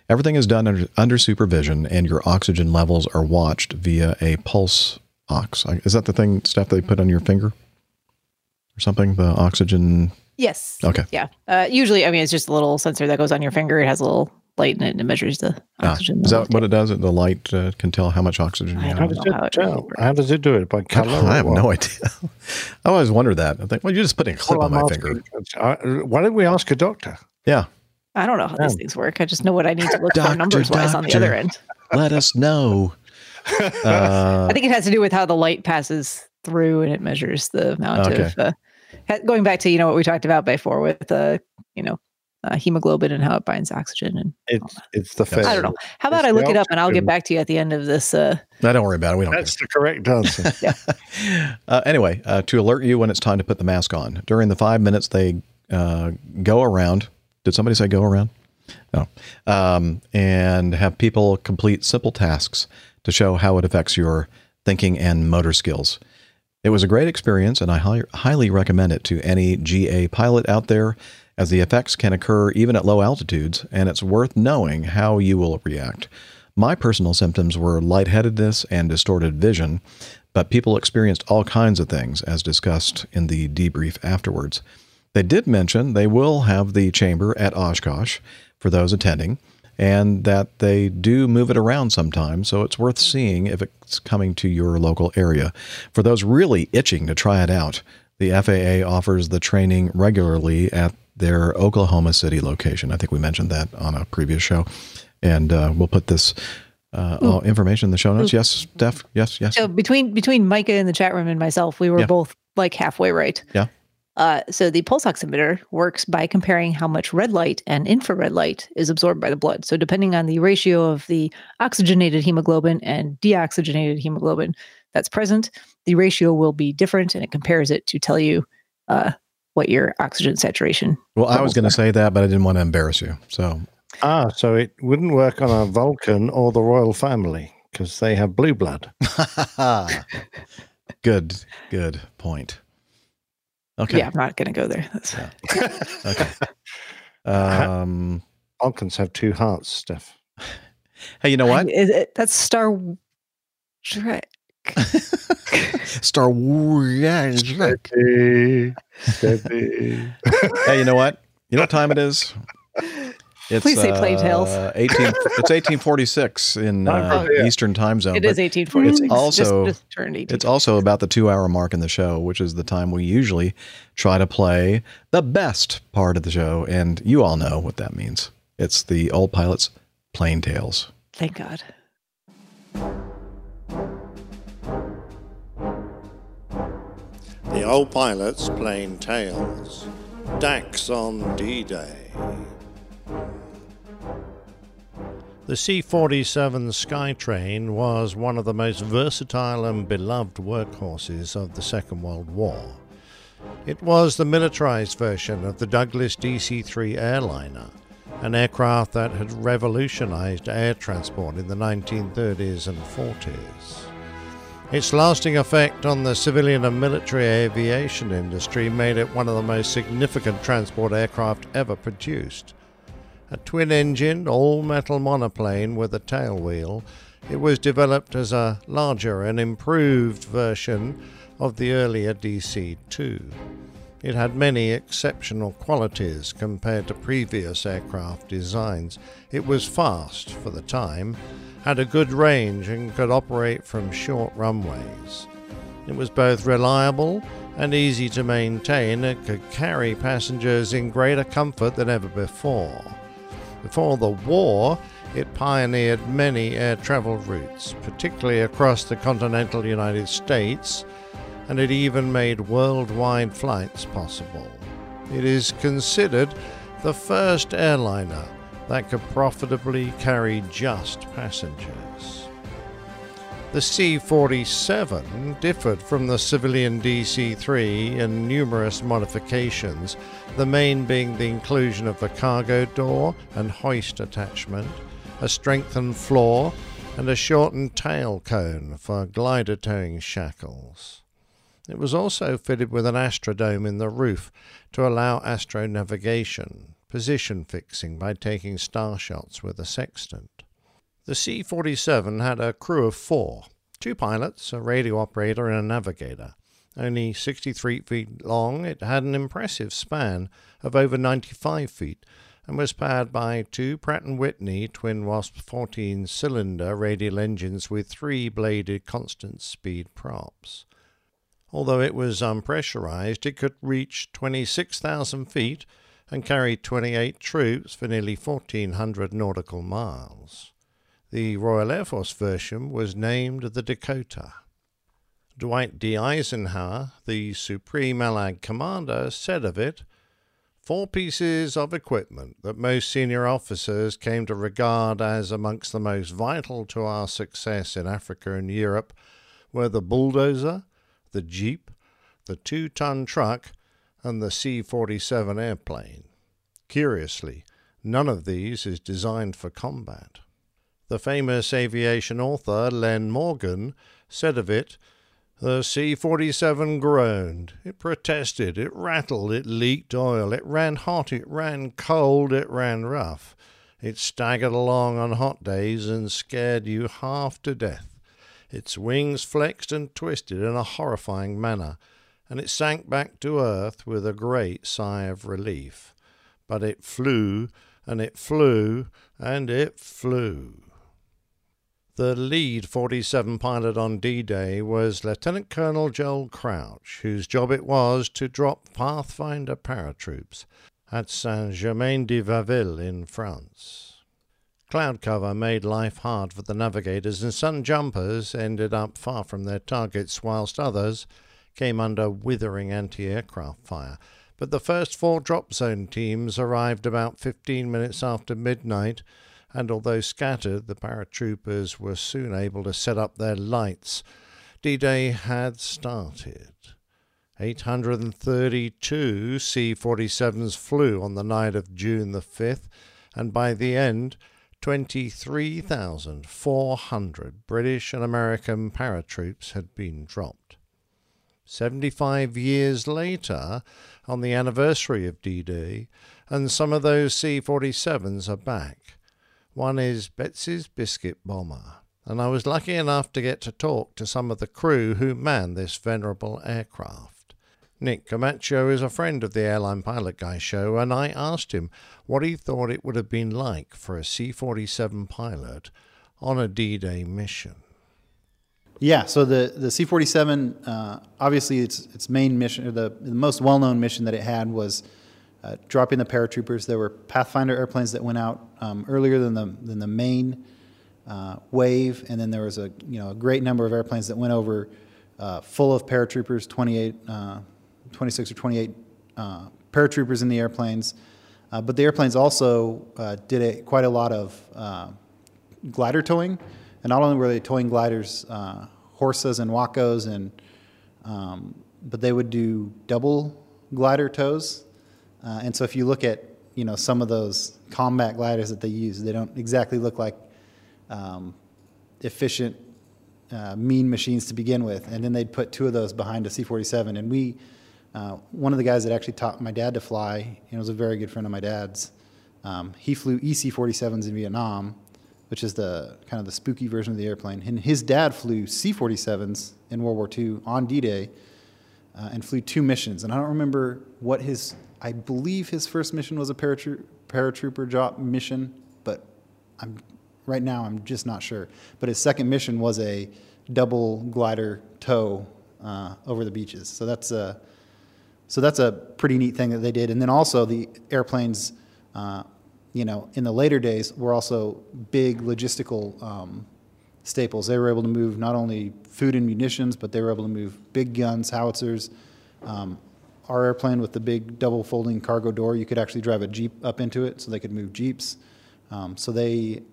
Everything is done under, under supervision, and your oxygen levels are watched via a pulse ox. Is that the thing, Steph, they put on your finger or something? The oxygen. Yes. Okay. Yeah. Uh, usually, I mean, it's just a little sensor that goes on your finger. It has a little light in it and it measures the Ah, oxygen. is level. that what it does? The light uh, can tell how much oxygen you I have. How does know how it it tell? How does it do it? By color? I have no idea. I always wondered that. I think, well, you're just putting a clip Well, on my I'm finger. asking- uh, why don't we ask a doctor? Yeah. I don't know how these things work. I just know what I need to look Doctor, for numbers wise on the other end. Let us know. Uh, I think it has to do with how the light passes through and it measures the amount Okay. of uh, going back to you know what we talked about before with uh, you know uh, hemoglobin and how it binds oxygen and It's it's the Yes. I don't know. How about It's I look it up and I'll get back to you at the end of this. Uh, no, don't worry about it. We don't care. That's the correct answer. uh, anyway, uh, to alert you when it's time to put the mask on. During the five minutes they uh, go around. Did somebody say go around? No. Um, and have people complete simple tasks to show how it affects your thinking and motor skills. It was a great experience, and I hi- highly recommend it to any GA pilot out there, as the effects can occur even at low altitudes, and it's worth knowing how you will react. My personal symptoms were lightheadedness and distorted vision, but people experienced all kinds of things, as discussed in the debrief afterwards. They did mention they will have the chamber at Oshkosh for those attending, and that they do move it around sometimes, so it's worth seeing if it's coming to your local area. For those really itching to try it out, the FAA offers the training regularly at their Oklahoma City location. I think we mentioned that on a previous show, and uh, we'll put this uh, all information in the show notes. Yes, Steph. Yes, yes. so between between Micah in the chat room and myself, we were Yeah. both like halfway right. Yeah. Uh, so the pulse oximeter works by comparing how much red light and infrared light is absorbed by the blood. So depending on the ratio of the oxygenated hemoglobin and deoxygenated hemoglobin that's present, the ratio will be different, and it compares it to tell you uh, what your oxygen saturation. Well, I was going to say that, but I didn't want to embarrass you. So ah, so it wouldn't work on a Vulcan or the royal family because they have blue blood. good, good point. Okay. Yeah, I'm not going to go there. That's, Okay. Um, Vulcans have two hearts, Steph. hey, you know what? Is it, that's Star Trek. Star Wars. Steady, steady. hey, you know what? You know what time it is? It's, Please say Plain Tales. uh, 18, it's 1846 in uh, Oh, yeah. Eastern time zone. It but is 1846. It's also just, just It's also about the two hour mark in the show, which is the time we usually try to play the best part of the show. And you all know what that means. It's the old pilot's plain tales. Thank God. The old pilots plain tales. Daks on D Day. The C 47 Skytrain was one of the most versatile and beloved workhorses of the Second World War. It was the militarized version of the Douglas DC 3 airliner, an aircraft that had revolutionized air transport in the 1930s and 40s. Its lasting effect on the civilian and military aviation industry made it one of the most significant transport aircraft ever produced. A twin engined, all metal monoplane with a tailwheel, it was developed as a larger and improved version of the earlier DC 2. It had many exceptional qualities compared to previous aircraft designs. It was fast for the time, had a good range, and could operate from short runways. It was both reliable and easy to maintain and could carry passengers in greater comfort than ever before. Before the war, It pioneered many air travel routes, particularly across the continental United States, and it even made worldwide flights possible. It is considered the first airliner that could profitably carry just passengers. The C 47 differed from the civilian DC 3 in numerous modifications, the main being the inclusion of a cargo door and hoist attachment, a strengthened floor, and a shortened tail cone for glider towing shackles. It was also fitted with an astrodome in the roof to allow astronavigation, position fixing by taking star shots with a sextant. The C 47 had a crew of four two pilots, a radio operator, and a navigator. Only 63 feet long, it had an impressive span of over 95 feet and was powered by two Pratt & Whitney twin Wasp 14-cylinder radial engines with three-bladed constant-speed props. Although it was unpressurized, it could reach 26,000 feet and carried 28 troops for nearly 1,400 nautical miles. The Royal Air Force version was named the Dakota. Dwight D. Eisenhower, the Supreme Allied Commander, said of it, Four pieces of equipment that most senior officers came to regard as amongst the most vital to our success in Africa and Europe were the bulldozer, the Jeep, the two ton truck, and the C 47 airplane. Curiously, none of these is designed for combat. The famous aviation author Len Morgan said of it, the C 47 groaned, it protested, it rattled, it leaked oil, it ran hot, it ran cold, it ran rough. It staggered along on hot days and scared you half to death. Its wings flexed and twisted in a horrifying manner, and it sank back to earth with a great sigh of relief. But it flew, and it flew, and it flew. The lead 47 pilot on D Day was Lieutenant Colonel Joel Crouch, whose job it was to drop Pathfinder paratroops at Saint Germain de Varreville in France. Cloud cover made life hard for the navigators, and some jumpers ended up far from their targets, whilst others came under withering anti aircraft fire. But the first four drop zone teams arrived about 15 minutes after midnight and although scattered, the paratroopers were soon able to set up their lights. D Day had started. 832 C 47s flew on the night of June the 5th, and by the end, 23,400 British and American paratroops had been dropped. 75 years later, on the anniversary of D Day, and some of those C 47s are back. One is Betsy's Biscuit Bomber, and I was lucky enough to get to talk to some of the crew who manned this venerable aircraft. Nick Camacho is a friend of the Airline Pilot Guy show, and I asked him what he thought it would have been like for a C 47 pilot on a D Day mission. Yeah, so the, the C 47, uh, obviously, its, its main mission, or the, the most well known mission that it had was uh, dropping the paratroopers. There were Pathfinder airplanes that went out um, earlier than the than the main uh, wave, and then there was a you know a great number of airplanes that went over uh, full of paratroopers, 28, uh, 26 or 28 uh, paratroopers in the airplanes. But the airplanes also did a, quite a lot of glider towing, and not only were they towing gliders, Horsas and Wacos, and um, but they would do double glider tows uh, and so if you look at you know some of those combat gliders that they use, they don't exactly look like um, efficient, uh, mean machines to begin with. And then they'd put two of those behind a C-47. And we, uh, one of the guys that actually taught my dad to fly, and was a very good friend of my dad's. Um, he flew EC-47s in Vietnam, which is the kind of the spooky version of the airplane. And his dad flew C-47s in World War II on D-Day. Uh, and flew two missions. And I don't remember what his I believe his first mission was a paratroop, paratrooper job mission, but I'm right now I'm just not sure. But his second mission was a double glider tow uh, over the beaches. So that's a so that's a pretty neat thing that they did. And then also the airplanes, uh, you know, in the later days, were also big logistical um, staples. They were able to move not only food and munitions, but they were able to move big guns, howitzers. Um, our airplane with the big double folding cargo door, you could actually drive a jeep up into it, so they could move jeeps. Um, so they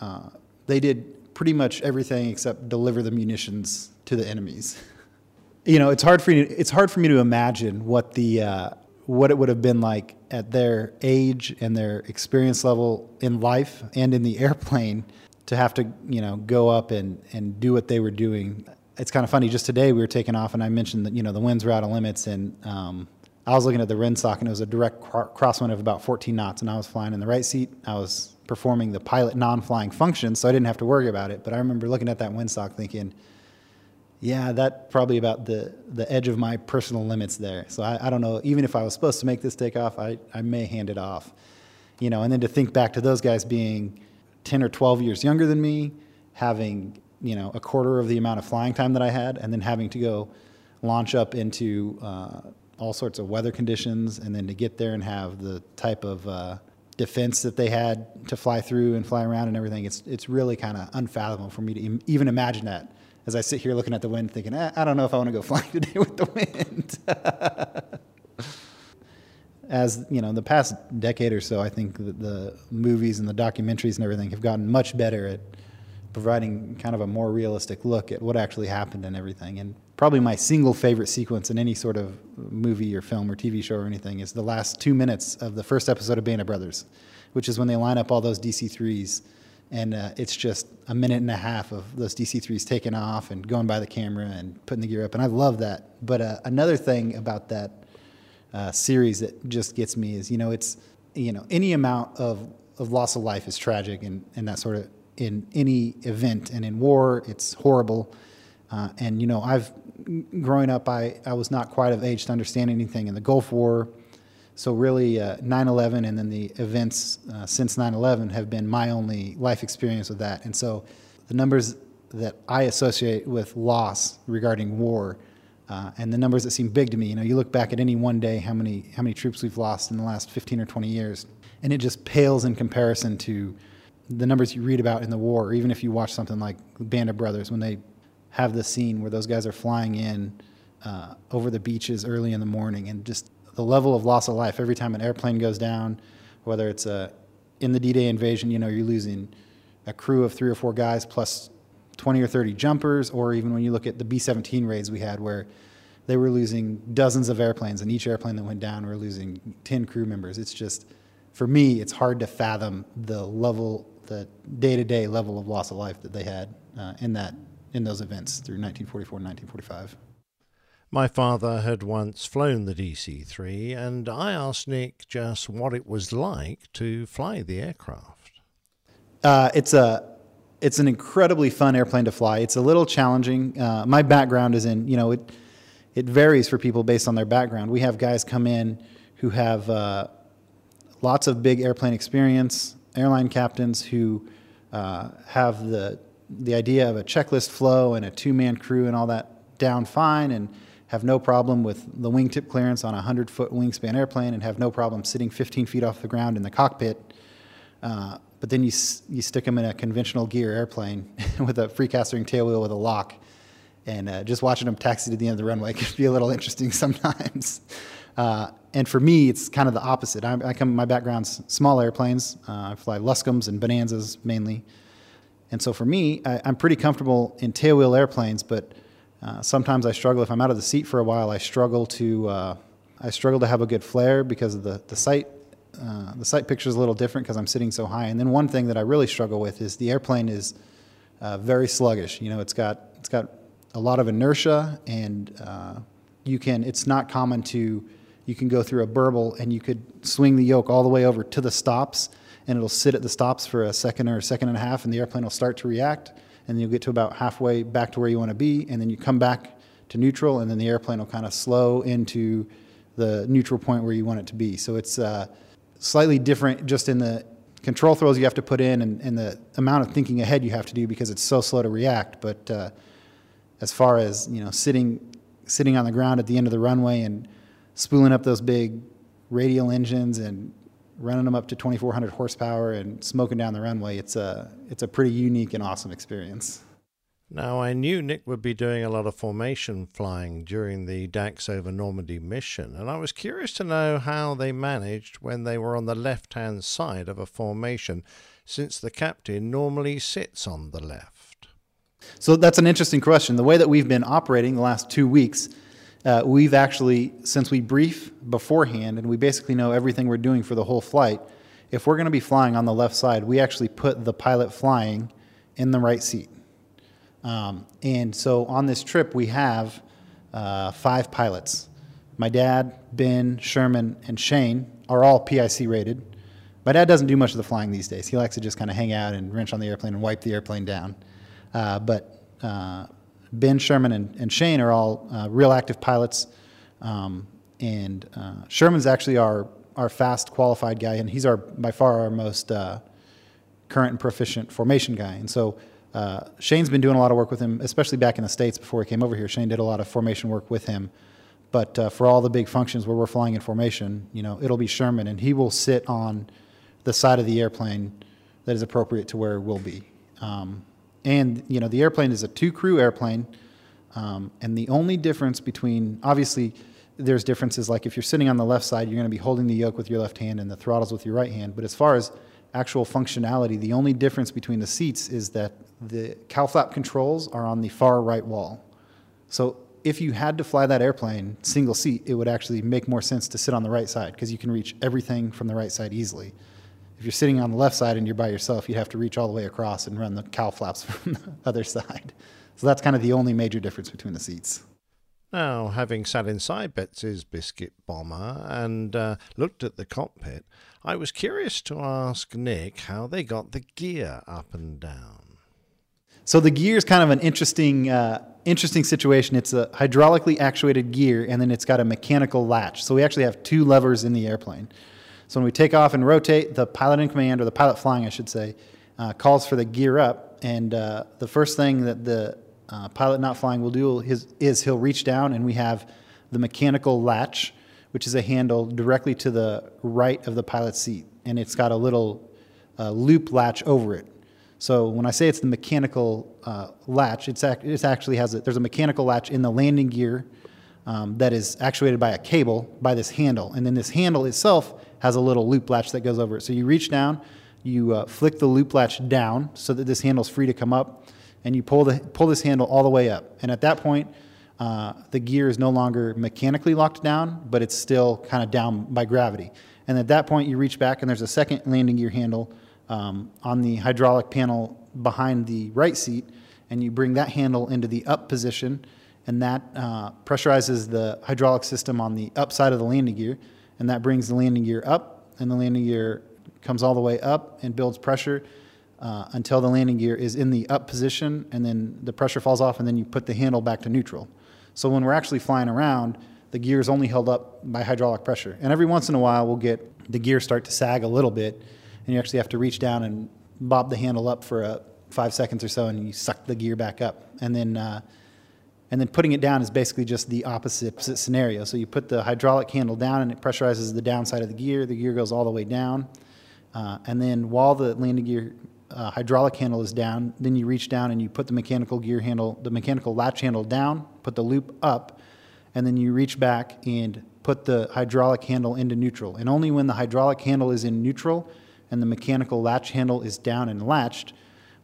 uh, they did pretty much everything except deliver the munitions to the enemies. you know, it's hard for you. It's hard for me to imagine what the uh, what it would have been like at their age and their experience level in life and in the airplane to have to you know go up and and do what they were doing. It's kind of funny. Just today we were taking off, and I mentioned that you know the winds were out of limits, and um, I was looking at the windsock, and it was a direct cro- crosswind of about 14 knots, and I was flying in the right seat. I was performing the pilot non-flying function, so I didn't have to worry about it. But I remember looking at that windsock, thinking, "Yeah, that probably about the the edge of my personal limits there." So I, I don't know. Even if I was supposed to make this takeoff, I I may hand it off, you know. And then to think back to those guys being 10 or 12 years younger than me, having you know a quarter of the amount of flying time that I had, and then having to go launch up into uh, all sorts of weather conditions, and then to get there and have the type of uh, defense that they had to fly through and fly around and everything. It's it's really kind of unfathomable for me to even imagine that. As I sit here looking at the wind, thinking, eh, I don't know if I want to go flying today with the wind. as you know, the past decade or so, I think the movies and the documentaries and everything have gotten much better at providing kind of a more realistic look at what actually happened and everything. And probably my single favorite sequence in any sort of movie or film or TV show or anything is the last two minutes of the first episode of Band of Brothers, which is when they line up all those DC threes. And uh, it's just a minute and a half of those DC threes taking off and going by the camera and putting the gear up. And I love that. But uh, another thing about that uh, series that just gets me is you know it's you know any amount of, of loss of life is tragic and, and that sort of in any event and in war it's horrible uh, and you know I've growing up I, I was not quite of age to understand anything in the Gulf War so really uh, 9/11 and then the events uh, since 9/11 have been my only life experience with that and so the numbers that I associate with loss regarding war uh, and the numbers that seem big to me. You know, you look back at any one day, how many how many troops we've lost in the last 15 or 20 years, and it just pales in comparison to the numbers you read about in the war. Or even if you watch something like Band of Brothers, when they have the scene where those guys are flying in uh, over the beaches early in the morning, and just the level of loss of life every time an airplane goes down, whether it's a in the D-Day invasion, you know, you're losing a crew of three or four guys plus 20 or 30 jumpers, or even when you look at the B 17 raids we had where they were losing dozens of airplanes, and each airplane that went down, we were losing 10 crew members. It's just, for me, it's hard to fathom the level, the day to day level of loss of life that they had uh, in, that, in those events through 1944 and 1945. My father had once flown the DC 3, and I asked Nick just what it was like to fly the aircraft. Uh, it's a it's an incredibly fun airplane to fly. It's a little challenging. Uh, my background is in, you know, it, it varies for people based on their background. We have guys come in who have uh, lots of big airplane experience, airline captains who uh, have the, the idea of a checklist flow and a two man crew and all that down fine and have no problem with the wingtip clearance on a 100 foot wingspan airplane and have no problem sitting 15 feet off the ground in the cockpit. Uh, but then you, you stick them in a conventional gear airplane with a free castering tail wheel with a lock. And uh, just watching them taxi to the end of the runway can be a little interesting sometimes. Uh, and for me, it's kind of the opposite. I, I come, my background's small airplanes. Uh, I fly Luscombes and Bonanzas mainly. And so for me, I, I'm pretty comfortable in tailwheel airplanes, but uh, sometimes I struggle. If I'm out of the seat for a while, I struggle to, uh, I struggle to have a good flare because of the, the sight uh, the sight picture is a little different because I'm sitting so high. And then one thing that I really struggle with is the airplane is uh, very sluggish. You know, it's got it's got a lot of inertia, and uh, you can. It's not common to you can go through a burble and you could swing the yoke all the way over to the stops, and it'll sit at the stops for a second or a second and a half, and the airplane will start to react, and then you'll get to about halfway back to where you want to be, and then you come back to neutral, and then the airplane will kind of slow into the neutral point where you want it to be. So it's uh, slightly different just in the control throws you have to put in and, and the amount of thinking ahead you have to do because it's so slow to react. But uh, as far as you know, sitting sitting on the ground at the end of the runway and spooling up those big radial engines and running them up to 2,400 horsepower and smoking down the runway. It's a it's a pretty unique and awesome experience. Now, I knew Nick would be doing a lot of formation flying during the Daks over Normandy mission, and I was curious to know how they managed when they were on the left hand side of a formation, since the captain normally sits on the left. So that's an interesting question. The way that we've been operating the last two weeks, uh, we've actually, since we brief beforehand and we basically know everything we're doing for the whole flight, if we're going to be flying on the left side, we actually put the pilot flying in the right seat. Um, and so on this trip, we have uh, five pilots. My dad, Ben, Sherman, and Shane are all PIC rated. My dad doesn't do much of the flying these days. He likes to just kind of hang out and wrench on the airplane and wipe the airplane down. Uh, but uh, Ben, Sherman, and, and, Shane are all uh, real active pilots. Um, and uh, Sherman's actually our, our fast qualified guy, and he's our by far our most uh, current and proficient formation guy. And so uh, Shane's been doing a lot of work with him, especially back in the States before he came over here. Shane did a lot of formation work with him. But uh, for all the big functions where we're flying in formation, you know, it'll be Sherman, and he will sit on the side of the airplane that is appropriate to where we'll be. Um, and, you know, the airplane is a two crew airplane. Um, and the only difference between, obviously, there's differences like if you're sitting on the left side, you're going to be holding the yoke with your left hand and the throttles with your right hand. But as far as actual functionality, the only difference between the seats is that the cow flap controls are on the far right wall. So if you had to fly that airplane single seat, it would actually make more sense to sit on the right side because you can reach everything from the right side easily. If you're sitting on the left side and you're by yourself, you'd have to reach all the way across and run the cow flaps from the other side. So that's kind of the only major difference between the seats. Now, having sat inside Betsy's biscuit bomber and uh, looked at the cockpit, I was curious to ask Nick how they got the gear up and down. So the gear is kind of an interesting, uh, interesting situation. It's a hydraulically actuated gear, and then it's got a mechanical latch. So we actually have two levers in the airplane. So when we take off and rotate, the pilot in command, or the pilot flying, I should say, uh, calls for the gear up, and uh, the first thing that the uh, pilot not flying will do is, is he'll reach down and we have the mechanical latch, which is a handle directly to the right of the pilot's seat. And it's got a little uh, loop latch over it. So when I say it's the mechanical uh, latch, it's, act, it actually has a, there's a mechanical latch in the landing gear um, that is actuated by a cable by this handle. And then this handle itself has a little loop latch that goes over it. So you reach down, you uh, flick the loop latch down so that this handle is free to come up and you pull, the, pull this handle all the way up. And at that point, uh, the gear is no longer mechanically locked down, but it's still kind of down by gravity. And at that point, you reach back, and there's a second landing gear handle um, on the hydraulic panel behind the right seat, and you bring that handle into the up position, and that uh, pressurizes the hydraulic system on the up side of the landing gear, and that brings the landing gear up, and the landing gear comes all the way up and builds pressure uh, until the landing gear is in the up position and then the pressure falls off and then you put the handle back to neutral. So when we're actually flying around, the gear is only held up by hydraulic pressure. And every once in a while, we'll get the gear start to sag a little bit, and you actually have to reach down and bob the handle up for a, five seconds or so, and you suck the gear back up. And then, uh, and then putting it down is basically just the opposite scenario. So you put the hydraulic handle down, and it pressurizes the downside of the gear. The gear goes all the way down. Uh, and then while the landing gear uh, hydraulic handle is down, then you reach down and you put the mechanical gear handle, the mechanical latch handle down, put the loop up, and then you reach back and put the hydraulic handle into neutral. And only when the hydraulic handle is in neutral and the mechanical latch handle is down and latched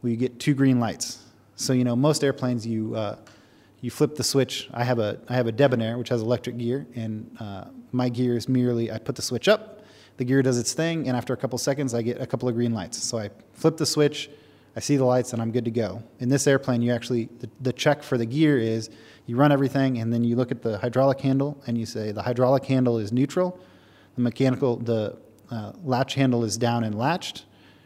will you get two green lights. So you know most airplanes you uh, you flip the switch. I have a I have a Debonair which has electric gear, and uh, my gear is merely I put the switch up, the gear does its thing, and after a couple seconds, I get a couple of green lights. So I flip the switch, I see the lights, and I'm good to go. In this airplane, you actually, the, the check for the gear is you run everything, and then you look at the hydraulic handle, and you say the hydraulic handle is neutral, the mechanical, the uh, latch handle is down and latched.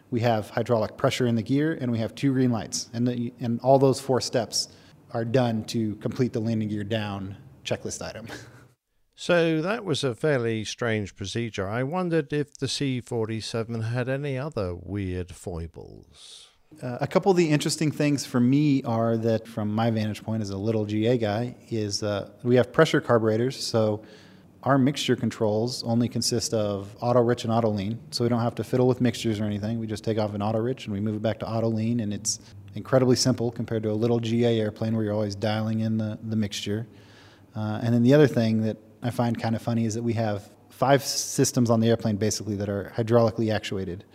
We have hydraulic pressure in the gear, and we have two green lights. And, the, and all those four steps are done to complete the landing gear down checklist item. So that was a fairly strange procedure. I wondered if the C 47 had any other weird foibles. Uh, a couple of the interesting things for me are that, from my vantage point as a little GA guy, is uh, we have pressure carburetors. So our mixture controls only consist of auto rich and auto lean, so we don't have to fiddle with mixtures or anything. We just take off an auto rich and we move it back to auto lean, and it's incredibly simple compared to a little GA airplane where you're always dialing in the, the mixture. Uh, and then the other thing that I find kind of funny is that we have five systems on the airplane basically that are hydraulically actuated.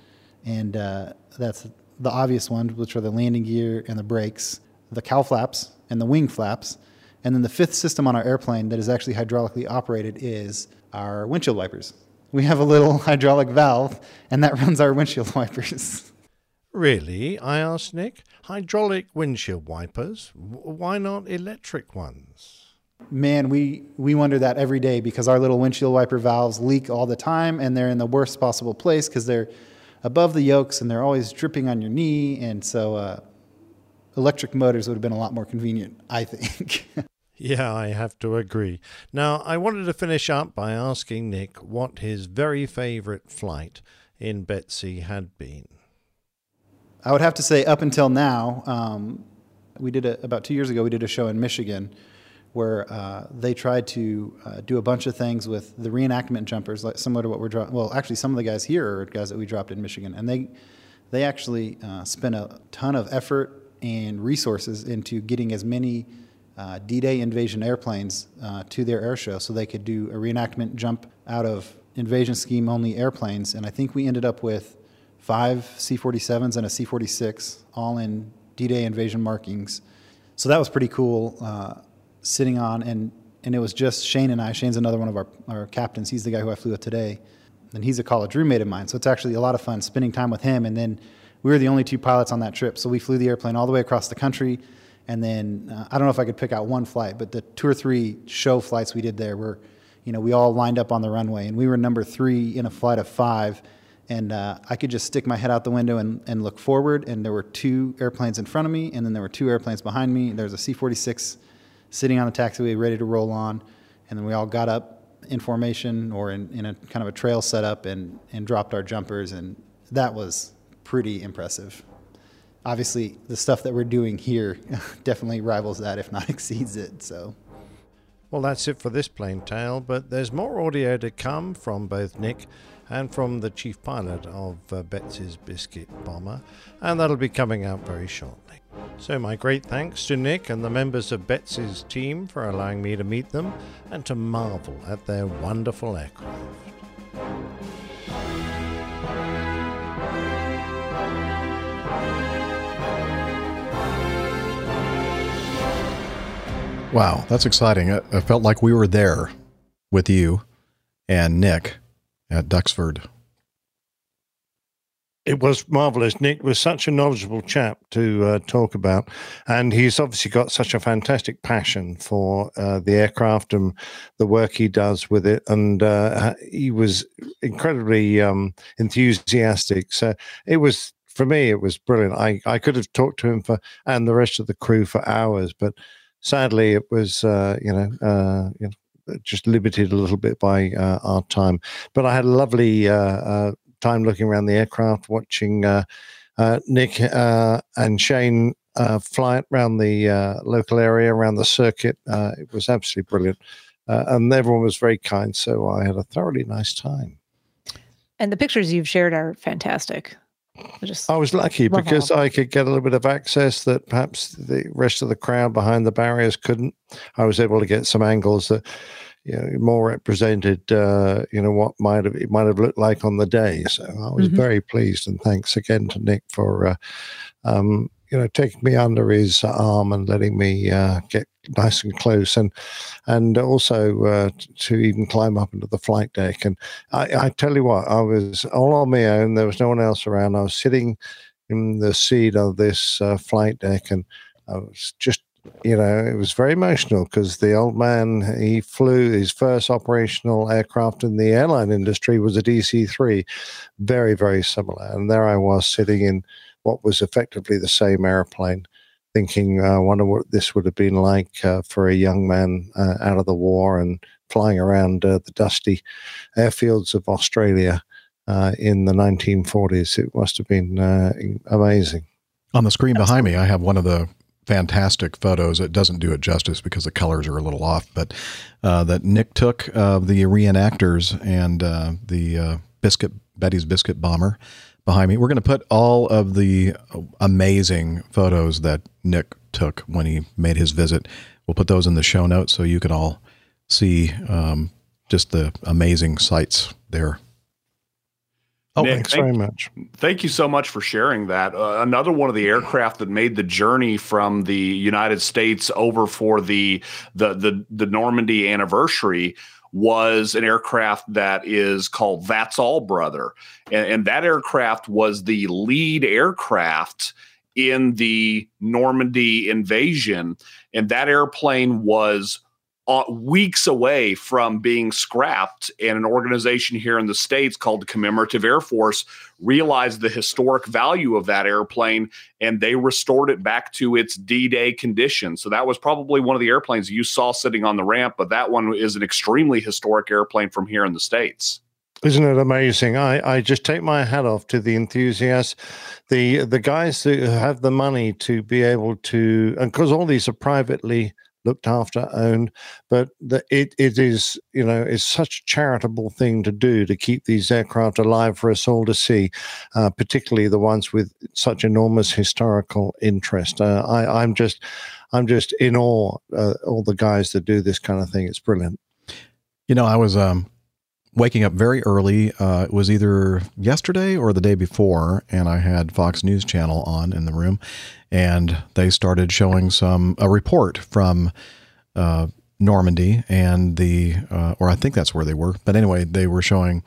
And uh, that's the obvious ones, which are the landing gear and the brakes, the cowl flaps and the wing flaps. And then the fifth system on our airplane that is actually hydraulically operated is our windshield wipers. We have a little hydraulic valve, and that runs our windshield wipers. Really? I asked Nick. Hydraulic windshield wipers? Why not electric ones? Man, we, we wonder that every day because our little windshield wiper valves leak all the time, and they're in the worst possible place because they're above the yokes and they're always dripping on your knee. And so, uh, electric motors would have been a lot more convenient, I think. Yeah, I have to agree. Now, I wanted to finish up by asking Nick what his very favourite flight in Betsy had been. I would have to say, up until now, um, we did a, about two years ago. We did a show in Michigan where uh, they tried to uh, do a bunch of things with the reenactment jumpers, like similar to what we're dropping. Well, actually, some of the guys here are guys that we dropped in Michigan, and they they actually uh, spent a ton of effort and resources into getting as many uh, D-Day invasion airplanes uh, to their air show, so they could do a reenactment jump out of invasion scheme only airplanes. And I think we ended up with five C-47s and a C-46, all in D-Day invasion markings. So that was pretty cool. Uh, sitting on, and and it was just Shane and I. Shane's another one of our, our captains. He's the guy who I flew with today, and he's a college roommate of mine. So it's actually a lot of fun spending time with him. And then we were the only two pilots on that trip, so we flew the airplane all the way across the country. And then uh, I don't know if I could pick out one flight, but the two or three show flights we did there were, you know, we all lined up on the runway, and we were number three in a flight of five. And uh, I could just stick my head out the window and, and look forward, and there were two airplanes in front of me, and then there were two airplanes behind me. There was a C 46 sitting on the taxiway ready to roll on. And then we all got up in formation or in, in a kind of a trail setup and, and dropped our jumpers. And that was pretty impressive. Obviously, the stuff that we're doing here definitely rivals that, if not exceeds it. So. Well, that's it for this plane tale, but there's more audio to come from both Nick and from the chief pilot of uh, Betsy's Biscuit Bomber, and that'll be coming out very shortly. So, my great thanks to Nick and the members of Betsy's team for allowing me to meet them and to marvel at their wonderful aircraft. Wow, that's exciting. I, I felt like we were there with you and Nick at Duxford. It was marvelous. Nick was such a knowledgeable chap to uh, talk about, and he's obviously got such a fantastic passion for uh, the aircraft and the work he does with it. And uh, he was incredibly um, enthusiastic. So it was for me, it was brilliant. I, I could have talked to him for and the rest of the crew for hours, but sadly, it was uh, you know uh, you know just limited a little bit by uh, our time. But I had a lovely uh, uh, time looking around the aircraft, watching uh, uh, Nick and Shane fly it around the local area, around the circuit. It was absolutely brilliant. And everyone was very kind. So I had a thoroughly nice time. And the pictures you've shared are fantastic. I I was lucky because. I could get a little bit of access that perhaps the rest of the crowd behind the barriers couldn't. I was able to get some angles that you know more represented uh, you know what might have it might have looked like on the day. So I was Mhm. very pleased and thanks again to Nick for uh, um, you know taking me under his arm and letting me uh, get nice and close and and also uh, to even climb up into the flight deck. And I, I tell you what I was all on my own. There was no one else around. I was sitting in the seat of this uh, flight deck and I was just you know it was very emotional because the old man he flew his first operational aircraft in the airline industry was a DC-3 very very similar. And there I was sitting in what was effectively the same airplane thinking, I uh, wonder what this would have been like uh, for a young man uh, out of the war and flying around uh, the dusty airfields of Australia uh, in the 1940s. It must have been uh, amazing. On the screen behind me, I have one of the fantastic photos. It doesn't do it justice because the colors are a little off, but uh, that Nick took of the reenactors and uh, the uh, biscuit Betty's biscuit bomber behind me. We're going to put all of the amazing photos that Nick took when he made his visit. We'll put those in the show notes so you can all see um, just the amazing sights there. Oh, Nick, thanks very much. Thank you so much for sharing that. Uh, another one of the aircraft that made the journey from the United States over for the the the, the Normandy anniversary was an aircraft that is called That's All Brother, and, and that aircraft was the lead aircraft in the Normandy invasion, and that airplane was uh, weeks away from being scrapped. And an organization here in the States called the Commemorative Air Force realized the historic value of that airplane and they restored it back to its D Day condition. So that was probably one of the airplanes you saw sitting on the ramp, but that one is an extremely historic airplane from here in the States. Isn't it amazing? I, I just take my hat off to the enthusiasts, the the guys who have the money to be able to, and because all these are privately looked after, owned. But the, it it is you know it's such a charitable thing to do to keep these aircraft alive for us all to see, uh, particularly the ones with such enormous historical interest. Uh, I I'm just I'm just in awe uh, all the guys that do this kind of thing. It's brilliant. You know, I was um, waking up very early. Uh, it was either yesterday or the day before, and I had Fox News Channel on in the room, and they started showing some a report from uh, Normandy and the, uh, or I think that's where they were. But anyway, they were showing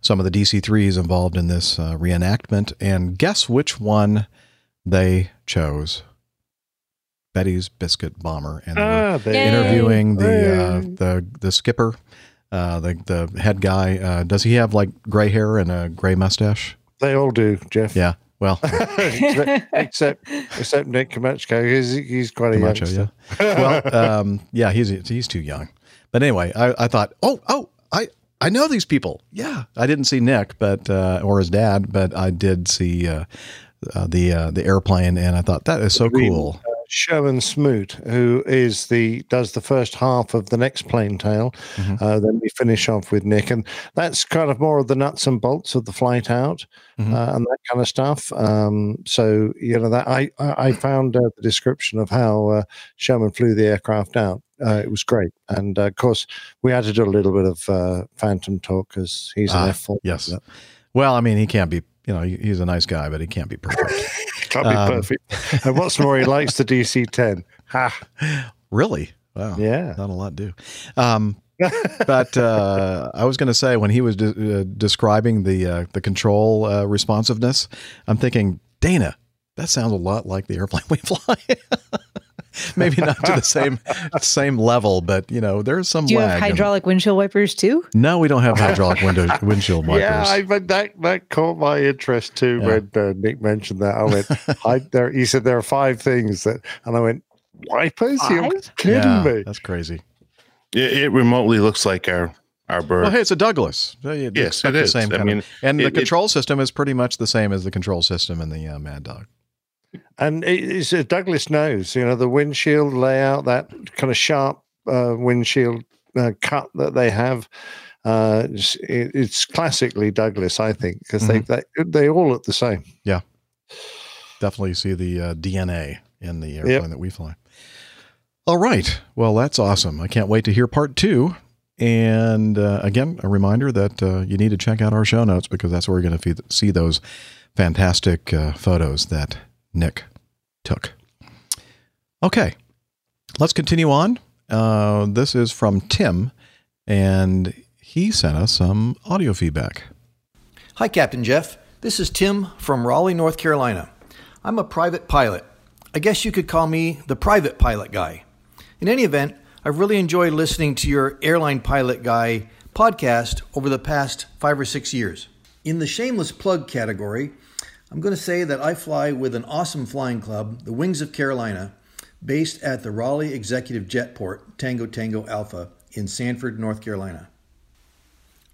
some of the DC threes involved in this uh, reenactment, and guess which one they chose. Betty's biscuit bomber, and they were Ah, interviewing the uh, the the skipper, uh, the the head guy. Uh, does he have like gray hair and a gray mustache? They all do, Jeff. Yeah. Well, except, except Nick Kamachko, he's he's quite a Camacho, youngster. yeah. well, um, yeah, he's he's too young. But anyway, I, I thought, oh, oh, I I know these people. Yeah, I didn't see Nick, but uh, or his dad, but I did see uh, uh, the uh, the airplane, and I thought that is so cool. Sherman Smoot, who is the does the first half of the next plane tale. Mm-hmm. Uh, then we finish off with Nick, and that's kind of more of the nuts and bolts of the flight out Mm-hmm. uh, and that kind of stuff. Um, so you know that I I I found uh, the description of how uh, Sherman flew the aircraft out. Uh, it was great, and uh, of course we had to do a little bit of uh, phantom talk because he's an Ah, F four. yes. Well, I mean, he can't be. You know, he's a nice guy, but he can't be perfect. Can't be Um, perfect. and what's more, he likes the DC ten. Ha! Really? Wow. Yeah. Not a lot do. Um, but uh, I was going to say when he was de- uh, describing the uh, the control uh, responsiveness, I'm thinking, Dana, that sounds a lot like the airplane we fly. Maybe not to the same same level, but you know, there's some Do you lag. have in- hydraulic windshield wipers too? no, we don't have hydraulic window windshield wipers. Yeah, I, but that that caught my interest too Yeah. when uh, Nick mentioned that. I went, I, there. He said there are five things that, and I went, wipers? You're kidding Yeah, me? that's crazy. It, it remotely looks like our our bird. Well, hey, it's a Douglas. Uh, Yes, expect it the is. Same I kind mean, of, and the it- it- control system is pretty much the same as the control system in the uh, Mad Dog. And it's a Douglas nose. You know, the windshield layout, that kind of sharp uh, windshield uh, cut that they have. Uh, it's, it- it's classically Douglas, I think, because they, they they all look the same. Yeah. Definitely see the uh, DNA in the airplane that we fly. All right. Well, that's awesome. I can't wait to hear part two. And uh, again, a reminder that uh, you need to check out our show notes because that's where you're going to see those fantastic uh, photos that Nick took. Okay. Let's continue on. Uh, this is from Tim, and he sent us some audio feedback. Hi, Captain Jeff. This is Tim from Raleigh, North Carolina. I'm a private pilot. I guess you could call me the private pilot guy. In any event, I've really enjoyed listening to your Airline Pilot Guy podcast over the past five or six years. In the shameless plug category, I'm going to say that I fly with an awesome flying club, the Wings of Carolina, based at the Raleigh Executive Jetport, Tango Tango Alpha, in Sanford, North Carolina.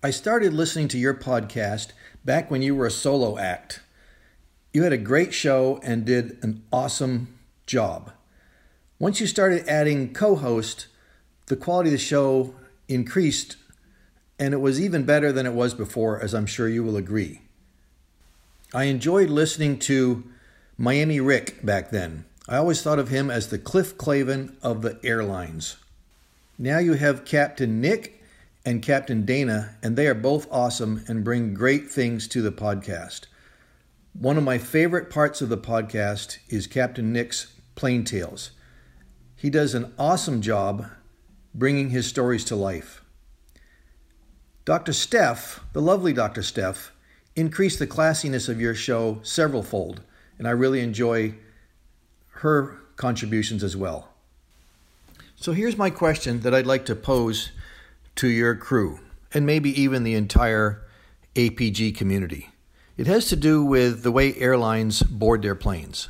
I started listening to your podcast back when you were a solo act. You had a great show and did an awesome job. Once you started adding co host, the quality of the show increased, and it was even better than it was before, as I'm sure you will agree. I enjoyed listening to Miami Rick back then. I always thought of him as the Cliff Clavin of the airlines. Now you have Captain Nick and Captain Dana, and they are both awesome and bring great things to the podcast. One of my favorite parts of the podcast is Captain Nick's Plane Tales. He does an awesome job bringing his stories to life. Dr. Steph, the lovely Dr. Steph, increased the classiness of your show several fold, and I really enjoy her contributions as well. So here's my question that I'd like to pose to your crew, and maybe even the entire APG community. It has to do with the way airlines board their planes.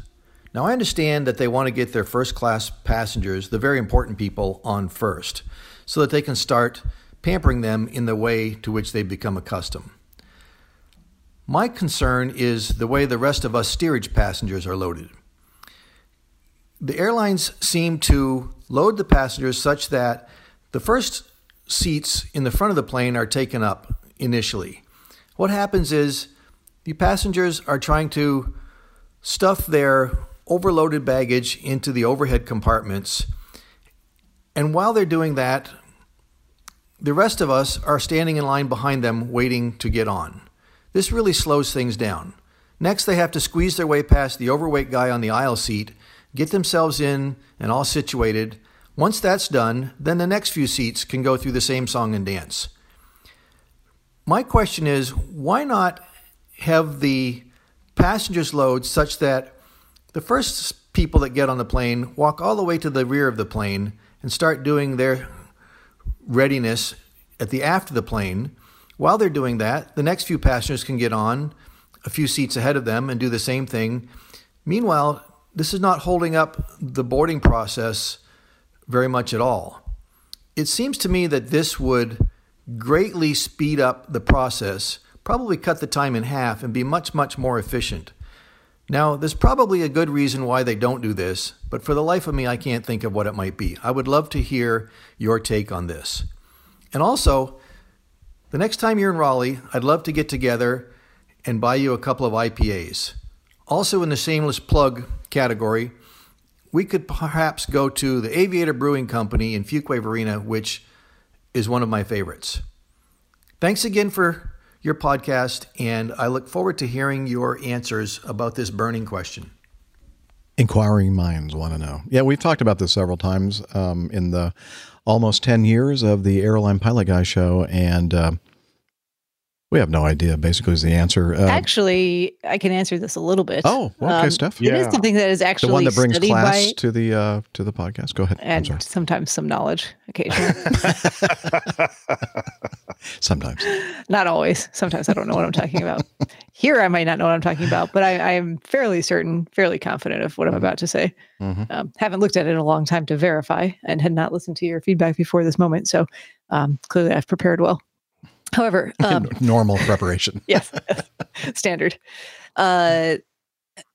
Now, I understand that they want to get their first class passengers, the very important people, on first, so that they can start pampering them in the way to which they've become accustomed. My concern is the way the rest of us steerage passengers are loaded. The airlines seem to load the passengers such that the first seats in the front of the plane are taken up initially. What happens is the passengers are trying to stuff their overloaded baggage into the overhead compartments. And while they're doing that, the rest of us are standing in line behind them waiting to get on. This really slows things down. Next, they have to squeeze their way past the overweight guy on the aisle seat, get themselves in and all situated. Once that's done, then the next few seats can go through the same song and dance. My question is why not have the passengers load such that the first people that get on the plane walk all the way to the rear of the plane and start doing their readiness at the aft of the plane. While they're doing that, the next few passengers can get on a few seats ahead of them and do the same thing. Meanwhile, this is not holding up the boarding process very much at all. It seems to me that this would greatly speed up the process, probably cut the time in half, and be much, much more efficient. Now, there's probably a good reason why they don't do this, but for the life of me, I can't think of what it might be. I would love to hear your take on this. And also, the next time you're in Raleigh, I'd love to get together and buy you a couple of IPAs. Also, in the shameless plug category, we could perhaps go to the Aviator Brewing Company in Fuquay Varina, which is one of my favorites. Thanks again for your podcast, and I look forward to hearing your answers about this burning question. Inquiring minds want to know. Yeah, we've talked about this several times um, in the almost 10 years of the Airline Pilot Guy show, and uh, we have no idea, basically, is the answer. Uh, actually, I can answer this a little bit. Oh, okay, Um, Steph. It is something that is actually the one that brings class by, to the uh, to the podcast. Go ahead. And sometimes some knowledge occasionally. Sometimes. not always. Sometimes I don't know what I'm talking about. Here, I might not know what I'm talking about, but I, am fairly certain, fairly confident of what I'm about to say. Mhm. Um, haven't looked at it in a long time to verify and had not listened to your feedback before this moment. So um, clearly I've prepared well. However, um, Normal preparation. yes, standard. Uh,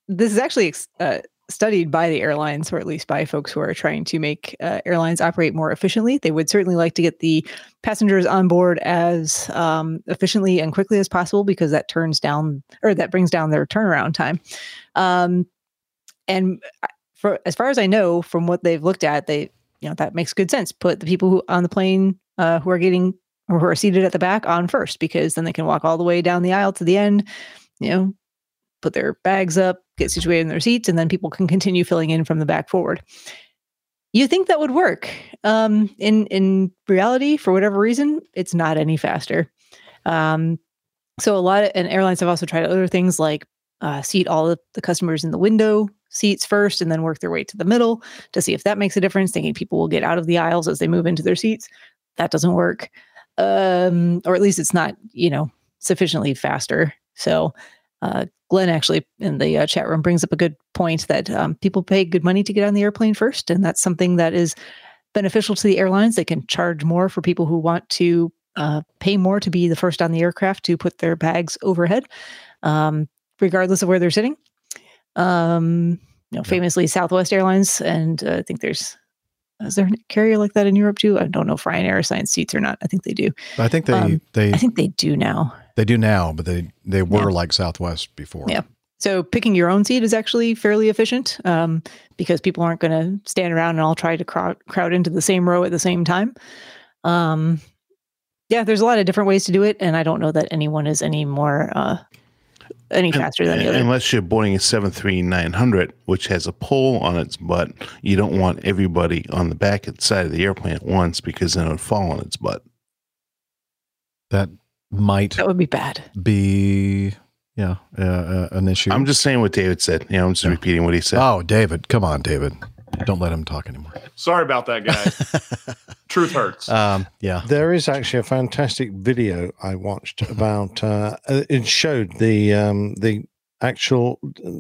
this is actually uh, studied by the airlines, or at least by folks who are trying to make uh, airlines operate more efficiently. They would certainly like to get the passengers on board as um, efficiently and quickly as possible because that turns down or that brings down their turnaround time. Um, and for as far as I know, from what they've looked at, they you know that makes good sense. Put the people who on the plane uh, who are getting or who are seated at the back on first because then they can walk all the way down the aisle to the end, you know, put their bags up, get situated in their seats, and then people can continue filling in from the back forward. You think that would work? Um, in in reality, for whatever reason, it's not any faster. Um, so a lot of and airlines have also tried other things like uh, seat all of the customers in the window seats first, and then work their way to the middle to see if that makes a difference. Thinking people will get out of the aisles as they move into their seats. That doesn't work um, or at least it's not, you know, sufficiently faster. So, uh, Glenn actually in the uh, chat room brings up a good point that um, people pay good money to get on the airplane first, and that's something that is beneficial to the airlines. They can charge more for people who want to uh, pay more to be the first on the aircraft to put their bags overhead, um, regardless of where they're sitting. Um, you know, famously Southwest Airlines, and uh, I think there's is there a carrier like that in Europe too? I don't know if Ryanair assigns seats or not. I think they do. I think they Um, they I think they do now. they do now, but they they were Yeah. like Southwest before. Yeah. So picking your own seat is actually fairly efficient um, because people aren't going to stand around and all try to crowd crowd into the same row at the same time. Um, yeah, there's a lot of different ways to do it, and I don't know that anyone is any more uh, any faster than the other. Unless you're boarding a 73900, which has a pole on its butt, you don't want everybody on the back side of the airplane at once because then it would fall on its butt. That might That would be bad. be yeah uh, uh, an issue. I'm just saying what David said. You know, I'm just repeating what he said. Oh, David, come on, David. Don't let him talk anymore. Sorry about that, guys. Truth hurts. Um, yeah. There is actually a fantastic video I watched about. Uh, it showed the um, the actual uh,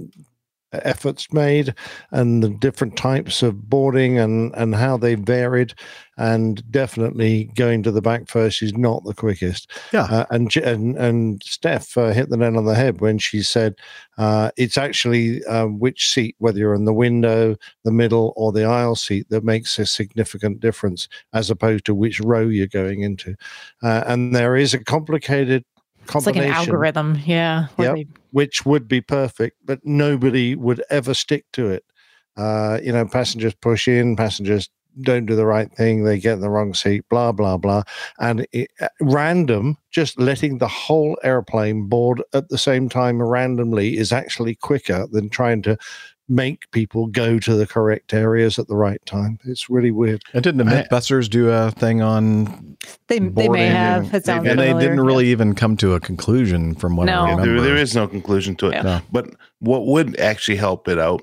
efforts made and the different types of boarding and and how they varied. And definitely going to the back first is not the quickest. Yeah. Uh, and and and Steph uh, hit the nail on the head when she said uh, it's actually uh, which seat, whether you're in the window, the middle, or the aisle seat, that makes a significant difference as opposed to which row you're going into. Uh, and there is a complicated It's like an algorithm. Yeah. where Yep, they- which would be perfect, but nobody would ever stick to it. Uh, you know, passengers push in, passengers don't do the right thing, they get in the wrong seat, blah blah blah, and it, uh, random, just letting the whole airplane board at the same time randomly is actually quicker than trying to make people go to the correct areas at the right time. It's really weird. And didn't the Mythbusters do a thing on They, they may have. and- It sounds and they didn't really even come to a conclusion from what I No. remember. There, there is no conclusion to it. Yeah. No. But what would actually help it out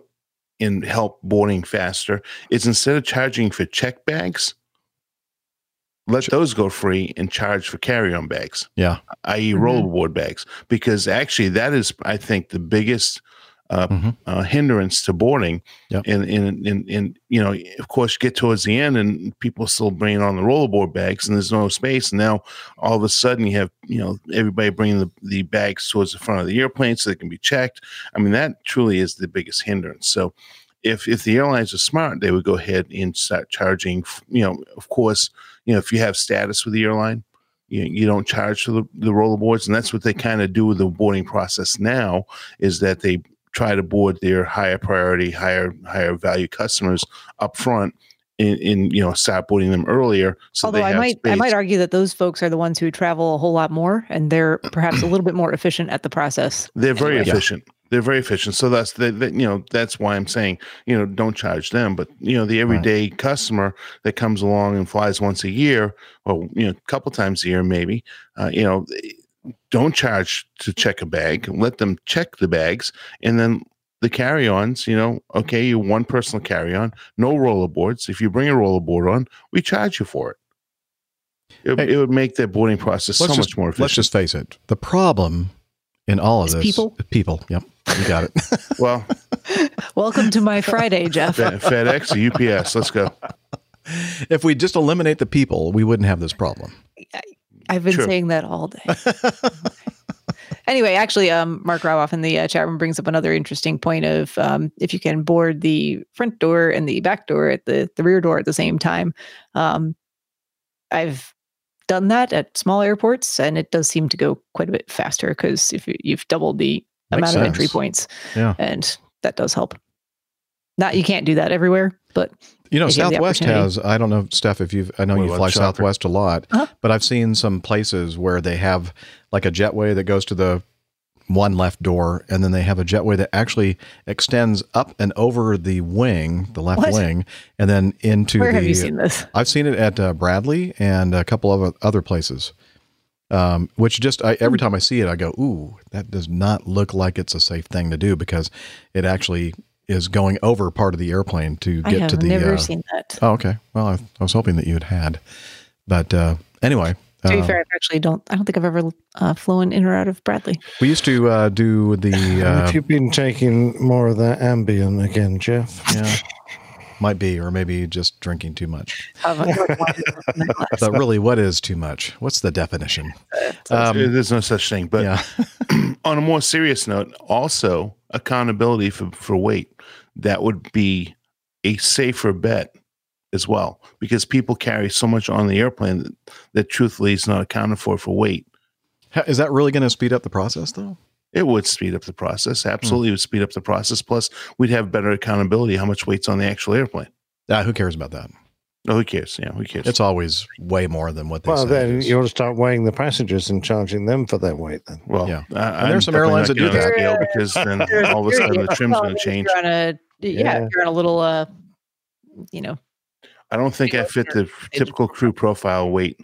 and help boarding faster is instead of charging for check bags, let those go free and charge for carry-on bags, Yeah. i.e., Mhm. rollerboard bags, because actually that is, I think, the biggest uh, Mhm. uh, hindrance to boarding. Yep. And, and, and, and, you know, of course, you get towards the end and people still bringing on the rollerboard bags and there's no space. And now all of a sudden you have, you know, everybody bringing the, the bags towards the front of the airplane so they can be checked. I mean, that truly is the biggest hindrance. So if, if the airlines are smart, they would go ahead and start charging, you know, of course, you know, if you have status with the airline, you, you don't charge for the, the rollerboards. And that's what they kind of do with the boarding process now is that they try to board their higher priority, higher higher value customers up front in, in you know start boarding them earlier. So Although they I have might, I might argue that those folks are the ones who travel a whole lot more, and they're perhaps a little bit more efficient at the process. They're very anyway. efficient. They're very efficient. So that's the, the you know that's why I'm saying you know don't charge them, but you know the everyday customer that comes along and flies once a year or you know a couple times a year maybe, uh, you know don't charge to check a bag. Let them check the bags and then the carry-ons. You know, okay, you one personal carry-on, no roller boards. If you bring a roller board on, we charge you for it. It, Hey. it would make that boarding process so Let's much more efficient. let's just face it. The problem in all of Is this people? people. Yep. You got it. well, Welcome to my Friday, Jeff. FedEx UPS. Let's go. if we just eliminate the people, we wouldn't have this problem. I've been Sure. saying that all day. anyway, actually, um, Mark Roboff in the uh, chat room brings up another interesting point of um, if you can board the front door and the back door at the the rear door at the same time. Um, I've done that at small airports, and it does seem to go quite a bit faster because if you- you've doubled the Makes amount of entry points, Yeah. and that does help. Not you can't do that everywhere, but You know, If you have the Southwest has, I don't know, Steph, if you've, I know What you fly Chopper? Southwest a lot, Uh-huh. but I've seen some places where they have like a jetway that goes to the one left door, and then they have a jetway that actually extends up and over the wing, the left What? wing, and then into where the. have you seen this? I've seen it at uh, Bradley and a couple of other places. Um, which just I, Hmm. every time I see it, I go, "Ooh, that does not look like it's a safe thing to do," because it actually is going over part of the airplane to I get have to the. I have never uh, seen that. Oh, okay. Well, I, I was hoping that you had had, but uh, anyway, To be uh, fair, I actually don't. I don't think I've ever uh, flown in or out of Bradley. we used to uh, do the. Uh, Have been taking more of that Ambien again, Jeff? yeah, might be, or maybe just drinking too much. Have I got one in that glass? But really, what is too much? What's the definition? Um, There's no such thing. But yeah, on a more serious note, also accountability for, for weight. that would be a safer bet as well because people carry so much on the airplane that, that truthfully is not accounted for for weight. Is that really going to speed up the process, though? It would speed up the process. Absolutely, it would speed up the process. Plus, we'd have better accountability how much weight's on the actual airplane. Ah, who cares about that? No, who cares? Yeah, who cares? It's always way more than what they Well, say. then you ought to start weighing the passengers and charging them for their weight. Then, well, yeah. I, And there's some airlines that do that. getting scale because then all of a sudden the trim's going to change. You're on a yeah, Yeah. you're on a little uh, you know, I don't think I fit the typical crew profile weight.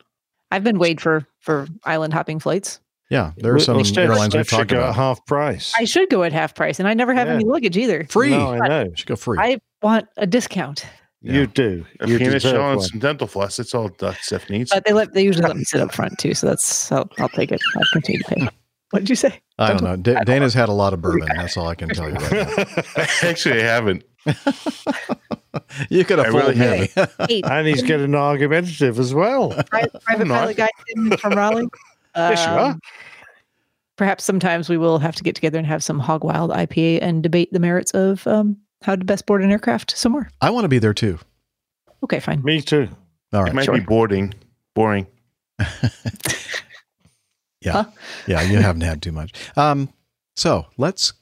I've been weighed for for island hopping flights. Yeah, there are some Well, Steph- airlines we've Steph talked about. half price. I should go at half price, and I never have Yeah. any luggage either. Free. No, I know. Should go free. I want a discount, You do. A You penis deserve shell and some dental floss. That's all Doc Steph needs. but they let they usually let me sit up front too, so that's I'll, I'll take it. I'll continue to pay. What did you say? I don't know. Da- Dana's had a lot of bourbon. That's all I can tell you right now. Actually, I haven't. You could I have really fooled me. Hey, and he's getting argumentative as well. private, private pilot guy from Raleigh. Yes, you are. Um, Perhaps sometimes we will have to get together and have some hog wild IPA and debate the merits of um, how to best board an aircraft somewhere. I want to be there too. Okay, fine. Me too. All right. It might sure. be boring. Boring. Yeah. Huh? Yeah, you haven't had too much. Um, so let's,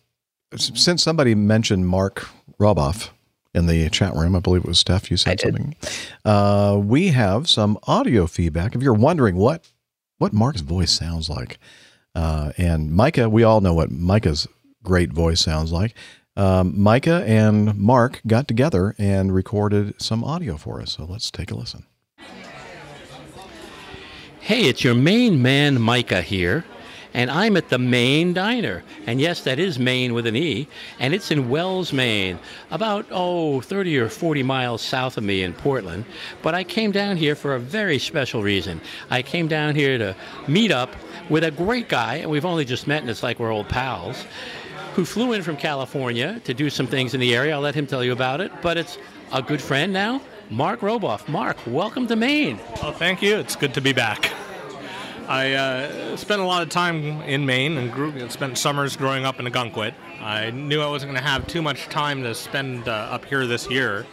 since somebody mentioned Mark Roboff in the chat room, I believe it was Steph, you said did. something. Uh, we have some audio feedback. If you're wondering what, what Mark's voice sounds like, uh, and Micah, we all know what Micah's great voice sounds like. Um, Micah and Mark got together and recorded some audio for us. So let's take a listen. Hey, it's your main man, Micah here, and I'm at the Maine Diner. And yes, that is Maine with an E, and it's in Wells, Maine, about, oh, 30 or 40 miles south of me in Portland. But I came down here for a very special reason. I came down here to meet up with a great guy, and we've only just met, and it's like we're old pals, who flew in from California to do some things in the area. I'll let him tell you about it, but it's a good friend now. Mark Roboff. Mark, welcome to Maine. Oh, thank you. It's good to be back. I uh, spent a lot of time in Maine and grew, spent summers growing up in Ogunquit. I knew I wasn't going to have too much time to spend uh, up here this year.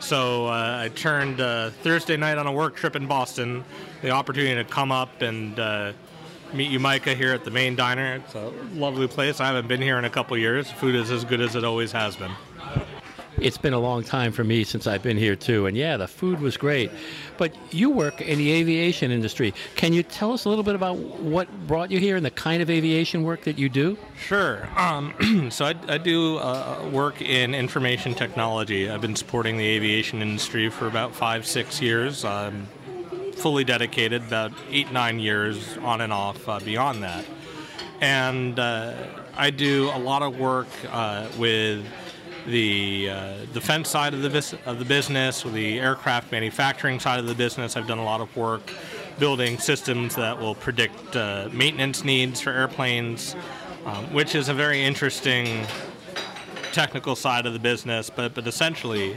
So uh, I turned uh, Thursday night on a work trip in Boston, the opportunity to come up and uh, meet you, Micah, here at the Maine Diner. It's a lovely place. I haven't been here in a couple years. Food is as good as it always has been. It's been a long time for me since I've been here too, and yeah, the food was great. But you work in the aviation industry. Can you tell us a little bit about what brought you here and the kind of aviation work that you do? Sure. Um, so I, I do uh, work in information technology. I've been supporting the aviation industry for about five, six years. I'm fully dedicated, about eight, nine years on and off uh, beyond that. And uh, I do a lot of work uh, with the uh, defense side of the, of the business, the aircraft manufacturing side of the business. I've done a lot of work building systems that will predict maintenance needs for airplanes, um, which is a very interesting technical side of the business. But, but essentially,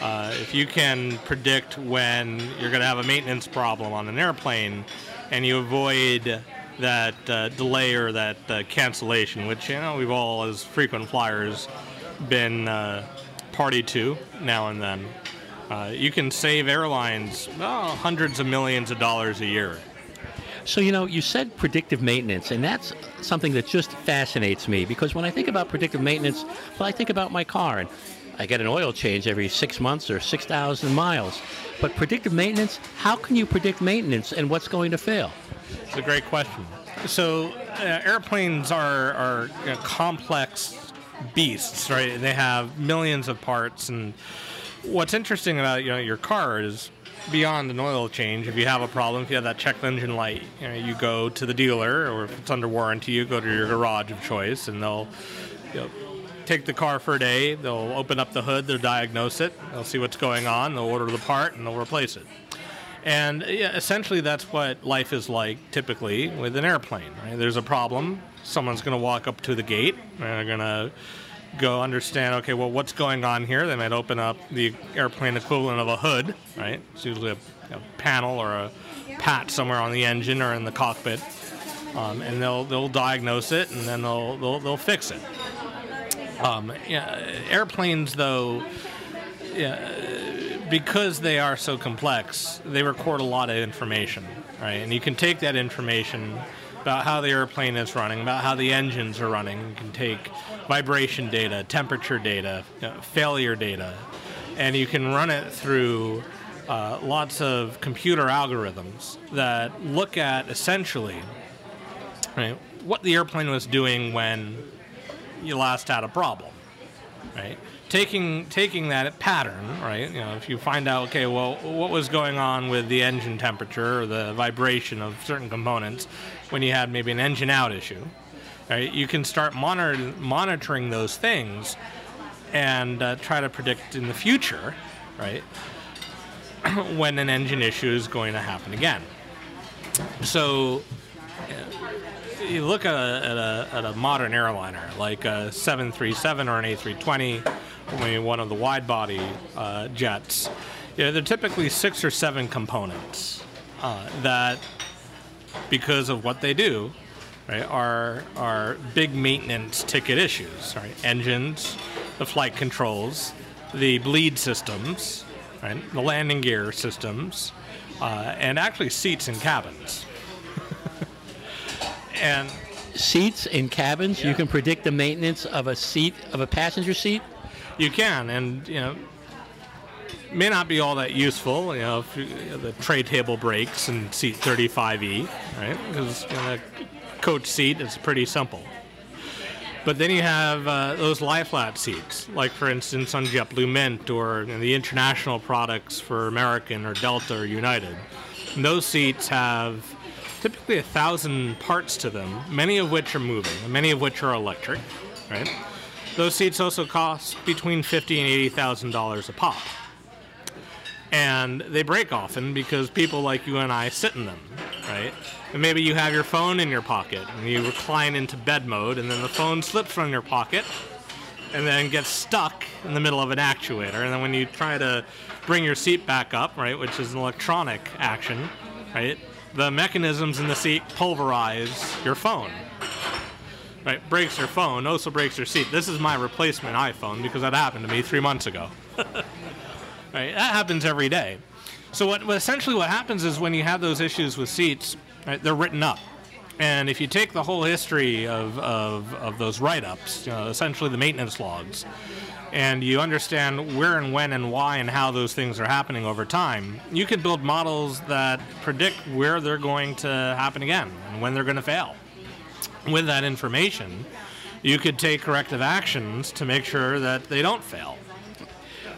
uh, if you can predict when you're going to have a maintenance problem on an airplane and you avoid that uh, delay or that uh, cancellation, which you know we've all, as frequent flyers, been uh, party to now and then, uh, you can save airlines oh, hundreds of millions of dollars a year. So, you know, you said predictive maintenance, and that's something that just fascinates me because when I think about predictive maintenance, well, I think about my car and I get an oil change every six months or 6,000 miles. But predictive maintenance, how can you predict maintenance and what's going to fail? It's a great question. So, uh, airplanes are, are you know, complex beasts, right? And they have millions of parts. And what's interesting about you know your car is beyond an oil change. If you have a problem, if you have that check engine light, you know, you go to the dealer, or if it's under warranty, you go to your garage of choice, and they'll you know, take the car for a day. They'll open up the hood, they'll diagnose it, they'll see what's going on, they'll order the part, and they'll replace it. And yeah, essentially, that's what life is like typically with an airplane. Right? There's a problem. Someone's going to walk up to the gate. And they're going to go understand. Okay, well, what's going on here? They might open up the airplane equivalent of a hood. Right? It's usually a, a panel or a pat somewhere on the engine or in the cockpit, um, and they'll they'll diagnose it and then they'll they'll, they'll fix it. Um, yeah, airplanes, though, yeah, because they are so complex, they record a lot of information, right? And you can take that information about how the airplane is running, about how the engines are running. You can take vibration data, temperature data, you know, failure data, and you can run it through uh, lots of computer algorithms that look at essentially right, what the airplane was doing when you last had a problem, right? Taking taking that pattern, right? You know, if you find out, okay, well, what was going on with the engine temperature or the vibration of certain components when you had maybe an engine out issue, right? You can start monitor, monitoring those things and uh, try to predict in the future, right, when an engine issue is going to happen again. So you look at a, at a, at a modern airliner like a 737 or an A320, I mean, one of the wide body uh, jets, you know, they're typically six or seven components uh, that, because of what they do, right, are, are big maintenance ticket issues, right? Engines, the flight controls, the bleed systems, right, the landing gear systems, uh, and actually seats and cabins. And seats in cabins. You can predict the maintenance of a seat of a passenger seat. You can, and you know, may not be all that useful. You know, if you, the tray table breaks in seat 35E, right? Because you know, coach seat is pretty simple. But then you have uh, those lie flat seats, like for instance on JetBlue Mint or you know, the international products for American or Delta or United. And those seats have typically a thousand parts to them, many of which are moving, many of which are electric. Right? Those seats also cost between fifty and eighty thousand dollars a pop, and they break often because people like you and I sit in them. Right? And maybe you have your phone in your pocket and you recline into bed mode, and then the phone slips from your pocket and then gets stuck in the middle of an actuator. And then when you try to bring your seat back up, right, which is an electronic action, right, the mechanisms in the seat pulverize your phone. Right, breaks your phone, also breaks your seat. This is my replacement iPhone because that happened to me three months ago. right, that happens every day. So what, essentially what happens is when you have those issues with seats, right, they're written up. And if you take the whole history of, of, of those write ups, you know, essentially the maintenance logs, and you understand where and when and why and how those things are happening over time, you could build models that predict where they're going to happen again and when they're going to fail. With that information, you could take corrective actions to make sure that they don't fail.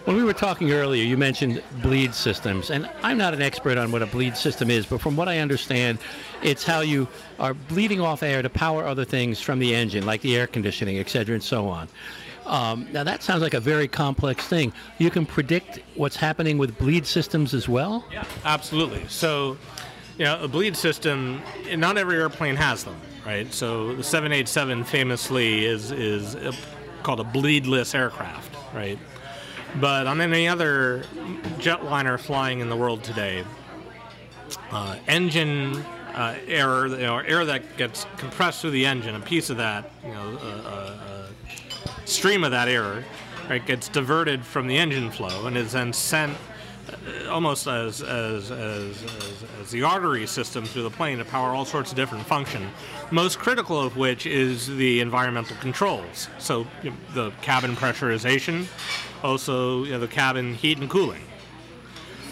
When we were talking earlier, you mentioned bleed systems, and I'm not an expert on what a bleed system is, but from what I understand, it's how you are bleeding off air to power other things from the engine, like the air conditioning, et cetera, and so on. Um, now, that sounds like a very complex thing. You can predict what's happening with bleed systems as well? Yeah, absolutely. So, you know, a bleed system, not every airplane has them, right? So the 787 famously is, is a, called a bleedless aircraft, right? But on any other jetliner flying in the world today, uh, engine uh, air, you know, air that gets compressed through the engine, a piece of that, you know, a, a stream of that air, right, gets diverted from the engine flow and is then sent uh, almost as as, as, as, the artery system through the plane to power all sorts of different function. Most critical of which is the environmental controls. So you know, the cabin pressurization, also you know, the cabin heat and cooling.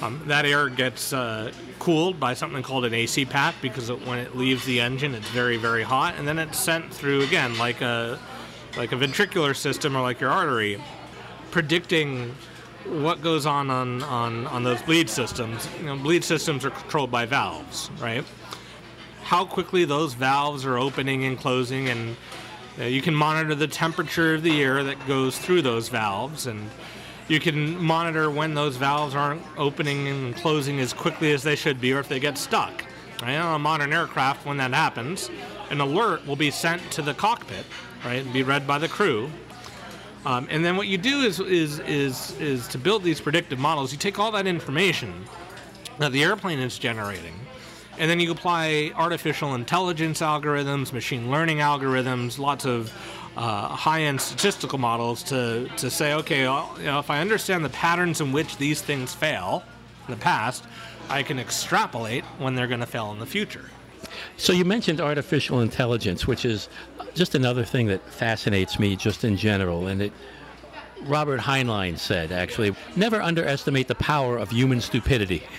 Um, that air gets uh, cooled by something called an AC pack because it, when it leaves the engine, it's very very hot, and then it's sent through again like a like a ventricular system or like your artery, predicting what goes on on, on, on those bleed systems. You know, bleed systems are controlled by valves, right? How quickly those valves are opening and closing, and you can monitor the temperature of the air that goes through those valves, and you can monitor when those valves aren't opening and closing as quickly as they should be, or if they get stuck. Right? On a modern aircraft, when that happens, an alert will be sent to the cockpit, right, and be read by the crew, um, and then what you do is, is, is, is to build these predictive models, you take all that information that the airplane is generating And then you apply artificial intelligence algorithms, machine learning algorithms, lots of uh, high-end statistical models to, to say, okay, well, you know, if I understand the patterns in which these things fail in the past, I can extrapolate when they're going to fail in the future. So you mentioned artificial intelligence, which is just another thing that fascinates me just in general. And it, Robert Heinlein said, actually, never underestimate the power of human stupidity.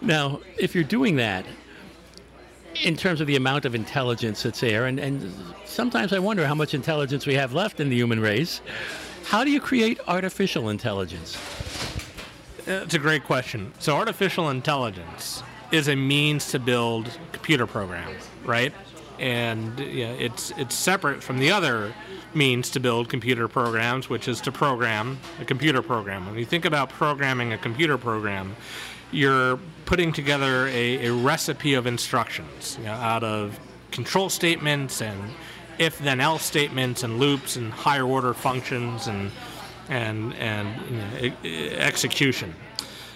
Now, if you're doing that, in terms of the amount of intelligence that's there, and, and sometimes I wonder how much intelligence we have left in the human race, how do you create artificial intelligence? It's a great question. So, artificial intelligence is a means to build computer programs, right? And yeah, it's it's separate from the other means to build computer programs, which is to program a computer program. When you think about programming a computer program, you're putting together a, a recipe of instructions you know, out of control statements and if then else statements and loops and higher order functions and and and you know, execution.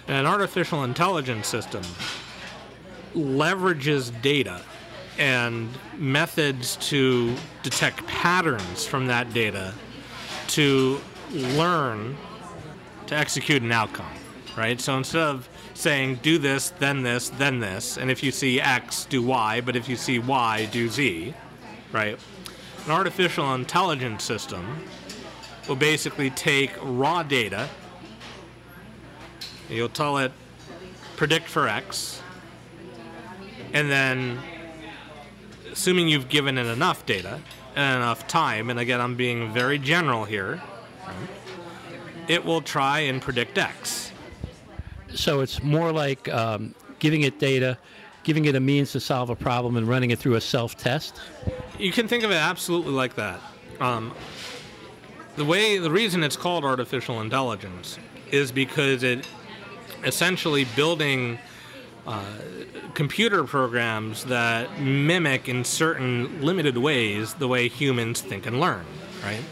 An artificial intelligence system leverages data and methods to detect patterns from that data to learn to execute an outcome, right? So instead of saying do this, then this, then this, and if you see X, do Y, but if you see Y, do Z, right? An artificial intelligence system will basically take raw data, you'll tell it predict for X, and then assuming you've given it enough data and enough time, and again, I'm being very general here, it will try and predict X. So it's more like um, giving it data, giving it a means to solve a problem, and running it through a self test. You can think of it absolutely like that. Um, the way, the reason it's called artificial intelligence is because it essentially building uh, computer programs that mimic in certain limited ways the way humans think and learn, right?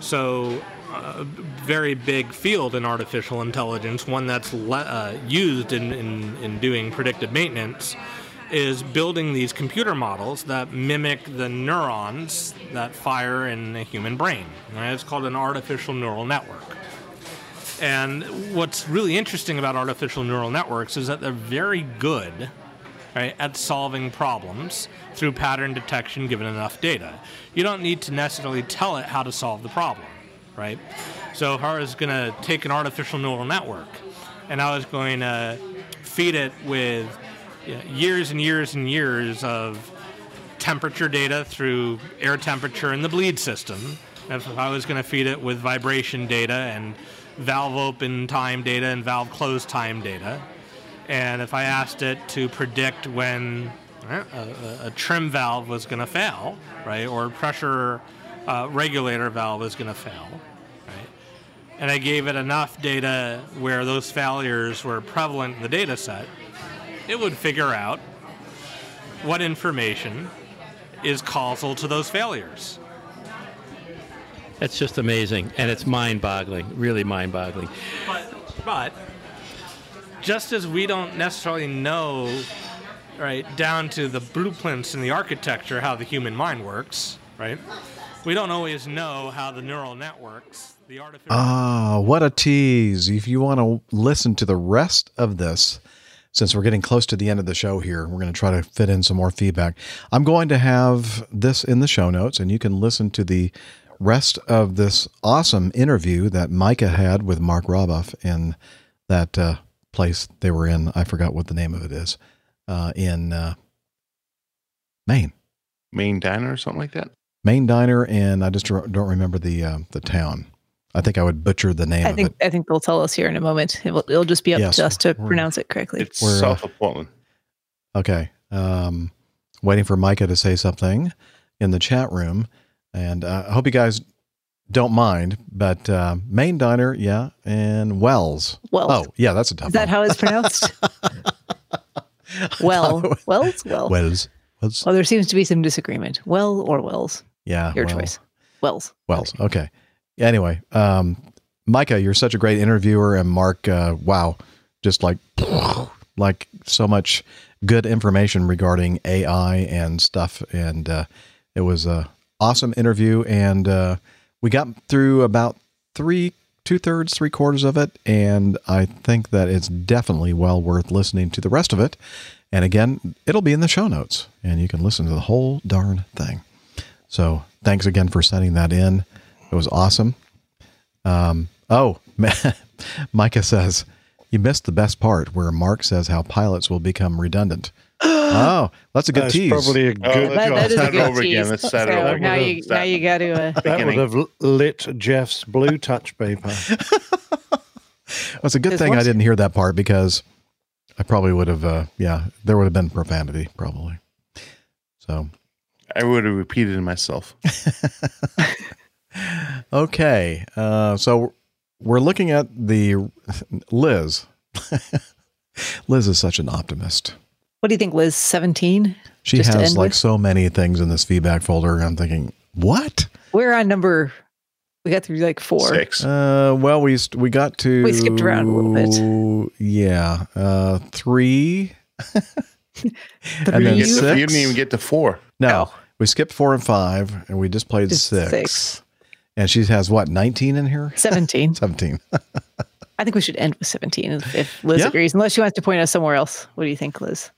So, a very big field in artificial intelligence, one that's le- uh, used in, in, in doing predictive maintenance, is building these computer models that mimic the neurons that fire in a human brain. Right? It's called an artificial neural network. And what's really interesting about artificial neural networks is that they're very good right, at solving problems through pattern detection given enough data. You don't need to necessarily tell it how to solve the problem, right? So if I was going to take an artificial neural network and I was going to feed it with you know, years and years and years of temperature data through air temperature in the bleed system, if I was going to feed it with vibration data and valve open time data and valve close time data, and if I asked it to predict when uh, a, a trim valve was going to fail, right, or a pressure uh, regulator valve is going to fail, right, and I gave it enough data where those failures were prevalent in the data set, it would figure out what information is causal to those failures. It's just amazing, and it's mind-boggling, really mind-boggling. But, but just as we don't necessarily know, right, down to the blueprints and the architecture how the human mind works, right? We don't always know how the neural networks, the artificial. Ah, what a tease. If you want to listen to the rest of this, since we're getting close to the end of the show here, we're going to try to fit in some more feedback. I'm going to have this in the show notes, and you can listen to the rest of this awesome interview that Micah had with Mark Roboff in that uh, place they were in. I forgot what the name of it is uh, in uh, Maine. Maine Diner or something like that. Maine Diner, and I just don't remember the uh, the town. I think I would butcher the name I of think it. I think they'll tell us here in a moment. It will, it'll just be up Yes, to us to pronounce it correctly. It's We're, south of Portland. Okay. Um, waiting for Micah to say something in the chat room. And uh, I hope you guys don't mind, but uh, Maine Diner, yeah, and Wells. Wells. Oh, yeah, that's a tough Is that one. how it's pronounced? well, Wells, well. Wells. Wells. Oh, there seems to be some disagreement. Well or Wells? Yeah. Your well, choice. Wells. Wells. Okay. Anyway, um, Micah, you're such a great interviewer. And Mark, uh, wow, just like like so much good information regarding AI and stuff. And uh, it was a awesome interview. And uh, we got through about three, two thirds, three quarters of it. And I think that it's definitely well worth listening to the rest of it. And again, it'll be in the show notes and you can listen to the whole darn thing. So thanks again for sending that in. It was awesome. Um, oh, Micah says, you missed the best part where Mark says how pilots will become redundant. Oh, that's a good That's tease. probably a good. Oh, That, that is a good over again. tease. Let's start so over. now you now you got to. Uh, that would have lit Jeff's blue touch paper. Well, it's a good thing I didn't hear that part because I probably would have, uh, yeah, there would have been profanity probably. So, I would have repeated it myself. okay. Uh, so we're looking at the Liz. Liz is such an optimist. What do you think, Liz? Seventeen. She Just has like with? so many things in this feedback folder. I'm thinking, what? We're on number. We got through like four. Six. Uh, well, we we got to We skipped around a little bit. Yeah, uh, three. and then You six. didn't even get to four. No, we skipped four and five, and we just played Just six. six. And she has what, 19 in here? Seventeen. 17. I think we should end with seventeen if, if Liz Yeah. agrees. Unless she wants to point us somewhere else. What do you think, Liz?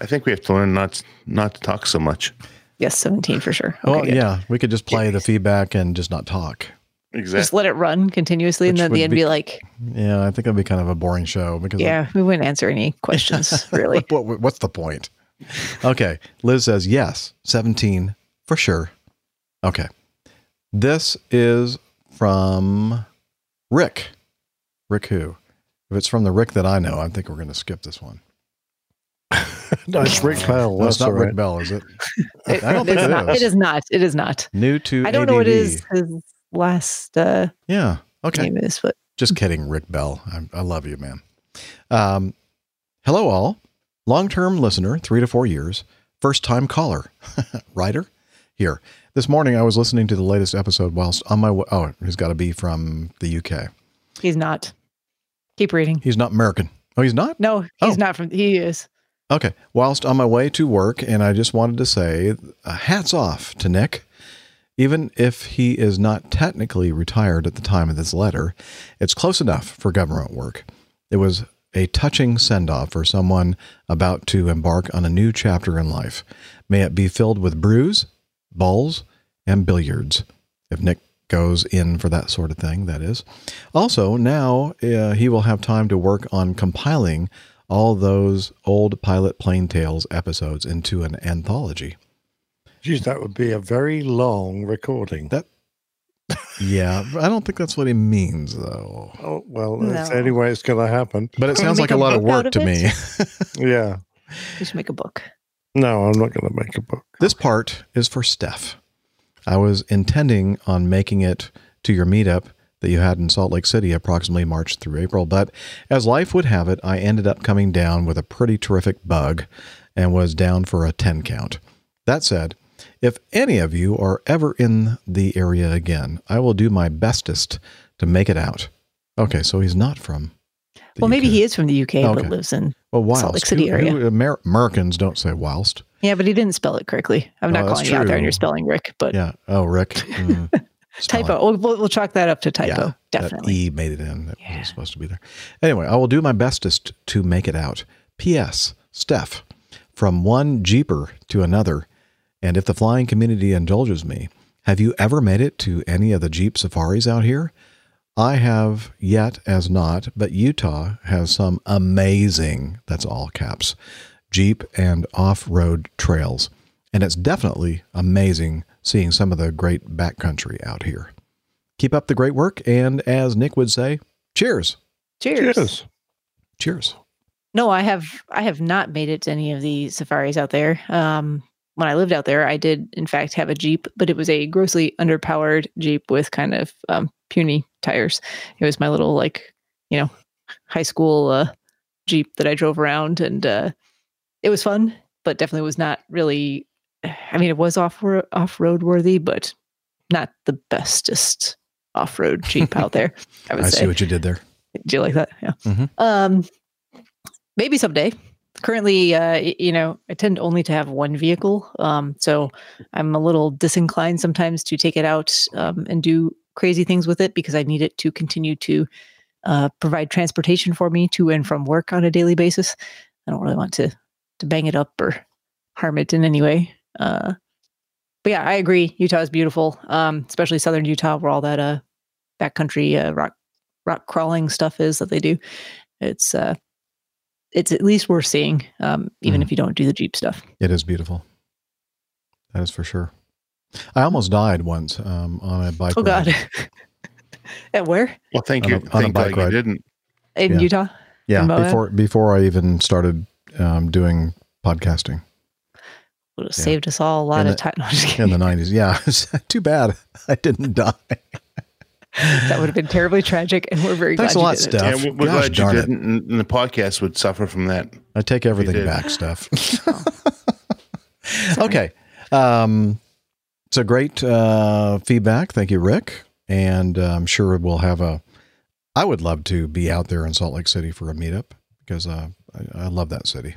I think we have to learn not not to talk so much. Yes, seventeen for sure. Okay, well, good. yeah, we could just play the feedback and just not talk. Exactly. Just let it run continuously, and then at the end be- be like, Yeah, I think it'd be kind of a boring show because yeah, we wouldn't answer any questions really. what, what- what's the point? Okay, Liz says yes, 17 for sure. Okay, this is from Rick. Rick who? If it's from the Rick that I know, I think we're going to skip this one. no, it's Rick Bell. No, it's That's not all Rick. Bell, is it? It- I don't think it's it not. is. It is not. It is not. New to I don't know what his, his last uh, Yeah. Okay. name is, but Just kidding, Rick Bell. I, I love you, man. Um, hello, all. Long term listener, three to four years. First time caller, writer. Here. This morning, I was listening to the latest episode whilst on my way. Oh, he's got to be from the UK. he's not. Keep reading. He's not American. Oh, he's not? No, he's not from. He is. Okay. Whilst on my way to work, and I just wanted to say uh, hats off to Nick. Even if he is not technically retired at the time of this letter, it's close enough for government work. It was a touching send off for someone about to embark on a new chapter in life. May it be filled with brews, balls, and billiards. If Nick goes in for that sort of thing, that is. Also, now uh, he will have time to work on compiling all those old Pilot Plane Tales episodes into an anthology. Geez, that would be a very long recording. That, yeah, I don't think that's what he means, though. Oh well, that's No. the only it's going to happen. But it sounds like a a lot of work of to me. Yeah. just make a book. No, I'm not going to make a book. This part is for Steph. I was intending on making it to your meetup that you had in Salt Lake City approximately March through April, but as life would have it, I ended up coming down with a pretty terrific bug and was down for a 10 count. That said, if any of you are ever in the area again, I will do my bestest to make it out. Okay, so he's not from. well, maybe UK. he is from the UK, Okay. but lives in. Well, whilst. Salt Lake City Who- area. who- Amer- Americans don't say whilst. Yeah, but he didn't spell it correctly. I'm Oh, not that's calling you out there, and true. you're spelling Rick, but Yeah. Oh, Rick. Mm. Typo. We'll, we'll, we'll chalk that up to typo. Yeah, Definitely. That E made it in. That wasn't supposed to be there. Anyway, I will do my bestest to make it out. P.S. Steph, from one Jeeper to another, and if the flying community indulges me, have you ever made it to any of the Jeep safaris out here? I have yet as not, but Utah has some amazing, that's all caps, Jeep and off road trails. And it's definitely amazing seeing some of the great backcountry out here. Keep up the great work. And as Nick would say, cheers. Cheers. Cheers. Cheers. No, I have I have not made it to any of the safaris out there. Um, when I lived out there, I did in fact have a Jeep, but it was a grossly underpowered Jeep with kind of um, puny tires. It was my little like you know high school uh, Jeep that I drove around, and uh, it was fun, but definitely was not really. I mean, it was off off road worthy, but not the bestest off road Jeep out there. I would I say. see what you did there. Do you like that? Yeah. Mhm. Um, maybe someday. Currently, uh, you know, I tend only to have one vehicle, um, so I'm a little disinclined sometimes to take it out um, and do crazy things with it because I need it to continue to uh, provide transportation for me to and from work on a daily basis. I don't really want to to bang it up or harm it in any way. Uh, but yeah, I agree. Utah is beautiful, um, especially southern Utah, where all that uh, backcountry uh, rock rock crawling stuff is that they do. It's uh, it's at least worth seeing, um, even if you don't do the jeep stuff. It is beautiful. That is for sure. I almost died once um, on a bike. Oh ride. God, at where Well, thank On you. a- on a Thank bike God you ride. didn't. in Yeah. Utah? Yeah, In before before I even started um, doing podcasting Would have Yeah. saved us all a lot In of the- time. No, I'm just in the nineties. Yeah, too bad I didn't die. that would have been terribly tragic, and we're very Thanks glad a lot, you did. Steph. Yeah, we're Gosh glad you darn it. didn't, and- and the podcast would suffer from that. I take everything back, Steph. okay. Um, so great uh, feedback. Thank you, Rick. And uh, I'm sure we'll have a. I would love to be out there in Salt Lake City for a meetup because uh, I, I love that city.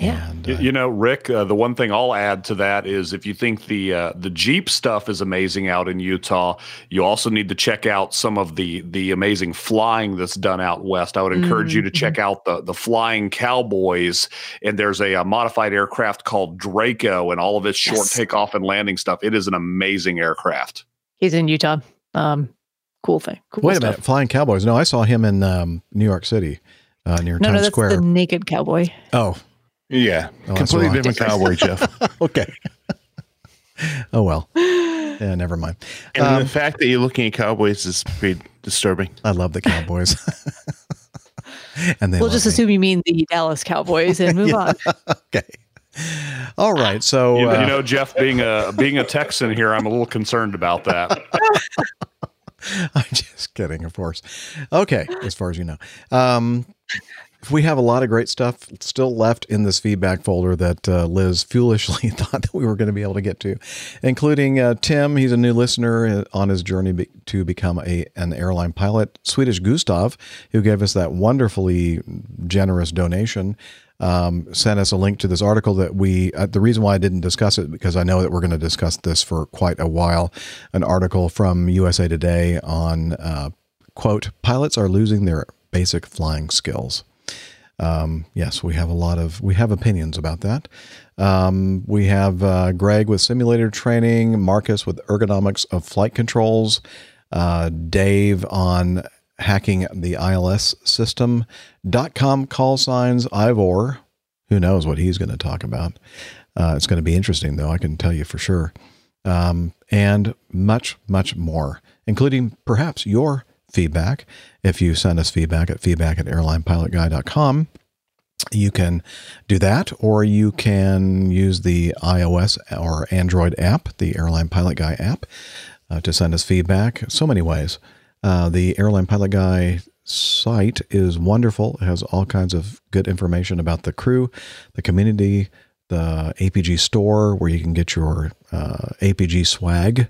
Yeah. And, uh, You know, Rick, uh, the one thing I'll add to that is if you think the uh, the Jeep stuff is amazing out in Utah, you also need to check out some of the the amazing flying that's done out west. I would encourage you to check out the the Flying Cowboys, and there's a, uh modified aircraft called Draco, and all of its short Yes. takeoff and landing stuff. It is an amazing aircraft. He's in Utah. Um, cool thing. Cool wait a minute, Flying Cowboys. No, I saw him in um, New York City uh, near No, no, that's Square. the naked cowboy. oh, Yeah, Oh, completely wrong. different cowboy, Jeff. okay. oh well. Yeah, never mind. And Um, the fact that you're looking at cowboys is pretty disturbing. I love the Cowboys. and they We'll just me. assume you mean the Dallas Cowboys and move on. okay. All right. So You, know- uh, you know, Jeff, being a being a Texan here, I'm a little concerned about that. I'm just kidding, of course. Okay, as far as you know. Um, we have a lot of great stuff still left in this feedback folder that uh, Liz foolishly thought that we were going to be able to get to, including uh, Tim. He's a new listener uh, on his journey be- to become a an airline pilot. Swedish Gustav, who gave us that wonderfully generous donation, um, sent us a link to this article that we. Uh, the reason why I didn't discuss it because I know that we're going to discuss this for quite a while. An article from USA Today on uh, quote pilots are losing their basic flying skills. Um, yes, we have a lot of we have opinions about that. Um, we have uh, Greg with simulator training, Marcus with ergonomics of flight controls, uh, Dave on hacking the ILS system, dot com call signs, Ivor. Who knows what he's going to talk about? Uh, it's going to be interesting, though. I can tell you for sure. Um, and much, much more, including perhaps your feedback. If you send us feedback at feedback at airlinepilotguy.com, you can do that, or you can use the iOS or Android app, the Airline Pilot Guy app, uh, to send us feedback. So many ways. Uh, the Airline Pilot Guy site is wonderful. It has all kinds of good information about the crew, the community, the APG store where you can get your uh, APG swag,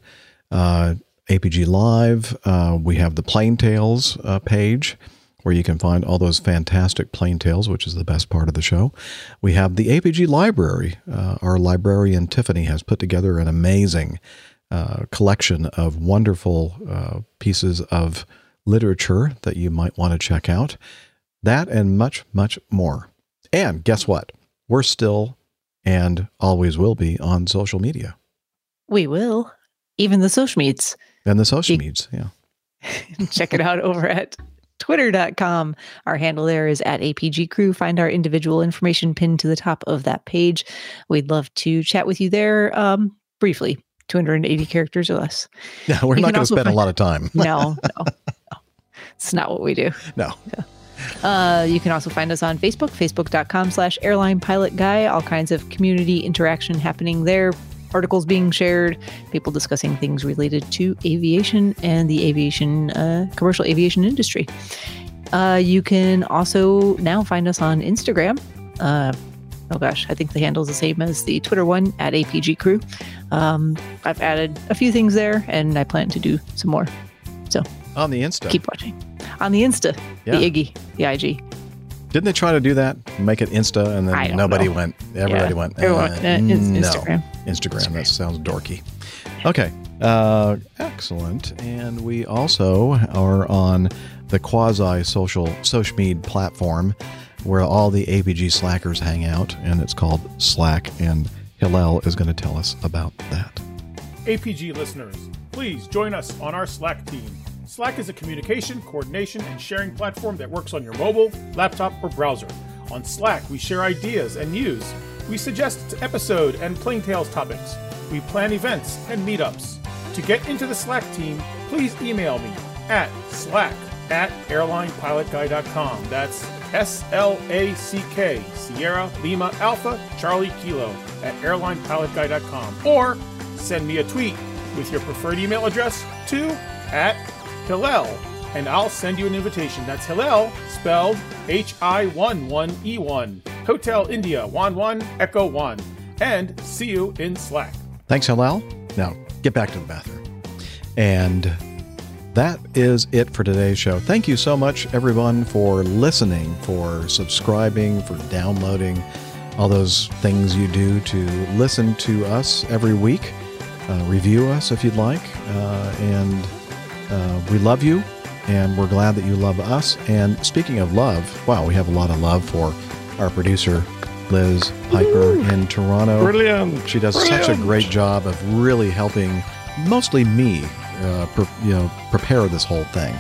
uh, APG Live. Uh, we have the Plane Tales uh, page where you can find all those fantastic plane tales, which is the best part of the show. We have the APG library. Uh, our librarian Tiffany has put together an amazing uh, collection of wonderful uh, pieces of literature that you might want to check out. That and much, much more. And guess what? We're still and always will be on social media We will. Even the social meets. And the social medias. Yeah. Check it out over at twitter.com. Our handle there is at APG Crew. Find our individual information pinned to the top of that page. We'd love to chat with you there um, briefly. 280 characters or less. Yeah, we're You not going to spend a lot of time. No, no, no. It's not what we do. No. Uh, you can also find us on Facebook, facebook.com slash airline pilot guy. All kinds of community interaction happening there. Articles being shared, people discussing things related to aviation and the aviation, uh, commercial aviation industry. Uh, you can also now find us on Instagram. Uh, oh gosh, I think the handle is the same as the Twitter one at APG Crew. Um, I've added a few things there, and I plan to do some more. So On the Insta. keep watching on the Insta, Yeah. the Iggy, the IG. Didn't they try to do that? Make it Insta, and then nobody know. went. Everybody Yeah, went. everyone- uh, uh, Ins- no. Instagram. Instagram. That sounds dorky. Okay. Uh, excellent. And we also are on the quasi social social media platform where all the APG slackers hang out, and it's called Slack. And Hillel is going to tell us about that. APG listeners, please join us on our Slack team. Slack is a communication, coordination, and sharing platform that works on your mobile, laptop, or browser. On Slack, we share ideas and news. We suggest episode and Plane Tales topics. We plan events and meetups. To get into the Slack team, please email me at slack at airlinepilotguy.com. That's S L A C K, Sierra Lima Alpha Charlie Kilo at airlinepilotguy.com. Or send me a tweet with your preferred email address to at Hillel, and I'll send you an invitation. That's Hillel, spelled H I 1 1 E 1. Hotel India 1 1 Echo 1. And see you in Slack. Thanks, Hillel. Now, get back to the bathroom. And that is it for today's show. Thank you so much, everyone, for listening, for subscribing, for downloading, all those things you do to listen to us every week. Uh, review us if you'd like. Uh, and uh, we love you, and we're glad that you love us. And speaking of love, wow, we have a lot of love for our producer, Liz Piper in Toronto. Brilliant. She does such a great job of really helping, mostly me, uh, pre- you know, prepare this whole thing.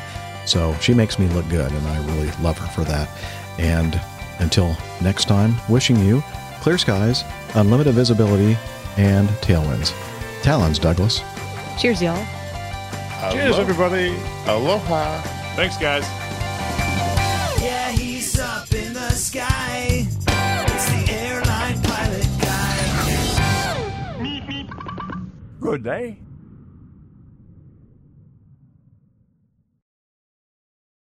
So she makes me look good, and I really love her for that. And until next time, wishing you clear skies, unlimited visibility, and tailwinds. Talons, Douglas. Cheers, y'all. Cheers, everybody. Aloha. Thanks, guys. Yeah, he's up in the sky. It's the airline pilot guy. Good day.